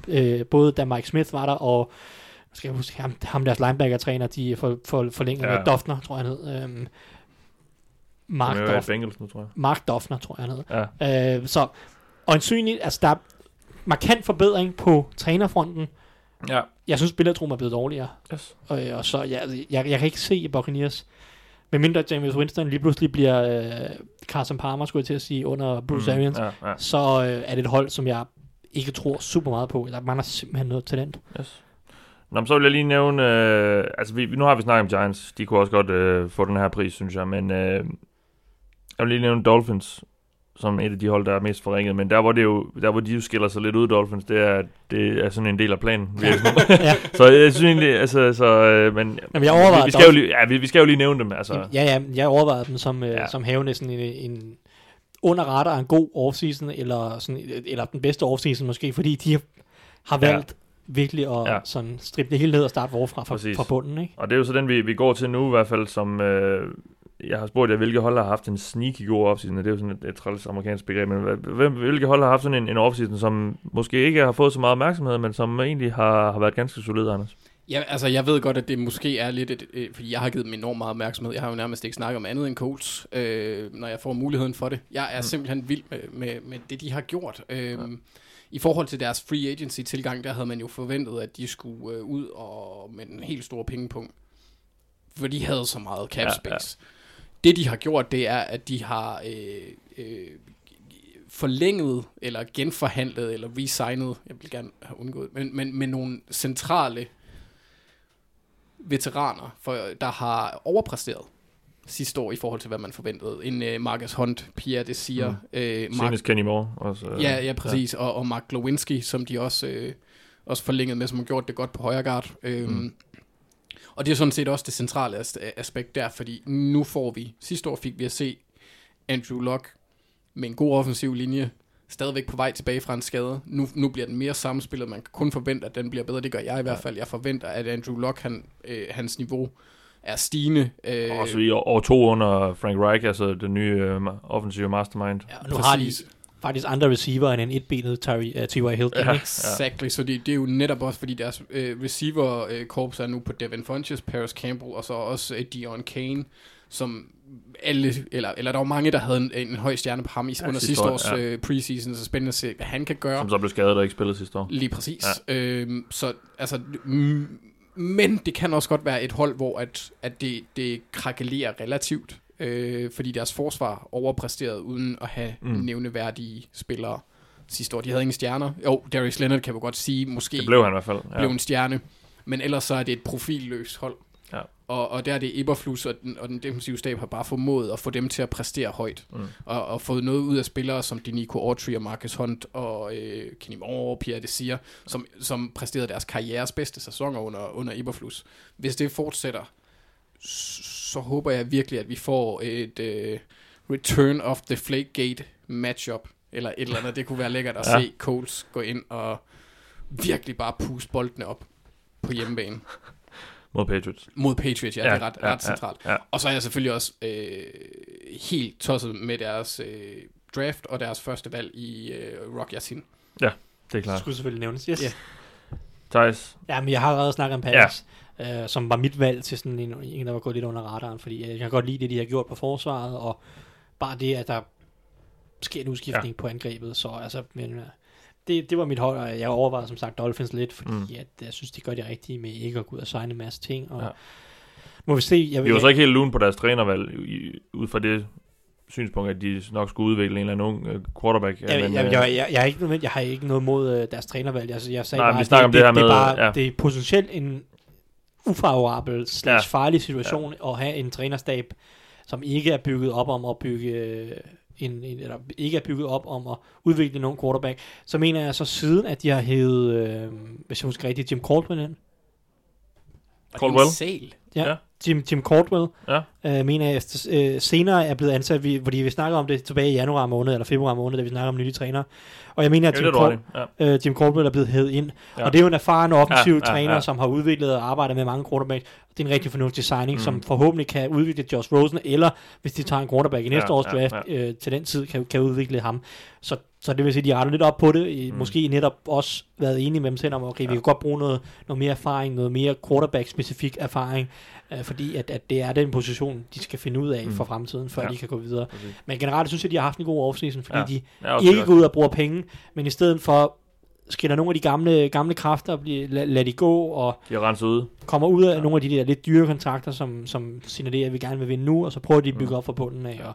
Øh, både da Mike Smith var der, og skal jeg huske, ham, ham deres linebacker-træner, de for, for, forlænger Ja. ja. Duffner, tror jeg han hed. Øhm, Mark, er Duff, Bengals nu, tror jeg. Mark Duffner, tror jeg han hed. Ja. Øh, så øjensynligt, altså der er markant forbedring på trænerfronten. Ja. Jeg synes, spillertrum er blevet dårligere. Yes. Og, og så, ja, altså, jeg, jeg kan ikke se Buccaneers, medmindre James Winston lige pludselig bliver øh, Carson Palmer, skulle jeg til at sige, under Bruce mm, Arians, Ja, ja. så øh, er det et hold, som jeg ikke tror super meget på. Der mangler simpelthen noget talent. Yes. Nå, men så vil jeg lige nævne, øh, altså vi, nu har vi snakket om Giants, de kunne også godt øh, få den her pris, synes jeg, men øh, jeg vil lige nævne Dolphins. som et af de hold, der er mest forringet, men der hvor, det jo, der, hvor de jo skiller sig lidt ud, Dolphins, det er, det er sådan en del af planen. (laughs) ja. så jeg synes egentlig, altså, så, øh, men, Jamen, jeg overvejede vi, vi, skal jo lige, ja, vi, vi skal jo lige nævne dem, altså. Ja, ja, jeg overvejede dem som, øh, ja. som havende sådan en, en under radar en god offseason, eller, sådan, eller den bedste offseason måske, fordi de har Ja. valgt virkelig at Ja. ja. sådan strippe det hele ned og starte forfra fra, Præcis. fra bunden, ikke? Og det er jo så den, vi, vi går til nu i hvert fald, som øh, jeg har spurgt jer, hvilke hold har haft en sneaky god offseason, det er jo sådan et, et træls amerikansk begreb, men hvem, hvilke hold har haft sådan en, en offseason, som måske ikke har fået så meget opmærksomhed, men som egentlig har, har været ganske solid, Anders? Ja, altså jeg ved godt, at det måske er lidt et, øh, fordi jeg har givet dem enormt meget opmærksomhed. Jeg har jo nærmest ikke snakket om andet end Colts, øh, når jeg får muligheden for det. Jeg er mm. simpelthen vild med, med, med det, de har gjort. Øh, ja. I forhold til deres free agency tilgang, der havde man jo forventet, at de skulle øh, ud og med den helt store pengepunkt. For de havde så meget cap space. Ja, ja. Det de har gjort, det er, at de har øh, øh, forlænget, eller genforhandlet, eller resignet, jeg vil gerne have undgået, men, men med nogle centrale veteraner, for, der har overpræsteret sidste år i forhold til, hvad man forventede. En uh, Marcus Hunt, Pierre Desir, mm. uh, Mark, Kenny Moore også. øh, ja, ja, præcis, ja. Og, og Mark Glowinski, som de også, øh, også forlængede med, som har gjort det godt på højre guard. Øhm, mm. Og det er sådan set også det centrale as- aspekt der, fordi nu får vi, sidste år fik vi at se Andrew Luck med en god offensiv linje, stadigvæk på vej tilbage fra en skade. Nu, nu bliver den mere samspillet, man kan kun forvente, at den bliver bedre. Det gør jeg i hvert fald. Jeg forventer, at Andrew Luck, han, øh, hans niveau er stigende. Øh, Også i år, år to under Frank Reich, altså den nye øh, offensive mastermind. Ja, nu har de præcis. faktisk andre receiver end en etbenet Ty- uh, T.Y. Hilton, Ja. Exactly, så det, det er jo netop også, fordi deres øh, receiver-korps er nu på Devin Funches, Paris Campbell, og så også øh, Dion Kane, som alle, eller, eller der var mange, der havde en, en høj stjerne på ham i, Ja, under sidste sidste år, års ja. øh, preseason, så spændende at se, hvad han kan gøre. Som så blev skadet og ikke spillet sidste år. Lige præcis. Ja. Øhm, så altså, mm, men det kan også godt være et hold, hvor at, at det, det krakelerer relativt, øh, fordi deres forsvar overpræsterede uden at have Mm. nævneværdige spillere sidste år. De havde ingen stjerner. Jo, Darius Leonard kan vi godt sige, måske Det blev han i hvert fald. Ja. blev en stjerne, men ellers så er det et profilløst hold. Ja. Og, og der er det Eberflus og den, og den defensive stab har bare formået at få dem til at præstere højt. Mm. Og, og fået noget ud af spillere som Denico Autry og Marcus Hunt og øh, Kenny Moore og Pierre Desir, som, som præsterede deres karrieres bedste sæsoner under, under Eberflus. Hvis det fortsætter, så håber jeg virkelig, at vi får et øh, Return of the Flakegate matchup, eller et eller andet. Det kunne være lækkert at ja. se Coles gå ind og virkelig bare puste boldene op på hjemmebane. Mod Patriots. Mod Patriots, ja, ja det er ret, ja, ja, ret centralt. Ja, ja. Og så er jeg selvfølgelig også øh, helt tosset med deres øh, draft og deres første valg i øh, Rock Yassin. Det er Det klart. skulle selvfølgelig nævnes. Yes. Ja. Yeah. Thijs, Ja, men jeg har allerede snakket om Paris, ja. øh, som var mit valg til sådan en, en, der var gået lidt under radaren, fordi øh, jeg kan godt lide det, de har gjort på forsvaret, og bare det, at der sker en udskiftning ja. på angrebet, så altså, men, øh, det, det var mit hold, og jeg overvejede som sagt Dolphins lidt, fordi Mm. at, jeg synes, de gør det rigtige med ikke at gå ud og signe en masse ting, og Ja. ja. må vi se. Jeg, vi var så ikke helt lune på deres trænervalg, i, ud fra det synspunkt, at de nok skulle udvikle en eller anden ung øh, quarterback. Jeg, jeg, men, jeg, øh, jeg, jeg, jeg, er ikke, nødvendig- jeg har ikke noget mod øh, deres trænervalg. Altså, jeg sagde Nej, bare, vi snakker om det her det, med, er bare, ja. det er potentielt en ufavorabel slash farlig situation ja. at have en trænerstab, som ikke er bygget op om at bygge en, en, eller ikke er bygget op om at udvikle nogen quarterback. Så mener jeg så siden, at de har hævet, øh, hvis jeg husker rigtigt, Jim Caldwell ind. Caldwell? Er. Ja. Ja. Jim, Jim Caldwell, Ja. øh, mener jeg, efter, øh, senere er blevet ansat, vi, fordi vi snakker om det tilbage i januar måned, eller februar måned, da vi snakker om nye træner. Og jeg mener, at Jim, er i. ja. øh, Jim Caldwell er blevet hævet ind. Ja. Ja. Og det er jo en erfaren offensiv Ja, ja, ja, træner, ja. som har udviklet og arbejdet med mange quarterbacks. Det er en rigtig fornuftig signing, Mm. som forhåbentlig kan udvikle Josh Rosen, eller hvis de tager en quarterback i næste Ja, års ja, draft, øh, til den tid kan, kan udvikle ham. Så, så det vil sige, at de retter lidt op på det. I, Mm. Måske netop også været enige med dem selv om, okay, ja. vi kan godt bruge noget, noget mere erfaring, noget mere quarterback-specifik erfaring, øh, fordi at, at det er den position, de skal finde ud af Mm. for fremtiden, før Ja. ja. de kan gå videre. Præcis. Men generelt synes jeg, de har haft en god offseason, fordi Ja. ja. de Ja, ikke går ud og bruger penge, men i stedet for skiller nogle af de gamle, gamle kræfter, blive, lad, lad de gå, og De har renset ud. kommer ud af Ja. nogle af de der lidt dyre kontrakter, som, som signalerer, at vi gerne vil vinde nu, og så prøver de at bygge Mm. op fra bunden af. Og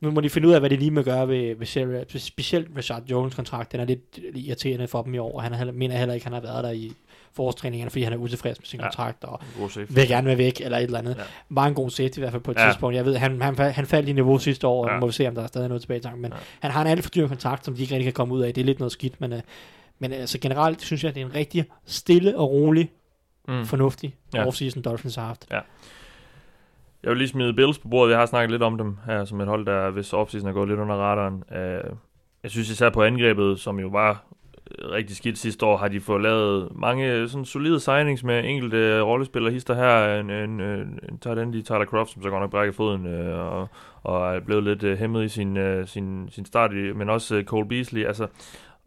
nu må de finde ud af, hvad de lige må gøre ved, ved Sarah, specielt Rashad Jones kontrakt. Den er lidt irriterende for dem i år, og han er heller, mener heller ikke, han har været der i forårstræningerne, fordi han er utilfreds med sin Ja. kontrakt, og vil gerne være væk, eller et eller andet. Ja. Var en god safety i hvert fald på et Ja. tidspunkt. Jeg ved, han, han, han faldt i niveau sidste år, og Ja. må vi se, om der er stadig noget tilbage i tanken. Men ja. han har en alt for dyr kontrakt, som de ikke rigtig kan komme ud af. Det er lidt noget skidt, men, øh, men altså generelt synes jeg, det er en rigtig stille og rolig, Mm. fornuftig Ja. ja. offseason Dolphins har haft. Jeg vil lige smide Bills på bordet. Jeg har snakket lidt om dem her som et hold, der hvis offseason er gået lidt under radaren. Uh, jeg synes især på angrebet, som jo var øh, rigtig skidt sidste år, har de fået lavet mange sådan solide signings med enkelte rollespillere. Hister her, en, en, en, en tight end i Tyler Croft, som så godt nok brækker foden, uh, og, og er blevet lidt uh, hæmmet i sin, uh, sin, sin start, men også uh, Cole Beasley. Altså,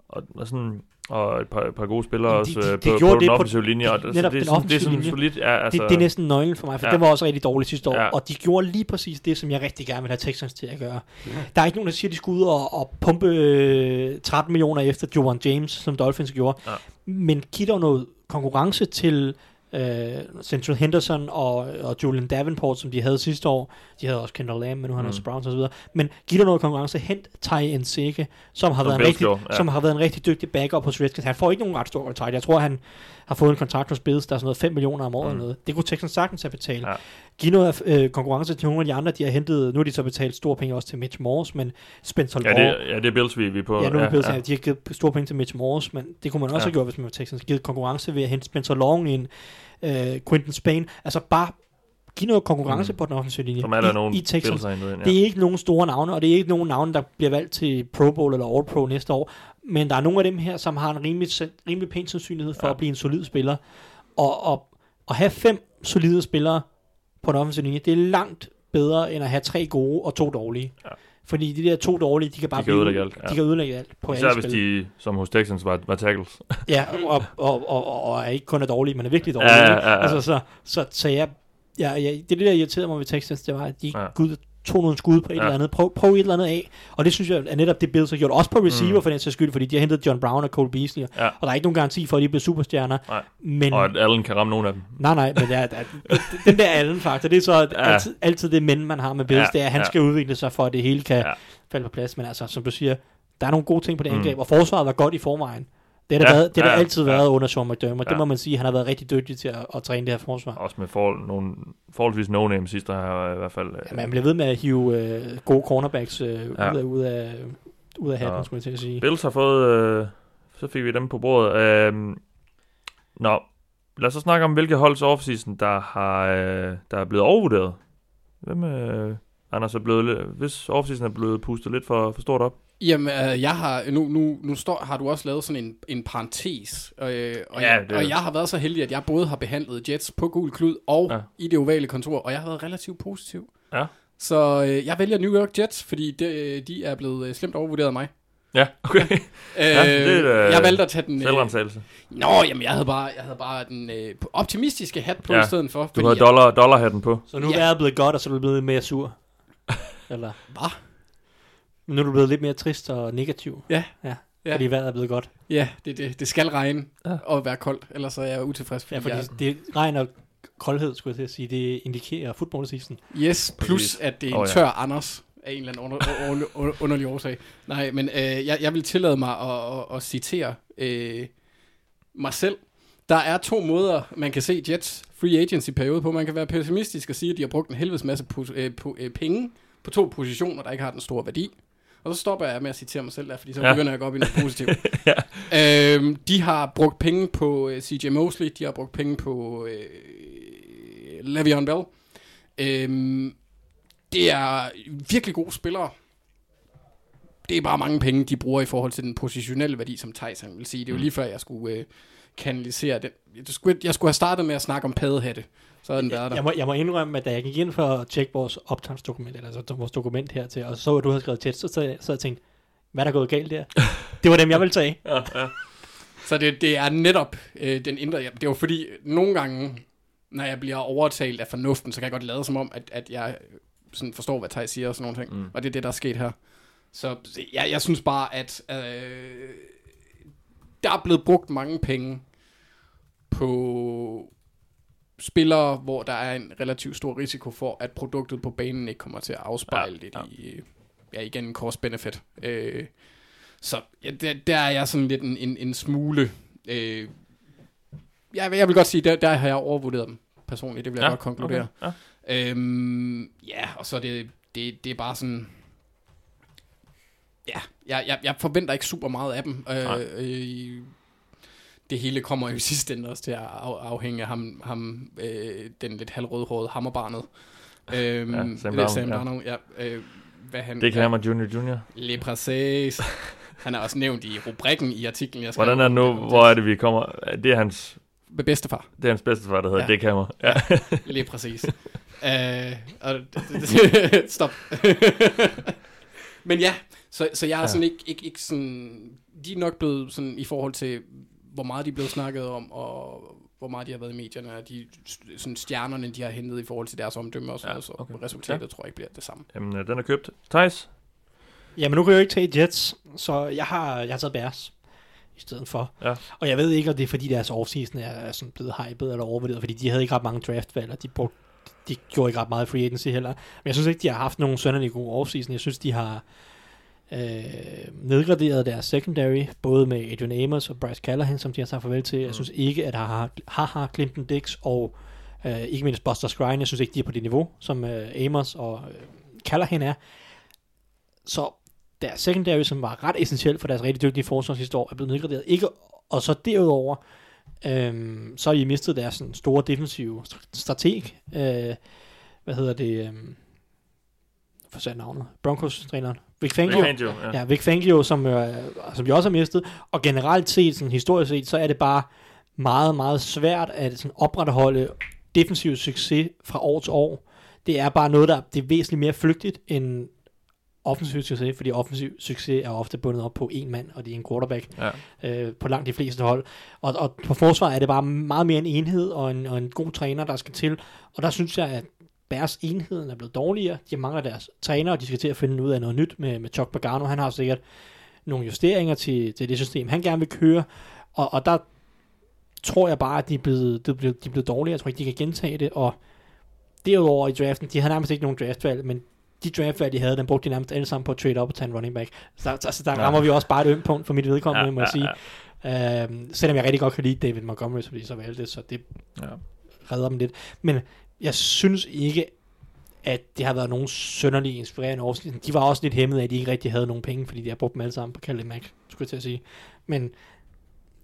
og, og sådan og et par, et par gode spillere også de- de- øh, de på, gjorde på det den offensive linje. Og, de- altså, netop det, er den sådan, det er sådan offensive solidt. Ja, altså, det, det er næsten nøglen for mig, for Ja. det var også rigtig dårligt sidste år, Ja. ja. og de gjorde lige præcis det, som jeg rigtig gerne vil have Texans til at gøre. Ja. Der er ikke nogen, der siger, at de skulle ud og, og pumpe øh, 13 millioner efter Jovan James, som Dolphins gjorde, Ja. men giv dog noget konkurrence til øh, Central Henderson og, og Julian Davenport, som de havde sidste år. De havde også Kendall Lamb, men nu har han Mm. også Browns videre. Men giv dog noget konkurrence. Hent Ty Nseke, som har, Som været en rigtig, ja. som har været en rigtig dygtig backup hos Redskins. Han får ikke nogen ret stor kontrakt. Jeg tror, han har fået en kontrakt hos Bills, der er sådan noget 5 millioner om året Mm. eller noget. Det kunne Texans sagtens have betalt. Ja. Ja. Giv noget øh, konkurrence til nogle af de andre, de har hentet. Nu har de så betalt store penge også til Mitch Morse, men Spencer ja, Law... det, ja, det er Bills, vi, vi er på. Ja, nu er ja, Bills, ja. ja. de har givet store penge til Mitch Morse, men det kunne man også Ja. have gjort, hvis man var Texans. Givet konkurrence ved at hente Spencer Long i en øh, Quinton Spain. Altså bare give noget konkurrence Mm. på den offensive linje. Som er der I, nogen i Texans. Ind, ja. Det er ikke nogen store navne, og det er ikke nogen navne, der bliver valgt til Pro Bowl eller All Pro næste år. Men der er nogle af dem her, som har en rimelig, rimelig pæn sandsynlighed for Ja. at blive en solid spiller. Og, og, og have fem solide spillere på en offensiv linje, det er langt bedre, end at have tre gode og to dårlige. Ja. Fordi de der to dårlige, de kan bare De kan blive- ødelægge alt, ja. De kan ødelægge alt på Især alle hvis de, som hos Texans, var, var tackles. Ja, (laughs) og, og, og, og, er ikke kun er dårlige, men er virkelig dårlige. Ja, ja, ja, ja. Altså, så, så, så jeg, ja, ja, det er det, der irriterede mig ved Texans, det var, at de ikke Ja. ja. Tog nogle skud på et Ja. eller andet. Prøv, prøv et eller andet af. Og det synes jeg er netop det Bills har gjort. Også på receiver Mm. mm. for den sags skyld, fordi de har hentet John Brown og Cole Beasley. Ja. Og der er ikke nogen garanti for, at de bliver superstjerner. Nej. Men, Og at Allen kan ramme nogen af dem. nej, nej, men det er, det er, den der Allen-faktor, det er så Ja. altid, altid det men, man har med Bills, Ja, det er, at han ja. skal udvikle sig for, at det hele kan Ja. falde på plads. Men altså, som du siger, der er nogle gode ting på det Mm. angreb, og forsvaret var godt i forvejen. Det har Ja, været, det har ja, ja, altid ja. været under Sean McDermott. Ja. Det må man sige, han har været rigtig dygtig til at, at træne det her forsvar. Også med for, nogle forholdsvis no-name sidste her i hvert fald. Ja, man bliver ved med at hive øh, gode cornerbacks øh, Ja. ud, af, ud, af, ud af hatten, Ja. skulle jeg til at sige. Bills har fået... Øh, så fik vi dem på bordet. Øh, nå, lad os så snakke om, hvilke holds offseason, der, har, øh, der er blevet overvurderet. Hvem øh, Anders er blevet, hvis offseason er blevet pustet lidt for, for stort op? Jamen, øh, jeg har, nu, nu, nu står, har du også lavet sådan en, en parentes, øh, og, Ja, jeg, og jeg har været så heldig, at jeg både har behandlet Jets på gul klud og Ja. i det ovale kontor, og jeg har været relativt positiv. Ja. Så øh, jeg vælger New York Jets, fordi det, de er blevet øh, slemt overvurderet af mig. Ja, okay. Øh, (laughs) Ja, det er da jeg valgte at tage den... Øh, Selvrensagelse. nå, jamen, jeg havde bare, jeg havde bare den øh, optimistiske hat på Ja, i stedet for. Du havde dollar, dollarhatten på. Så nu er Ja. vejret blevet godt, og så er du blevet mere sur. (laughs) Eller? Hvad? Men nu er du blevet lidt mere trist og negativ. Ja. Ja, Ja. fordi vejret er blevet godt. Ja, det, det, det skal regne Ja. og være koldt, ellers er jeg utilfreds. Ja, Fordi fordi jeg, det regn og koldhed, skulle jeg til at sige, det indikerer football season. Yes, plus at det er en oh, ja. tør Anders af en eller anden under, under, under, underlig årsag. Nej, men øh, jeg, jeg vil tillade mig at, at, at citere øh, mig selv. Der er to måder, man kan se Jets free agency periode på. Man kan være pessimistisk og sige, at de har brugt en helvedes masse pos, øh, på, øh, penge på to positioner, der ikke har den store værdi. Og så stopper jeg med at citere mig selv der, fordi så Ja. begynder jeg at gå op i noget positivt. (laughs) ja. øhm, de har brugt penge på øh, CJ Mosley, de har brugt penge på øh, Le'Veon Bell. Øhm, det er virkelig gode spillere. Det er bare mange penge, de bruger i forhold til den positionelle værdi, som han vil sige. Det er jo lige før, jeg skulle øh, kanalisere det. Jeg skulle, jeg skulle have startet med at snakke om padehætte. Så havde den været der. Jeg må, jeg må indrømme, at da jeg gik ind for at tjekke vores optagsdokument, eller altså vores dokument hertil, og så at du havde skrevet tæt, så sad jeg, så jeg tænkt, hvad er der gået galt der? Det var dem, jeg ville tage. (laughs) Ja, ja. Så det, det er netop øh, den indre... Det er jo fordi, nogle gange, når jeg bliver overtalt af fornuften, så kan jeg godt lade som om, at, at jeg sådan forstår, hvad Thijs siger og sådan nogle ting. Mm. Og det er det, der er sket her. Så jeg, jeg synes bare, at øh, der er blevet brugt mange penge på spillere, hvor der er en relativt stor risiko for, at produktet på banen ikke kommer til at afspejle Ja, ja, det i, ja, igen, en cost benefit. Øh, så ja, der, der er jeg sådan lidt en, en, en smule øh, jeg, jeg vil godt sige, der, der har jeg overvurderet dem personligt. Det vil jeg Ja, godt konkludere. okay, Okay. Øhm, ja, og så er det, det, det er bare sådan... Ja, jeg, jeg, jeg forventer ikke super meget af dem. Nej. Øh, det hele kommer jo i sidste ende også til at af, afhænge af ham, ham øh, den lidt halvrødhårede hammerbarnet. Øhm, Ja, Sam er Darnold, Sam ja. Darnold, ja. Øh, hvad han, Det kan Hammer Junior Junior. Le Præcis. Han er også nævnt i rubrikken i artiklen, jeg. Hvordan er det nu? Hvor er det, vi kommer? Det er hans, bedstefar. det er hans bedstefar, der hedder Ja. ja. Dick Hammer. Ja. Lige præcis. uh, (laughs) og, (laughs) stop. (laughs) Men ja, så, så jeg er Ja. sådan ikke, ikke, ikke sådan... De er nok blevet sådan i forhold til, hvor meget de er blevet snakket om, og hvor meget de har været i medierne, og de sådan stjernerne, de har hentet i forhold til deres omdømme og sådan Ja, noget, så okay. resultatet tror jeg ikke bliver det samme. Jamen, øh, den er købt. Thijs? Jamen, nu kan jeg jo ikke tage Jets, så jeg har, jeg har taget Bears i stedet for. Ja. Og jeg ved ikke, om det er fordi deres offseason er sådan blevet hypet eller overvurderet, fordi de havde ikke ret mange draftvalg, og de, brugte, de gjorde ikke ret meget free agency heller. Men jeg synes ikke, de har haft nogen sønderlig gode offseason. Jeg synes, de har øh, nedgraderet deres secondary, både med Adrian Amos og Bryce Callahan, som de har sagt farvel til. Jeg synes ikke, at har har Clinton Dix og øh, ikke mindst Buster Skrine, jeg synes ikke, de er på det niveau, som øh, Amos og øh, Callahan er. Så deres secondary, som var ret essentielt for deres rigtig dygtige forsvar sidste år, er blevet nedgraderet. Ikke, og så derudover, øhm, så har I mistet deres sådan, store defensive st- strateg. Øh, hvad hedder det? Øhm, for sandt navnet. Broncos-træneren. Vic Fangio. Vic Fangio, ja. Ja, Vic Fangio, som, øh, som vi også har mistet. Og generelt set, sådan historisk set, så er det bare meget, meget svært at sådan opretholde defensiv succes fra år til år. Det er bare noget, der det er væsentligt mere flygtigt end offensiv succes, fordi offensiv succes er ofte bundet op på en mand, og det er en quarterback Ja. øh, på langt de fleste hold. Og, og på forsvar er det bare meget mere en enhed og en, og en god træner, der skal til. Og der synes jeg, at Bears enheden er blevet dårligere. De mangler deres træner, og de skal til at finde ud af noget nyt med, med Chuck Pagano. Han har sikkert nogle justeringer til, til det system, han gerne vil køre. Og, og der tror jeg bare, at de er, blevet, de, er blevet, de er blevet dårligere. Jeg tror ikke, de kan gentage det. Og derudover i draften, de havde nærmest ikke nogen draftvalg, men de draftvalg, de havde, den brugte de nærmest alle sammen på at trade op og tage en running back. Så der, altså, der Ja. rammer vi også bare et ømt punkt for mit vedkommende, Ja, må jeg ja, sige. ja. Øhm, selvom jeg rigtig godt kan lide David Montgomery, fordi så valgte, så det Ja. redder dem lidt. Men jeg synes ikke, at det har været nogen sønderlig inspirerende offseason. De var også lidt hæmmet af, at de ikke rigtig havde nogen penge, fordi de har brugt dem alle sammen på Khaled Mack, skulle jeg til at sige. Men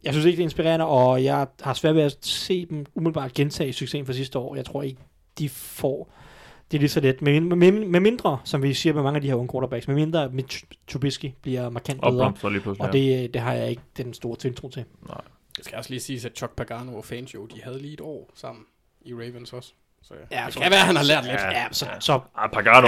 jeg synes ikke, det er inspirerende, og jeg har svært ved at se dem umiddelbart gentage succesen fra sidste år. Jeg tror ikke, de får det er lige så let. Med, med, med mindre, som vi siger med mange af de her unge quarterbacks, med mindre Mitch Trubisky bliver markant bedre. Opblomstrer lige. Og det, det har jeg ikke den store tiltro til. Det skal også lige siges, at Chuck Pagano og Fangio, de havde lige et år sammen i Ravens også. Så ja, Ja, det så- kan være, at han har lært lidt. Ja. Ja, så, så Ah, Pagano.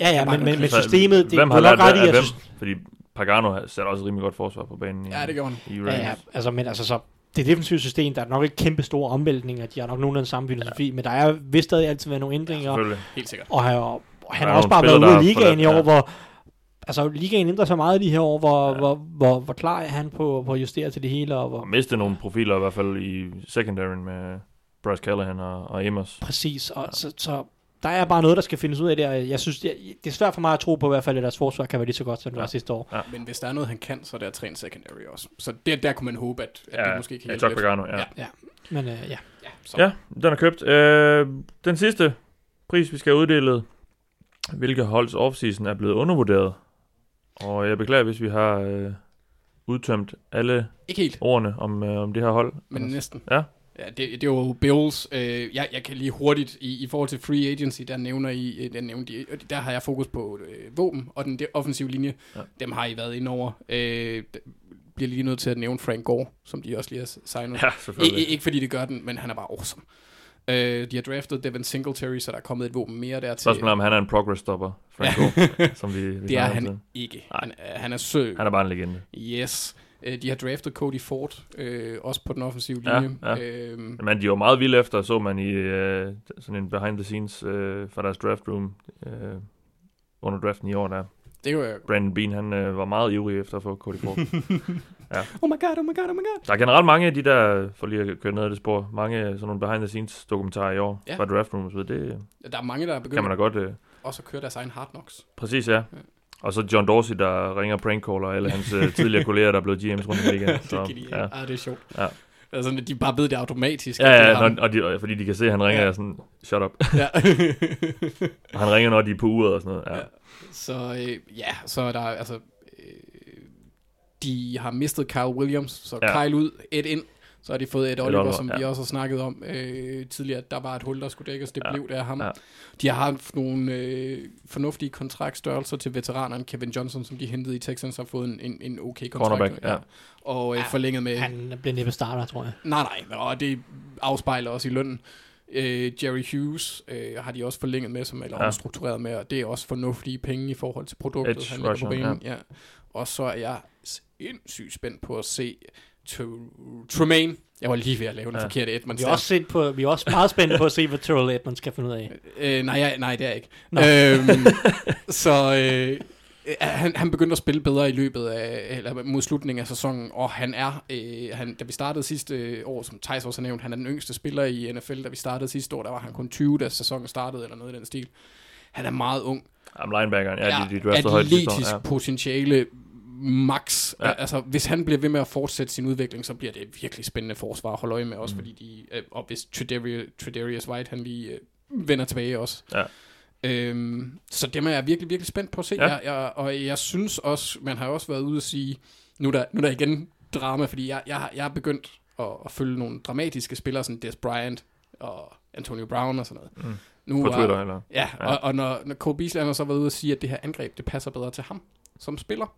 Ja, ja, men, men, men Så, systemet, det hvem har nok lært ret i, af hvem? Fordi Pagano sætter også rimelig godt forsvar på banen i, Ja, det gjorde han. i Ja, ja, altså, men altså så, det defensive system, der er nok ikke kæmpe store omvæltninger, de har nok nogenlunde samme filosofi, ja. men der er vist stadig altid været nogle ændringer, Selvfølgelig. Helt sikkert. og, han- og, og han har også bare været ude har ligaen i år, ja. hvor altså ligaen ændrer sig meget i de her år, hvor, Ja. ja. hvor, hvor, hvor klar er han på, på at justere til det hele, og hvor Og miste nogle profiler i hvert fald i secondaryen med Bryce Callahan og, og Amos. præcis, og så, så der er bare noget, der skal findes ud af der. Jeg synes, det er, det er svært for mig at tro på i hvert fald, at deres forsvar kan være lige så godt, som det Ja. var sidste år. Men hvis der er noget, han kan, så er det at træne secondary også. Så det, der kunne man håbe, at, at det måske kan ja, hjælpe Chuck lidt. Pagano, ja. Ja. ja. Men øh, ja, Ja, så. Ja, den er købt. Øh, den sidste pris, vi skal have uddelt, hvilke holds offseason er blevet undervurderet. Og jeg beklager, hvis vi har øh, udtømt alle Ikke helt, ordene om, øh, om det her hold. men næsten. Ja. Ja, det, det var jo Bills. Øh, jeg, jeg kan lige hurtigt, i, i forhold til free agency, der nævner I, øh, der, nævner de, og der har jeg fokus på øh, våben og den de, offensive linje. Ja. Dem har I været inde over. Øh, bliver lige nødt til at nævne Frank Gore, som de også lige har signet. Ja, I, ikke fordi det gør den, men han er bare awesome. Øh, de har draftet Devin Singletary, så der er kommet et våben mere der til. Spørgsmålet om han er en progress stopper, Frank (laughs) Gore, som vi, vi det er han tiden. ikke. Nej. Han, er- han er sød. Han er bare en legende. Yes. Øh, de har draftet Cody Ford, øh, også på den offensive Ja, linje. ja. Øhm, Men de var meget vilde efter, så man i øh, sådan en behind the scenes øh, fra deres draft room øh, under draften i år, der det var Brandon Bean, han øh, var meget ivrig efter at få Cody Ford. (laughs) Oh my god, oh my god, oh my god. Der er generelt mange af de der, for lige at køre ned ad det spor, mange sådan nogle behind the scenes dokumentarer i år Ja. fra draft room og så videre. Det Der er mange, der er kan begyndt man da godt... Øh, også at køre deres egen hard knocks. præcis, ja. Og så John Dorsey, der ringer prankcaller alle hans øh, (laughs) tidligere kolleger, der er blevet GM's rundt i (laughs) det Så, kan de, ja. Ah, det er sjovt. Ja. Altså, de bare ved det automatisk. Ja, det ja, når, og de, fordi de kan se, at han ringer, Ja. sådan, shut up. ja. (laughs) Og han ringer, når de er på uret og sådan noget. Ja. Ja. Så øh, ja, så er der altså... Øh, de har mistet Kyle Williams, så ja. Kyle ud, et ind. Så har de fået et Oliver, Oliver, som ja. vi også har snakket om øh, tidligere. Der var et hul, der skulle dækkes. Det Ja. blev det af ham. Ja. De har haft nogle øh, fornuftige kontraktstørrelser til veteranerne. Kevin Johnson, som de hentede i Texans, har fået en, en, en okay kontrakt. Cornerback, ja. Og øh, Ja, forlænget med... Han bliver næppe starter, tror jeg. Nej, nej, og det afspejler også i lønnen. Øh, Jerry Hughes øh, har de også forlænget med, som eller Ja. ja. struktureret med, og det er også fornuftige penge i forhold til produktet, Edge han på rusher, banen. Ja. Og så er jeg sindssygt spændt på at se Tremaine. Jeg var lige ved at lave den Ja. ja. forkerte Edmonds Vi er også, set på, vi er også meget spændte på at se, hvad Terrell Edmonds kan finde ud af. Øh, nej, jeg, nej, det er jeg ikke. Nå. Øhm, (laughs) så øh, han, han begyndte at spille bedre i løbet af, eller mod slutningen af sæsonen, og han er, øh, han, da vi startede sidste øh, år, som Thijs også har nævnt, han er den yngste spiller i NFL, da vi startede sidste år, der var han kun 20, da sæsonen startede, eller noget i den stil. Han er meget ung. Jamen, linebackeren, ja, de, de højt sidste år. atletisk Ja. potentiale max. Ja. Altså, hvis han bliver ved med at fortsætte sin udvikling, så bliver det et virkelig spændende forsvar at holde øje med, også Mm. fordi de, øh, og hvis Tredarius, Tredarius White, han lige øh, vender tilbage også. Ja. Øhm, så dem er jeg virkelig, virkelig spændt på at se. Ja. Jeg, jeg, og jeg synes også, man har også været ude at sige, nu er der, nu er der igen drama, fordi jeg, jeg, har- jeg har begyndt at, at følge nogle dramatiske spillere, sådan Des Bryant og Antonio Brown og sådan noget. Mm. Nu På er- Twitter, eller? Ja, Ja. og, og når, når Cole Beasley har så været ude at sige, at det her angreb, det passer bedre til ham som spiller.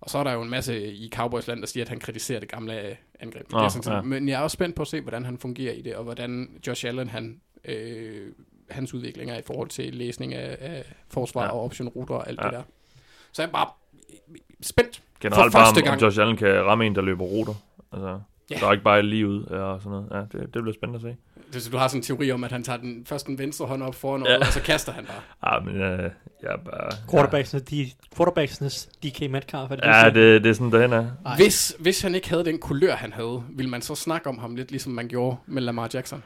Og så er der jo en masse i Cowboys land, der siger, at han kritiserer det gamle angreb. Nå, det er sådan, ja. Men jeg er også spændt på at se, hvordan han fungerer i det, og hvordan Josh Allen, han, øh, hans udvikling er i forhold til læsning af, af forsvar Ja. og optionruter og alt Ja. det der. Så jeg er bare spændt. Generelt For bare, første om gang. Josh Allen kan ramme en, der løber ruter. Altså, Ja. der er ikke bare lige ud og sådan noget. Ja, det, det bliver spændende at se. Det, så du har sådan en teori om, at han tager den, først den venstre hånd op foran, Ja. ja. og så kaster han bare. (laughs) Ah, men øh, jeg er bare... Quarterbacksnes, de, quarterbacksnes DK Metcalf, er det Ja, det, det, det er sådan, derhen er. Ej. Hvis, hvis han ikke havde den kulør, han havde, ville man så snakke om ham lidt, ligesom man gjorde med Lamar Jackson?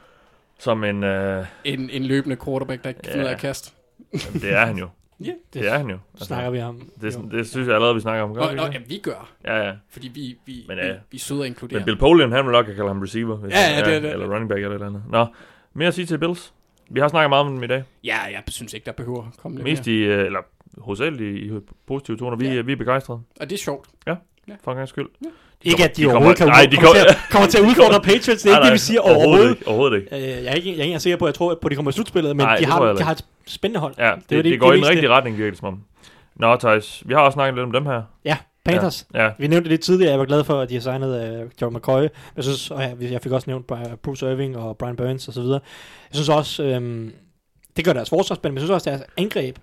Som en... Øh, En, en løbende quarterback, der ikke kan Ja. finde ud af at kaste. jamen, det er han jo. (laughs) Ja. Det er han jo. Altså, snakker vi om. det, sådan- det synes jeg allerede, vi snakker om. Gør Og, vi og, ikke ja, det? vi gør, Ja, ja. fordi vi, vi, Men, vi, ja. vi er søde og Men inkluderer. Bill Polian, han vil nok kalde ham receiver. Hvis Ja, han- ja, det er det. Eller running back eller et eller andet. Nå, mere at sige til Bills. Vi har snakket meget om dem i dag. Ja, jeg synes ikke, der behøver at komme lidt Mest mere. i, øh, eller hovedsageligt i, i positive toner. Vi, Ja. vi er begejstrede, Og det er sjovt. for en gang skyld. Ikke at de, de kommer- overhovedet kan, nej, de kommer, kommer- til, at- kommer til at udfordre (laughs) Patriots. Det er ikke det, vi siger overhovedet ikke. Overhovedet ikke. Øh, jeg, er ikke, jeg er ikke sikker på, at jeg tror, på, at de kommer i slutspillet, men Nej, de, det har, jeg de har et spændende hold. Ja, det, det, var det, går i den rigtige retning, virker det som om. Nå, Thijs, vi har også snakket lidt om dem her. Ja, Panthers. Ja, Vi nævnte det lidt tidligere, jeg var glad for, at de har signet uh, Joe McCoy. Jeg synes, og ja, jeg fik også nævnt Bruce Irving og Brian Burns osv. Jeg synes også, øhm, det gør deres forsvarsspil, men jeg synes også, deres angreb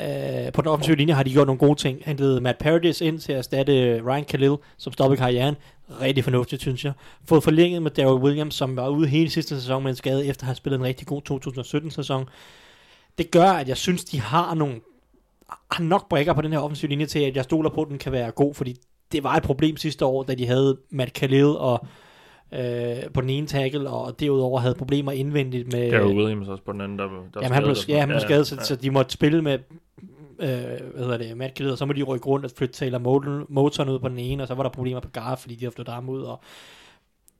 øh, på den offensive linje har de gjort nogle gode ting. Hentet Matt Paradis ind til at erstatte Ryan Khalil, som stoppede karrieren. Rigtig fornuftigt, synes jeg. Fået forlænget med Daryl Williams, som var ude hele sidste sæson med en skade, efter at have spillet en rigtig god 2017-sæson. Det gør, at jeg synes, de har nogle har nok brækker på den her offensive linje til, at jeg stoler på, at den kan være god, fordi det var et problem sidste år, da de havde Matt Khalil og øh, på den ene tackle, og derudover havde problemer indvendigt med... Gary Williams også på den anden, der, der Jamen, han blev, ja, han blev skadet, så, så de måtte spille med øh, hvad hedder det, Matt Khalil, og så må de rykke rundt og flytte Taylor Moton ud på den ene, og så var der problemer på guard, fordi de havde flyttet ham ud, og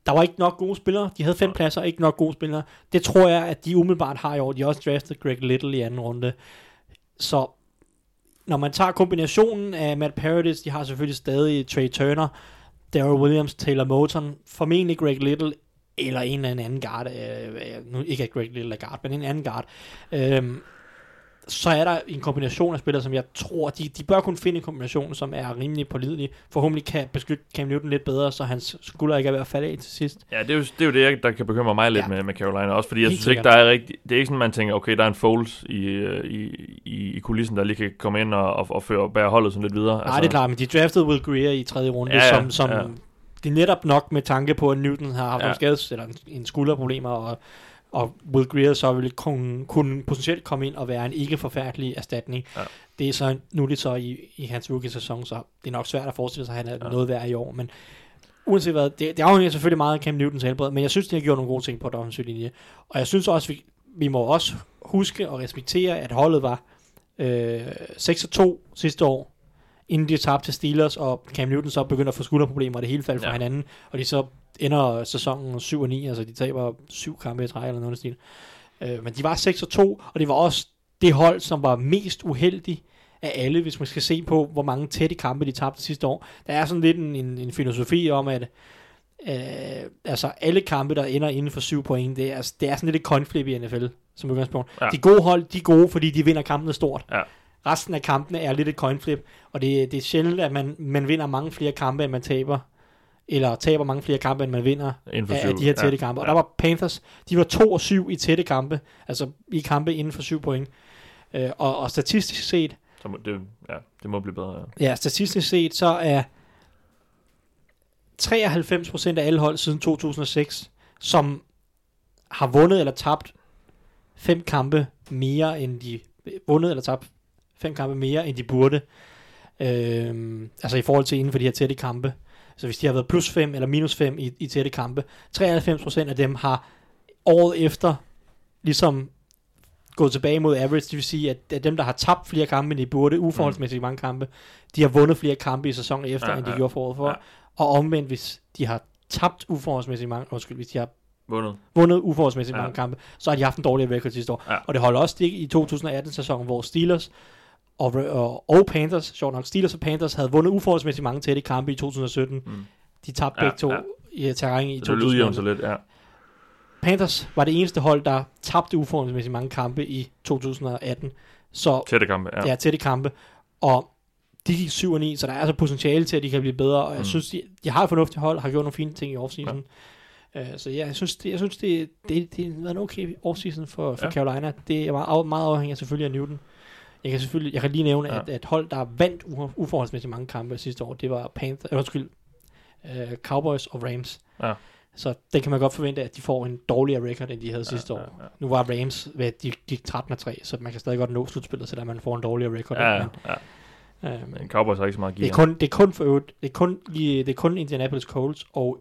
der var ikke nok gode spillere. De havde fem pladser, ikke nok gode spillere. Det tror jeg, at de umiddelbart har i år. De har også draftet Greg Little i anden runde. Så når man tager kombinationen af Matt Paradis, de har selvfølgelig stadig Trey Turner, Daryl Williams, Taylor Moton, formentlig Greg Little, eller en eller anden guard, øh, øh nu ikke at Greg Little er guard, men en anden guard, øh, så er der en kombination af spillere, som jeg tror, de, de bør kunne finde en kombination, som er rimelig pålidelig. Forhåbentlig kan beskytte Cam Newton lidt bedre, så hans skulder ikke er ved at falde af til sidst. Ja, det er, jo, det er jo det, der kan bekymre mig lidt Ja. med, med Carolina også, fordi jeg Helt synes ikke, der er rigtig, det er ikke sådan, man tænker, okay, der er en Foles i, øh, i, i, i kulissen, der lige kan komme ind og, og, og føre, bære holdet sådan lidt videre. Nej, det er klart, men de draftede Will Greer i tredje runde, Altså- Ja, som, som ja. det er netop nok med tanke på, at Newton har haft ja. nogle skades, eller en, en skulderproblemer, og, og Will Greer så ville kunne, kunne potentielt komme ind og være en ikke forfærdelig erstatning. Ja. Det er så nu det så i, i hans rookie-sæson, så det er nok svært at forestille sig, at han er Ja. noget værd i år, men uanset hvad, det, det afhænger selvfølgelig meget af Cam Newtons helbred, men jeg synes, de har gjort nogle gode ting på den offensive linje. Og jeg synes også, vi, vi må også huske og respektere, at holdet var øh, 6-2 sidste år, inden de tabte til Steelers, og Cam Newton så begynder at få skulderproblemer, og det hele faldt fra Ja. hinanden, og de så ender sæsonen 7 og 9, altså de taber syv kampe i træk eller noget af stil. Øh, men de var 6 og 2, og det var også det hold, som var mest uheldig af alle, hvis man skal se på, hvor mange tætte kampe de tabte sidste år. Der er sådan lidt en, en, en filosofi om, at øh, altså alle kampe, der ender inden for syv point, det er, det er sådan lidt et coinflip i NFL, som udgangspunkt. Ja. De gode hold, de er gode, fordi de vinder kampene stort. Ja. Resten af kampene er lidt et coinflip, og det, det er sjældent, at man, man vinder mange flere kampe, end man taber. Eller taber mange flere kampe, end man vinder Inden for af, syv. af de her tætte kampe. Og der var Panthers, de var 2 og 7 i tætte kampe, altså i kampe inden for 7 point. Øh, og, og statistisk set, Så må, det, ja, det må blive bedre. Ja. Ja, statistisk set, så er 93% af alle hold siden 2006, som har vundet eller tabt fem kampe mere, end de vundet eller tabt fem kampe mere, end de burde. Øhm, altså i forhold til inden for de her tætte kampe. Så hvis de har været plus 5 eller minus 5 i, i tætte kampe, 93% af dem har året efter ligesom gået tilbage mod average, det vil sige, at, at dem, der har tabt flere kampe, end de burde, uforholdsmæssigt mange kampe, de har vundet flere kampe i sæsonen efter, Ja, end de ja. gjorde for året for. Ja. Og omvendt, hvis de har tabt uforholdsmæssigt mange, undskyld, hvis de har Vundet. vundet uforholdsmæssigt Ja. mange kampe, så har de haft en dårlig record sidste år. Ja. Og det holder også stik i 2018-sæsonen, hvor Steelers og, og, og Panthers, sjovt nok, Steelers og Panthers havde vundet uforholdsmæssigt mange tætte kampe i 2017. Mm. De tabte Ja, begge to ja. i terræn i Så det 2018. lidt, ja. Panthers var det eneste hold, der tabte uforholdsmæssigt mange kampe i 2018. Så Tætte kampe, ja. ja. tætte kampe. Og de gik 7 og 9, så der er altså potentiale til, at de kan blive bedre. Og jeg Mm. synes, de, de har et fornuftigt hold, har gjort nogle fine ting i offseason. Ja. Uh, så ja, jeg synes, det, jeg synes det, det, det har været en okay offseason for, for Ja. Carolina. Det er meget, meget afhængig af selvfølgelig af Newton. Jeg kan selvfølgelig, jeg kan lige nævne, Ja. ja. at, at hold, der vandt uforholdsmæssigt mange kampe sidste år, det var Panther, øh, undskyld, uh, Cowboys og Rams. Ja. Så den kan man godt forvente, at de får en dårligere record, end de havde sidste ja, år. ja. Nu var Rams, hvad, de gik 13 og 3, så man kan stadig godt nå slutspillet, selvom man får en dårligere record. Ja, ja, Men, ja. øhm, Men Cowboys har ikke så meget at give. det er kun, det er kun for øvrigt, det er kun, i, det er kun Indianapolis Colts og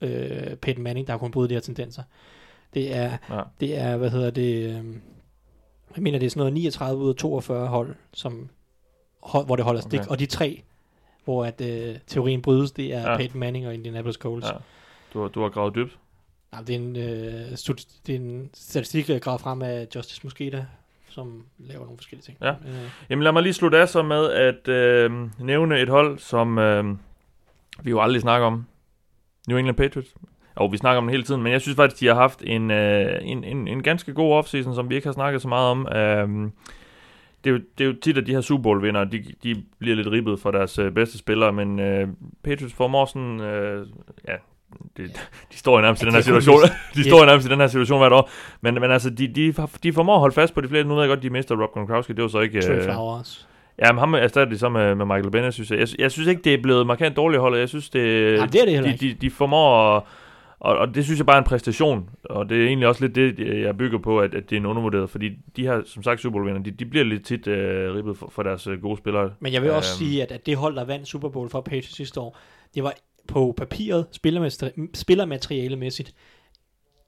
øh, Peyton Manning, der har kunnet bryde de her tendenser. Det er, Ja. det er, hvad hedder det, øh, jeg mener, det er sådan noget 39 ud af 42 hold, som, hold, hvor det holder stik, Okay. og de tre, hvor at, øh, teorien brydes, det er Ja. Peyton Manning og Indianapolis Colts. Ja. Du, har- du har gravet dybt. Nej, det, er en, øh, stud- det er en statistik, der gravet frem af Justice Mosqueda, som laver nogle forskellige ting. Ja. Øh, Jamen lad mig lige slutte af så med at øh, nævne et hold, som øh, vi jo aldrig snakker om. New England Patriots. Og vi snakker om det hele tiden, men jeg synes faktisk, de har haft en, øh, en, en, en ganske god offseason, som vi ikke har snakket så meget om. Øh, det, er jo, det er jo tit, at de her Super Bowl vinder, de, de bliver lidt ribbet for deres øh, bedste spillere, men øh, Patriots formår sådan, øh, ja, det, de står jo nærmest i Ja, den her de situation, de (laughs) de- står jo nærmest i den her situation hvert år, men, men altså, de, de, de formår at holde fast på de flere, nu ved jeg godt, de mister Rob Gronkowski, det var så ikke... Trey øh. Ja, men ham erstatter de så med, med Michael Bennett, synes jeg. jeg. Jeg synes ikke, det er blevet markant dårligt holdet. Jeg synes, det, Nej, det er det de, ikke. de, de formår at, og, og det synes jeg bare er en præstation. Og det er egentlig også lidt det, jeg bygger på, at, at det er en undervurderet. Fordi de her, som sagt, Super Bowl-vinder, de, de bliver lidt tit øh, ribbet for, for deres øh, gode spillere. Men jeg vil også Øhm. sige, at, at det hold, der vandt Super Bowl for Patriots sidste år, det var på papiret, spillermateri- spillermaterialemæssigt,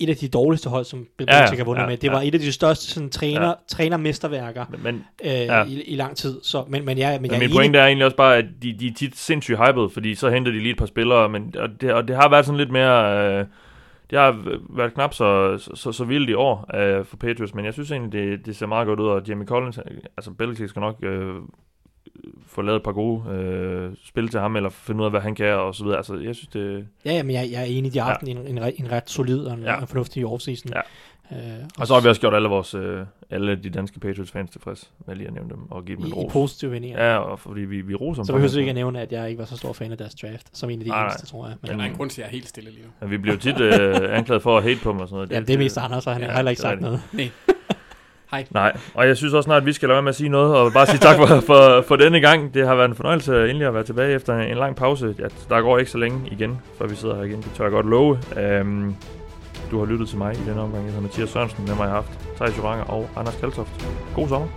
et af de dårligste hold, som Bill Ja, ja, vundet ja, med. Det ja. var et af de største sådan, træner, Ja. ja. trænermesterværker Men, øh, Ja. ja. i, i lang tid. Så, men, men, jeg, men, men jeg er min pointe er egentlig også bare, at de, de er tit sindssygt hyped, fordi så henter de lige et par spillere, men, og, det, og det har været sådan lidt mere... Øh, det har været knap så, så, så, så vildt i år øh, for Patriots, men jeg synes egentlig, det, det ser meget godt ud, og Jamie Collins, altså Belichick skal nok øh, få lavet et par gode øh, spil til ham, eller finde ud af, hvad han kan, og så videre. Altså, jeg synes, det... Ja, ja, men jeg, jeg er enig, de har Ja. haft en, en, re- en ret solid og en, Ja. ja. en fornuftig offseason. Ja. Øh, Og så har vi også gjort alle vores, øh, alle de danske Patriots-fans tilfreds med lige at nævne dem, og give dem i, en i ros. positive vendinger. Ja, og fordi vi, vi roser dem. Så behøver du ikke at nævne, at jeg ikke var så stor fan af deres draft, som en af de Nej, eneste, tror jeg. Men, Men der er en grund til, at jeg er helt stille lige nu. Men vi bliver jo tit øh, anklaget for at hate på dem og sådan noget. ja, det er mest Anders, og han Ja, har heller ikke det sagt noget. Nej. (laughs) Hej. Nej, og jeg synes også snart, at vi skal lade være med at sige noget, og bare sige tak for, for, for denne gang. Det har været en fornøjelse endelig at være tilbage efter en, lang pause. Ja, der går ikke så længe igen, før vi sidder her igen. Det tør jeg godt love. Øhm, du har lyttet til mig i denne omgang. Jeg hedder Mathias Sørensen. Med mig har haft Thijs Joranger og Anders Kaltoft. God sommer.